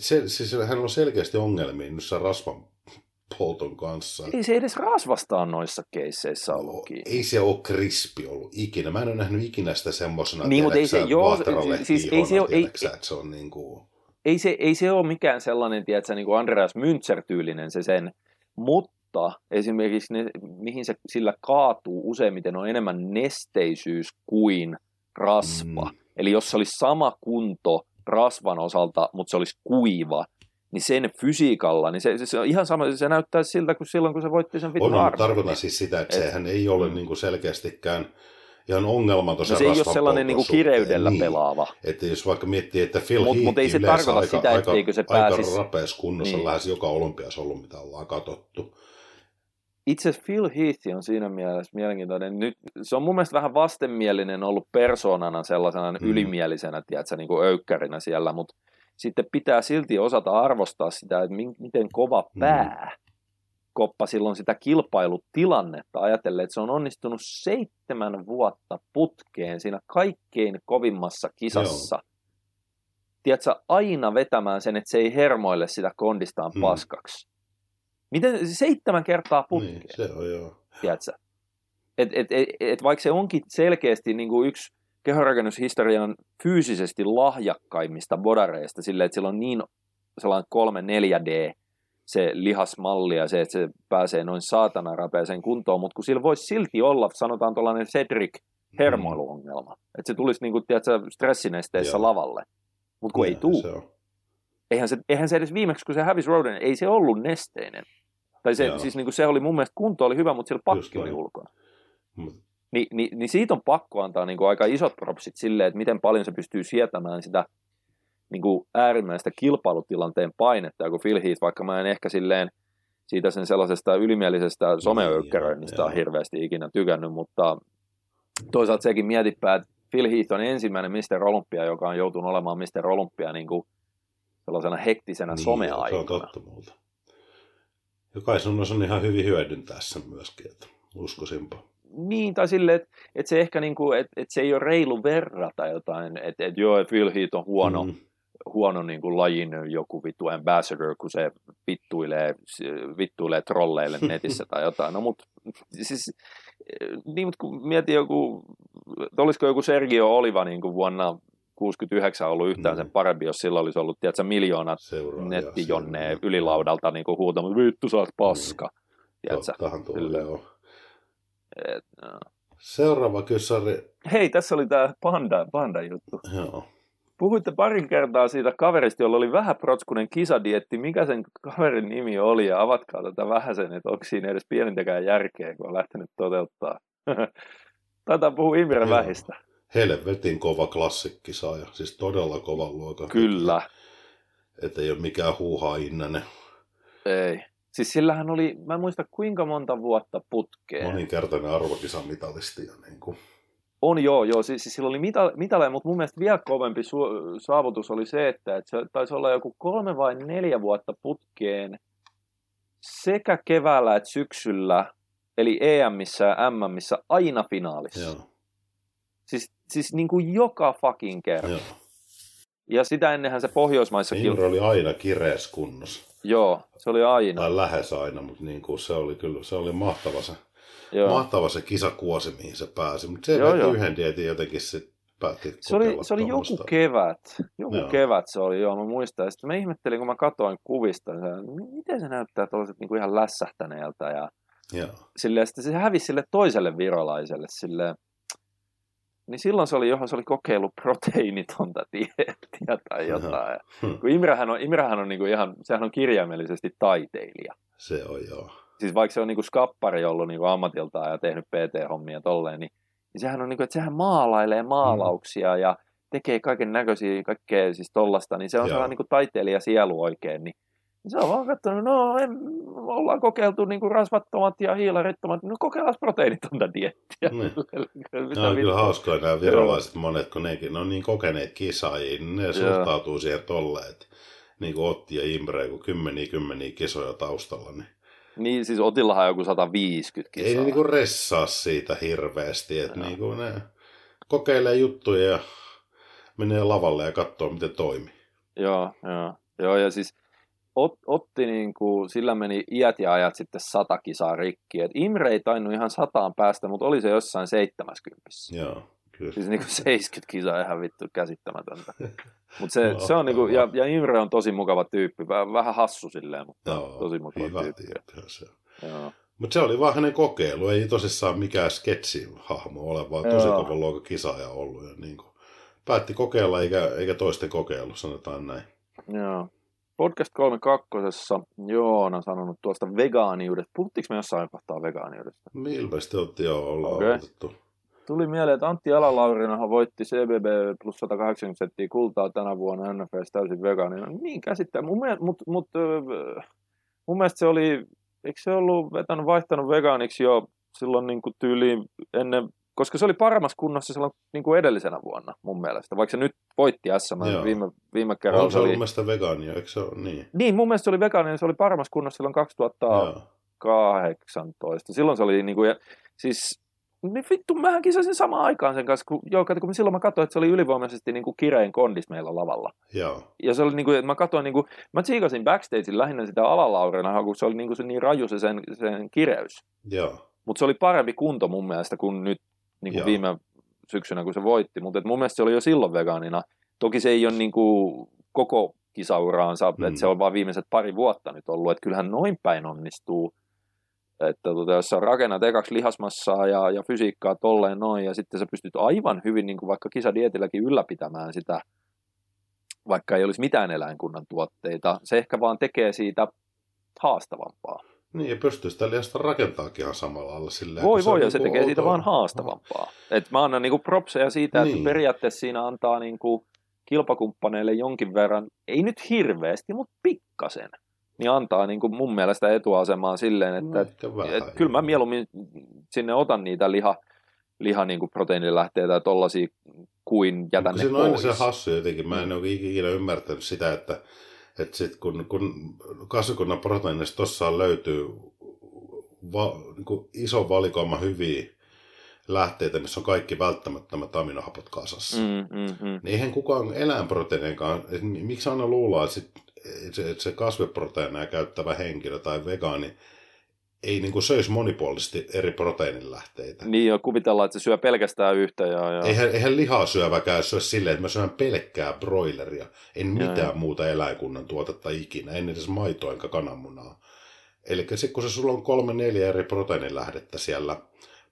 se, siis hän on selkeästi ongelmia noissa rasvan polton kanssa. Ei se edes rasvastaan noissa keisseissä ollut no, Ei se ole krispi ollut ikinä. Mä en ole nähnyt ikinä sitä semmoisena, niin, mutta ei se, joo, siis ei se, ei, että se on niin kuin... ei, se, ei se ole mikään sellainen, tiedätkö, niin kuin Andreas Münzer-tyylinen se sen, mutta esimerkiksi ne, mihin se sillä kaatuu useimmiten on enemmän nesteisyys kuin rasva. Mm. Eli jos se olisi sama kunto rasvan osalta, mutta se olisi kuiva, niin sen fysiikalla, niin se, se, se on ihan sama, se näyttää siltä kuin silloin, kun se voitti sen vitun On, tarkoitan siis sitä, että et, sehän ei ole mm. niin kuin selkeästikään ihan ongelmaton no se ei ole sellainen niin kuin kireydellä niin. pelaava. Että jos vaikka miettii, että Phil mut, mut ei se tarkoita aika, sitä, aika, se pääsisi... aika rapeassa kunnossa niin. lähes joka olympias ollut, mitä ollaan katsottu. Itse Phil Heath on siinä mielessä mielenkiintoinen. Nyt, se on mun mielestä vähän vastenmielinen ollut persoonana sellaisena mm. ylimielisenä, tiedätkö, niin kuin öykkärinä siellä, mutta sitten pitää silti osata arvostaa sitä, että miten kova mm. pää koppa silloin sitä kilpailutilannetta ajatellen, että se on onnistunut seitsemän vuotta putkeen siinä kaikkein kovimmassa kisassa. Joo. Tiedätkö, aina vetämään sen, että se ei hermoille sitä kondistaan hmm. paskaksi. Miten seitsemän kertaa putkeen? Niin, se on joo. Tiedätkö? Et, et, et, et vaikka se onkin selkeästi niin kuin yksi kehonrakennushistorian fyysisesti lahjakkaimmista bodareista silleen, että sillä on niin sellainen 3-4D se lihasmalli ja se, että se pääsee noin saatana rapeeseen kuntoon, mutta kun sillä voisi silti olla, sanotaan tuollainen Cedric hermoiluongelma, mm. että se tulisi niin kuin, tiedätkö, stressinesteissä Joo. lavalle, mutta kun ja, ei tuu. Se eihän, se, eihän se edes viimeksi, kun se hävisi Roden, ei se ollut nesteinen. Tai se, siis niin kuin se oli mun mielestä, kunto oli hyvä, mutta sillä pakki oli ulkona. Mut Ni, niin, niin siitä on pakko antaa niin kuin aika isot propsit silleen, että miten paljon se pystyy sietämään sitä niin kuin äärimmäistä kilpailutilanteen painetta. Kun Phil Heath, vaikka mä en ehkä silleen siitä sen sellaisesta ylimielisestä someöykkeröinnistä niin, on hirveästi ikinä tykännyt, mutta toisaalta sekin mietipää, että Phil Heath on ensimmäinen Mr. Olympia, joka on joutunut olemaan Mr. Olympia niin kuin sellaisena hektisenä niin, someaikana. Se on totta muuta. Joka sun on ihan hyvin hyödyntää sen myöskin, että uskoisinpa niin, tai silleen, että et se ehkä niinku, että et se ei ole reilu verrata jotain, että et joo, Phil Heath on huono, mm. huono niinku lajin joku vittu ambassador, kun se vittuilee, vittuilee trolleille netissä tai jotain. No mut siis, niin, mutta kun mietin joku, olisiko joku Sergio Oliva niin kuin vuonna 69 ollut yhtään mm. sen parempi, jos sillä olisi ollut, tiedätkö, miljoonat nettijonneen ylilaudalta niin kuin huutamaan, vittu sä oot paska. Mm. Tottahan tulee, on. Et, no. Seuraava kysari. Hei, tässä oli tämä panda, panda juttu. Joo. Puhuitte parin kertaa siitä kaverista, jolla oli vähän protskunen kisadietti. Mikä sen kaverin nimi oli ja avatkaa tätä vähän sen, että onko siinä edes pienintäkään järkeä, kun on lähtenyt toteuttaa. Taitaa puhua Imre Vähistä. Helvetin kova klassikkisaaja, siis todella kova luokan. Kyllä. Että ei ole mikään huuhaa innanen. Ei. Siis sillähän oli, mä en muista kuinka monta vuotta putkeen. Moninkertainen arvokisamitalisti. Ja niin kuin. On joo, joo. Siis, siis sillä oli mitale, mitale, mutta mun mielestä vielä kovempi su- saavutus oli se, että, että se taisi olla joku kolme vai neljä vuotta putkeen sekä keväällä että syksyllä, eli EMissä ja MMissä aina finaalissa. Joo. Siis, siis niin kuin joka fucking kerta. Joo. Ja sitä ennenhän se Pohjoismaissa Imre oli aina kireessä kunnossa. Joo, se oli aina. Tai lähes aina, mutta niin kuin se oli kyllä, se oli mahtava se, Joo. mahtava se kisakuosi, mihin se pääsi. Mutta se Joo, joo. yhden dietin jotenkin sitten päätti Se oli, se oli joku kevät. Joku Joo. kevät se oli, joo, mä muistan. Sitten mä ihmettelin, kun mä katsoin kuvista, niin se, miten se näyttää tuollaiset niin ihan lässähtäneeltä. Ja Joo. silleen, sitten se hävisi sille toiselle virolaiselle. Silleen, niin silloin se oli, johon se oli kokeillut proteiinitonta dieettiä tai jotain. Hmm. Kun Imrehän on, Imrehän on niin kuin ihan, sehän on kirjaimellisesti taiteilija. Se on joo. Siis vaikka se on niin kuin skappari ollut niin kuin ammatiltaan ja tehnyt PT-hommia tolleen, niin, niin sehän on niin kuin, että sehän maalailee maalauksia ja tekee kaiken näköisiä, kaikkea siis tollasta, niin se on Joo. sellainen niin kuin taiteilija sielu oikein, niin se on vaan katsonut, no en, ollaan kokeiltu niin kuin rasvattomat ja hiilarittomat, no kokeillaan proteiinitonta diettiä. Niin. Mitä Ne on kyllä hauskoja nämä virolaiset monet, kun nekin ne on niin kokeneet kisaajia, niin ne suhtautuu siihen tolleen, että niin kuin Otti ja Imre, kun kymmeniä kymmeniä kisoja taustalla, niin Niin siis Otillahan on joku 150 kisaa. ei ne niin kuin ressaa siitä hirveästi, että Joo. niin kuin ne kokeilee juttuja ja menee lavalle ja katsoo, miten toimii. Joo, joo. Joo, ja siis Ot, Otti niin kuin, sillä meni iät ja ajat sitten sata kisaa rikki. Et Imre ei tainnut ihan sataan päästä, mutta oli se jossain 70. Joo, kyllä. Siis niin kuin 70 kisaa ihan vittu käsittämätöntä. Mutta se, No, se on niin kuin, ja, ja Imre on tosi mukava tyyppi, vähän, vähän hassu silleen, mutta Joo, tosi mukava hyvä tyyppi. Se. Mutta se oli vaan hänen kokeilu, ei tosissaan mikään sketsihahmo ole, vaan tosi Joo. kova luokan kisaaja ollut. Ja niin kuin, päätti kokeilla eikä, eikä toisten kokeilu, sanotaan näin. Joo. Podcast 32. Joona sanonut tuosta vegaaniudesta. Puhuttiinko me jossain kohtaa vegaaniudesta? Ilmeisesti otti jo olla Okei. okay. aloitettu. Tuli mieleen, että Antti Alalaurinahan voitti CBB plus 180 senttiä kultaa tänä vuonna NFS täysin vegaanina. Niin käsittää. Mun, mielestä, mut, mut, öö, mun mielestä se oli, eikö se ollut vetänyt, vaihtanut vegaaniksi jo silloin niin kuin tyyliin ennen, koska se oli paremmassa kunnossa silloin niin kuin edellisenä vuonna mun mielestä. Vaikka se nyt voitti SM Joo. viime, viime kerralla. On se oli, mun mielestä vegaania, eikö se ole niin? niin, mun mielestä se oli vegaaninen, se oli paremmassa kunnossa silloin 2000, Joo. 18. Silloin se oli niin kuin, siis niin vittu, mähän kisasin samaan aikaan sen kanssa, kun, joo, kato, kun silloin mä katsoin, että se oli ylivoimaisesti niin kuin kirein kondis meillä lavalla. Joo. Ja se oli niin kuin, että mä katsoin, niin kuin, mä tsiikasin backstagein lähinnä sitä alalaurina, kun se oli niin, kuin se niin raju se sen, sen kireys. Joo. Mutta se oli parempi kunto mun mielestä kuin nyt niin kuin Joo. viime syksynä, kun se voitti. Mutta mun mielestä se oli jo silloin vegaanina. Toki se ei ole niin kuin koko kisauraansa, mm. Että se on vaan viimeiset pari vuotta nyt ollut. Että kyllähän noin päin onnistuu. Että tota, jos sä rakennat ekaksi lihasmassaa ja, ja fysiikkaa tolleen noin, ja sitten sä pystyt aivan hyvin niin kuin vaikka kisadietilläkin ylläpitämään sitä, vaikka ei olisi mitään eläinkunnan tuotteita. Se ehkä vaan tekee siitä haastavampaa. Niin, ja pystyy sitä lihasta rakentaakin ihan samalla lailla silleen. Voi voi, ja on se niinku tekee siitä outoa. vaan haastavampaa. Et mä annan niinku propseja siitä, että Niin. periaatteessa siinä antaa niinku kilpakumppaneille jonkin verran, ei nyt hirveästi, mutta pikkasen, niin antaa niinku mun mielestä etuasemaa silleen, että No, et, et, kyllä mä mieluummin sinne otan niitä liha, liha niinku proteiinilähteitä ja tollasia kuin jätän Mutta ne siinä on aina pois. se hassu jotenkin. Mä en ole ikinä ymmärtänyt sitä, että, että sit kun, kun kasvikunnan proteiinista tossa löytyy va, niin kuin iso valikoima hyviä lähteitä, missä on kaikki välttämättömät aminohapot kasassa. Mm. Mm, mm. Niin eihän kukaan eläinproteiinenkaan, että miksi aina luullaan, että, sit, että se, että se kasviproteiineja käyttävä henkilö tai vegaani ei niin kuin söisi monipuolisesti eri proteiinilähteitä. Niin jo kuvitellaan, että se syö pelkästään yhtä. Ja, ja... Eihän, eihän lihaa syöväkään syö silleen, että mä syön pelkkää broileria. En Joo, mitään joo. muuta eläinkunnan tuotetta ikinä, en edes maitoa enkä kananmunaa. Eli sitten kun se sulla on kolme neljä eri proteiinilähdettä siellä,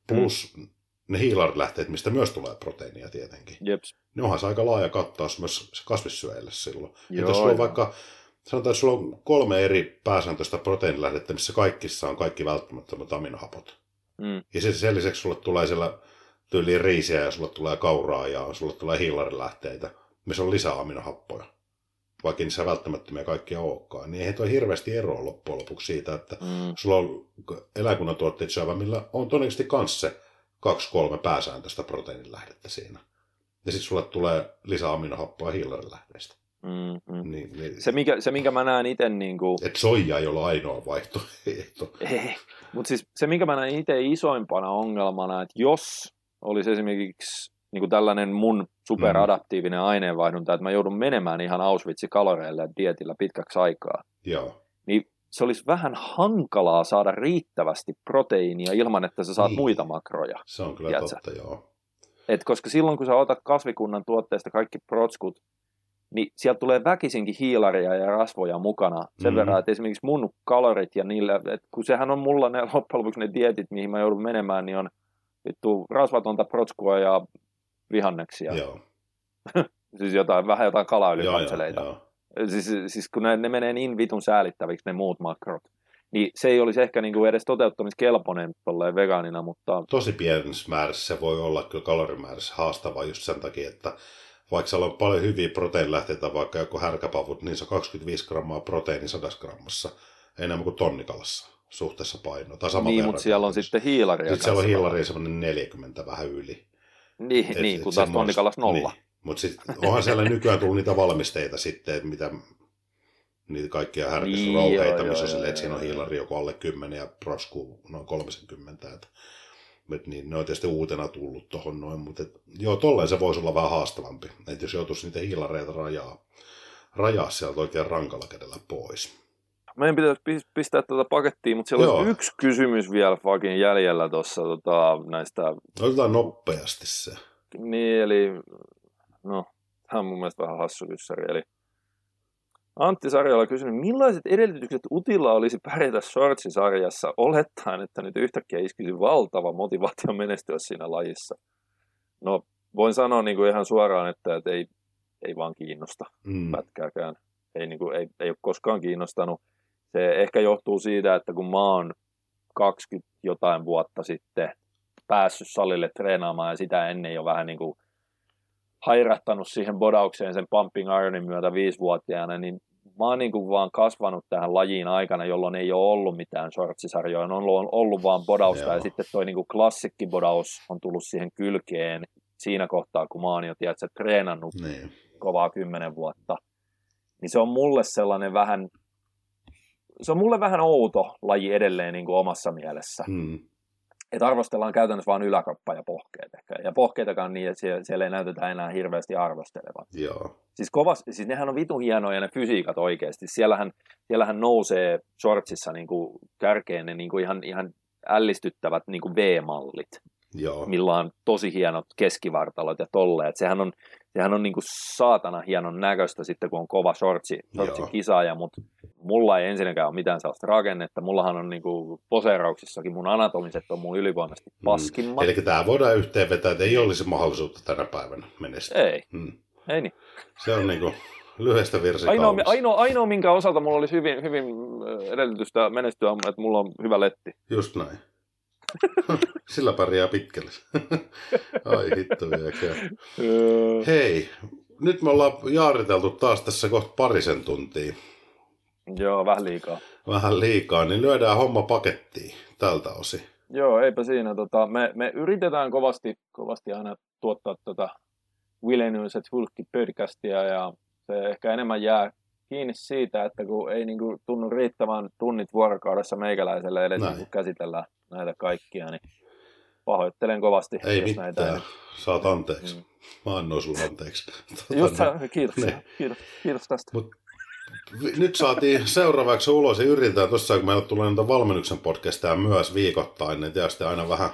plus mm. ne hiilarilähteet, mistä myös tulee proteiinia tietenkin, Jeps. niin onhan se aika laaja kattaus myös kasvissyöjille silloin. Joo, Että jos sulla on joo. vaikka, sanotaan, että sulla on kolme eri pääsääntöistä proteiinilähdettä, missä kaikissa on kaikki välttämättömät aminohapot. Mm. Ja sitten sen lisäksi sulle tulee siellä tyyliin riisiä ja sulle tulee kauraa ja sulle tulee hiilarilähteitä, missä on lisää aminohappoja. Vaikka niissä välttämättömiä kaikkia olekaan, niin eihän toi hirveästi eroa loppujen lopuksi siitä, että mm. sulla on eläkunnan tuotteet syövä, millä on todennäköisesti kanssa se kaksi-kolme pääsääntöistä proteiinilähdettä siinä. Ja sitten sulle tulee lisää aminohappoa hiilarilähteistä. Mm, mm. Niin, niin. Se, minkä, se, minkä mä näen itse... Niin kuin... Että soija ei ole ainoa vaihtoehto. Ei, mutta siis se, minkä mä näen itse isoimpana ongelmana, että jos olisi esimerkiksi niin kuin tällainen mun superadaptiivinen mm. aineenvaihdunta, että mä joudun menemään ihan Auschwitzin kaloreille ja dietillä pitkäksi aikaa, Joo. niin se olisi vähän hankalaa saada riittävästi proteiinia ilman, että sä saat niin. muita makroja. Se on kyllä tiedätkö? totta, joo. Et koska silloin, kun sä otat kasvikunnan tuotteesta kaikki protskut, niin sieltä tulee väkisinkin hiilaria ja rasvoja mukana. Sen mm. verran, että esimerkiksi mun kalorit ja niillä, että kun sehän on mulla ne loppujen lopuksi ne dietit, mihin mä joudun menemään, niin on vittu rasvatonta protskua ja vihanneksia. Joo. siis jotain, vähän jotain. Joo, joo, Siis, siis kun ne, ne menee niin vitun säälittäviksi ne muut makrot, niin se ei olisi ehkä niin kuin edes toteuttamiskelpoinen tolleen vegaanina, mutta... Tosi pienessä määrässä se voi olla kyllä kalorimäärässä haastava just sen takia, että vaikka siellä on paljon hyviä proteiinilähteitä, vaikka joku härkäpavut, niin se on 25 grammaa proteiini 100 grammassa, enemmän kuin tonnikalassa suhteessa painoa. Tai sama niin, mutta siellä on sitten hiilaria. Sitten siellä on hiilaria semmoinen 40 vähän yli. Niin, et, niin kun taas tonnikalassa nolla. Niin. Mutta sitten onhan siellä nykyään tullut niitä valmisteita sitten, mitä niitä kaikkia härkysrouheita, niin, missä on silleen, että siinä on hiilari joku alle 10 ja prosku noin 30. Että, et niin, ne on tietysti uutena tullut tuohon noin, mutta et, joo, tolleen se voisi olla vähän haastavampi. Että jos joutuisi niitä hiilareita rajaa, rajaa sieltä oikein rankalla kädellä pois. Meidän pitäisi pistää tätä pakettiin, mutta siellä on yksi kysymys vielä fucking jäljellä tuossa tota, näistä... Otetaan nopeasti se. Niin, eli... No, tämä on mun mielestä vähän hassu kyssäri. Eli Antti Sarjala kysynyt, millaiset edellytykset Utilla olisi pärjätä Shortsi-sarjassa olettaen, että nyt yhtäkkiä iskisi valtava motivaatio menestyä siinä lajissa? No, voin sanoa niin kuin ihan suoraan, että, että ei, ei vaan kiinnosta mm. pätkääkään. Ei, niin kuin, ei, ei ole koskaan kiinnostanut. Se ehkä johtuu siitä, että kun mä oon 20 jotain vuotta sitten päässyt salille treenaamaan ja sitä ennen jo vähän niin kuin hairattanut siihen bodaukseen sen pumping ironin myötä viisivuotiaana, niin mä oon niin kuin vaan kasvanut tähän lajiin aikana, jolloin ei ole ollut mitään shortsisarjoja, on ollut, ollut vaan bodausta Joo. ja sitten toi niin kuin klassikkibodaus on tullut siihen kylkeen siinä kohtaa, kun mä oon jo tiedätkö, treenannut niin. kovaa kymmenen vuotta. Niin se on mulle sellainen vähän, se on mulle vähän outo laji edelleen niin kuin omassa mielessä. Hmm että arvostellaan käytännössä vain yläkroppa ja pohkeet ehkä. Ja pohkeitakaan niin, että siellä, siellä ei näytetä enää hirveästi arvostelevan. Joo. Siis, kovas, siis nehän on vitun hienoja ne fysiikat oikeasti. Siellähän, siellähän nousee shortsissa niin kuin kärkeen ne niin kuin ihan, ihan ällistyttävät niin kuin V-mallit. Joo. millä on tosi hienot keskivartalot ja tolleet. Sehän on, sehän on niin kuin saatana hienon näköistä sitten, kun on kova shortsi, shortsi kisaaja, mutta mulla ei ensinnäkään ole mitään sellaista rakennetta. Mullahan on niin kuin poseerauksissakin mun anatomiset on mun ylivoimaisesti mm. paskimmat. Mm. Eli tämä voidaan yhteenvetää, että ei olisi mahdollisuutta tänä päivänä menestyä. Ei, mm. ei niin. Se on niin kuin lyhyestä virsi ainoa, ainoa, ainoa, minkä osalta mulla olisi hyvin, hyvin edellytystä menestyä, että mulla on hyvä letti. Just näin. Sillä pärjää pitkälle. Ai hitto vieläkään. Hei, nyt me ollaan jaariteltu taas tässä kohta parisen tuntia. Joo, vähän liikaa. Vähän liikaa, niin lyödään homma pakettiin tältä osin. Joo, eipä siinä. Tota, me, me yritetään kovasti, kovasti aina tuottaa tätä Willenyyset Hulkki podcastia ja se ehkä enemmän jää kiinni siitä, että kun ei niin kuin, tunnu riittävän tunnit vuorokaudessa meikäläiselle edes niin käsitellään näitä kaikkia, niin pahoittelen kovasti. Ei jos mitään, näitä ei... saat anteeksi. Mm. Mä annoin sun anteeksi. Tota, Just sä, kiitos, niin. kiitos, kiitos tästä. Mut, nyt saatiin seuraavaksi ulos ja yritetään tuossa, kun meillä tulee näitä valmennuksen podcasteja myös viikoittain, niin tietysti aina vähän,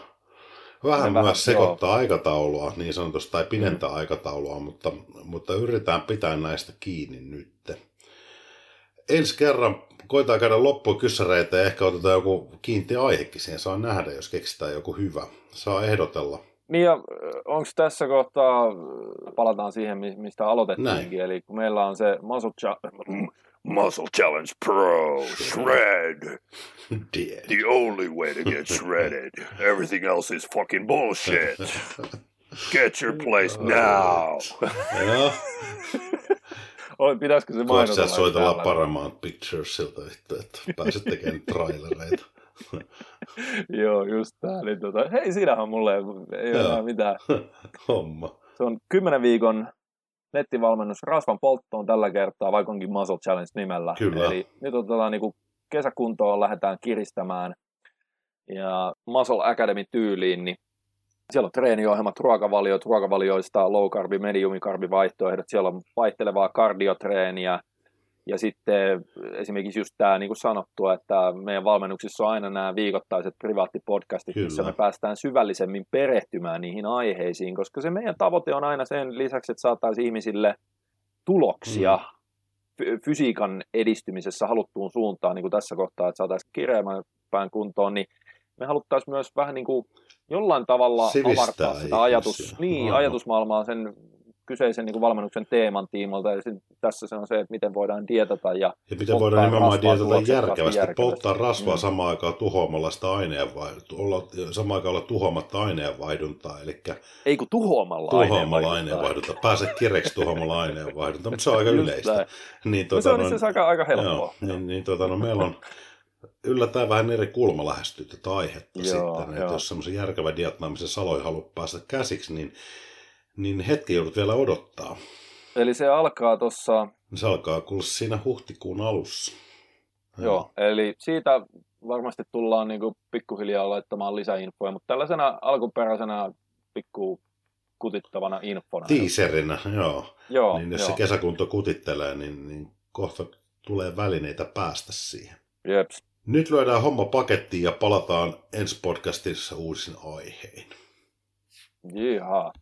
vähän myös vähän, sekoittaa joo. aikataulua niin sanotusti, tai pidentää mm. aikataulua, mutta, mutta yritetään pitää näistä kiinni nyt. Ensi kerran koitaan käydä loppuun kyssäreitä ja ehkä otetaan joku kiinti aihekin siihen. Saa nähdä, jos keksitään joku hyvä. Saa ehdotella. Niin ja onko tässä kohtaa, palataan siihen, mistä aloitettiinkin, Näin. eli kun meillä on se Masut, Muscle Challenge Pro, shred. Dead. The only way to get shredded. Everything else is fucking bullshit. Get your place now. Oi, pitäisikö se mainita? sä soitella täällä? Paramount Picturesilta, vittu, että pääset tekemään trailereita. Joo, just tää. Niin tota, hei, siinähän mulle ei ole Joo. mitään. Homma. Se on 10 viikon nettivalmennus rasvan polttoon tällä kertaa, vaikka onkin Muscle Challenge nimellä. Kyllä. Eli nyt otetaan niin kesäkuntoon, lähdetään kiristämään ja Muscle Academy tyyliin, niin siellä on treeniohjelmat, ruokavaliot, ruokavalioista low carbi, medium carbi vaihtoehdot, siellä on vaihtelevaa kardiotreeniä, ja sitten esimerkiksi just tämä, niin kuin sanottua, että meidän valmennuksissa on aina nämä viikoittaiset privaattipodcastit, Kyllä. missä me päästään syvällisemmin perehtymään niihin aiheisiin, koska se meidän tavoite on aina sen lisäksi, että saataisiin ihmisille tuloksia Mm. fy- fysiikan edistymisessä haluttuun suuntaan, niin kuin tässä kohtaa, että saataisiin kireämpään kuntoon, niin me haluttaisiin myös vähän niin kuin jollain tavalla Sivistää avartaa sitä ihmisiä. ajatus, niin, Aha. ajatusmaailmaa sen kyseisen niin kuin valmennuksen teeman tiimoilta. Ja tässä se on se, että miten voidaan dietata ja Ja miten voidaan nimenomaan dietata järkevästi, järkevästi. polttaa rasvaa Mm. samaan aikaan tuhoamalla sitä aineenvaihduntaa, olla, samaan aikaan olla tuhoamatta aineenvaihduntaa, eli ei kun tuhoamalla, tuhoamalla aineenvaihduntaa. aineenvaihduntaa, pääse kireksi tuhoamalla aineenvaihduntaa, mutta se on aika yleistä. Niin, No, tota, se on noin- itse asiassa aika, aika helppoa. Joo, niin, niin tota, no, meillä on yllättäen vähän eri kulma lähestyy tätä aihetta Joo, sitten. Että joo. jos semmoisen järkevän dietnaamisen saloja haluaa päästä käsiksi, niin, niin hetki joudut vielä odottaa. Eli se alkaa tuossa, Se alkaa kuulla siinä huhtikuun alussa. joo, eli siitä varmasti tullaan niin kuin pikkuhiljaa laittamaan lisäinfoja, mutta tällaisena alkuperäisenä pikku kutittavana infona. Tiiserinä, joo. Joo, niin jos joo. se kesäkunto kutittelee, niin, niin kohta tulee välineitä päästä siihen. Jeps. Nyt lyödään homma pakettiin ja palataan ensi podcastissa uusin aihein. Jihaa.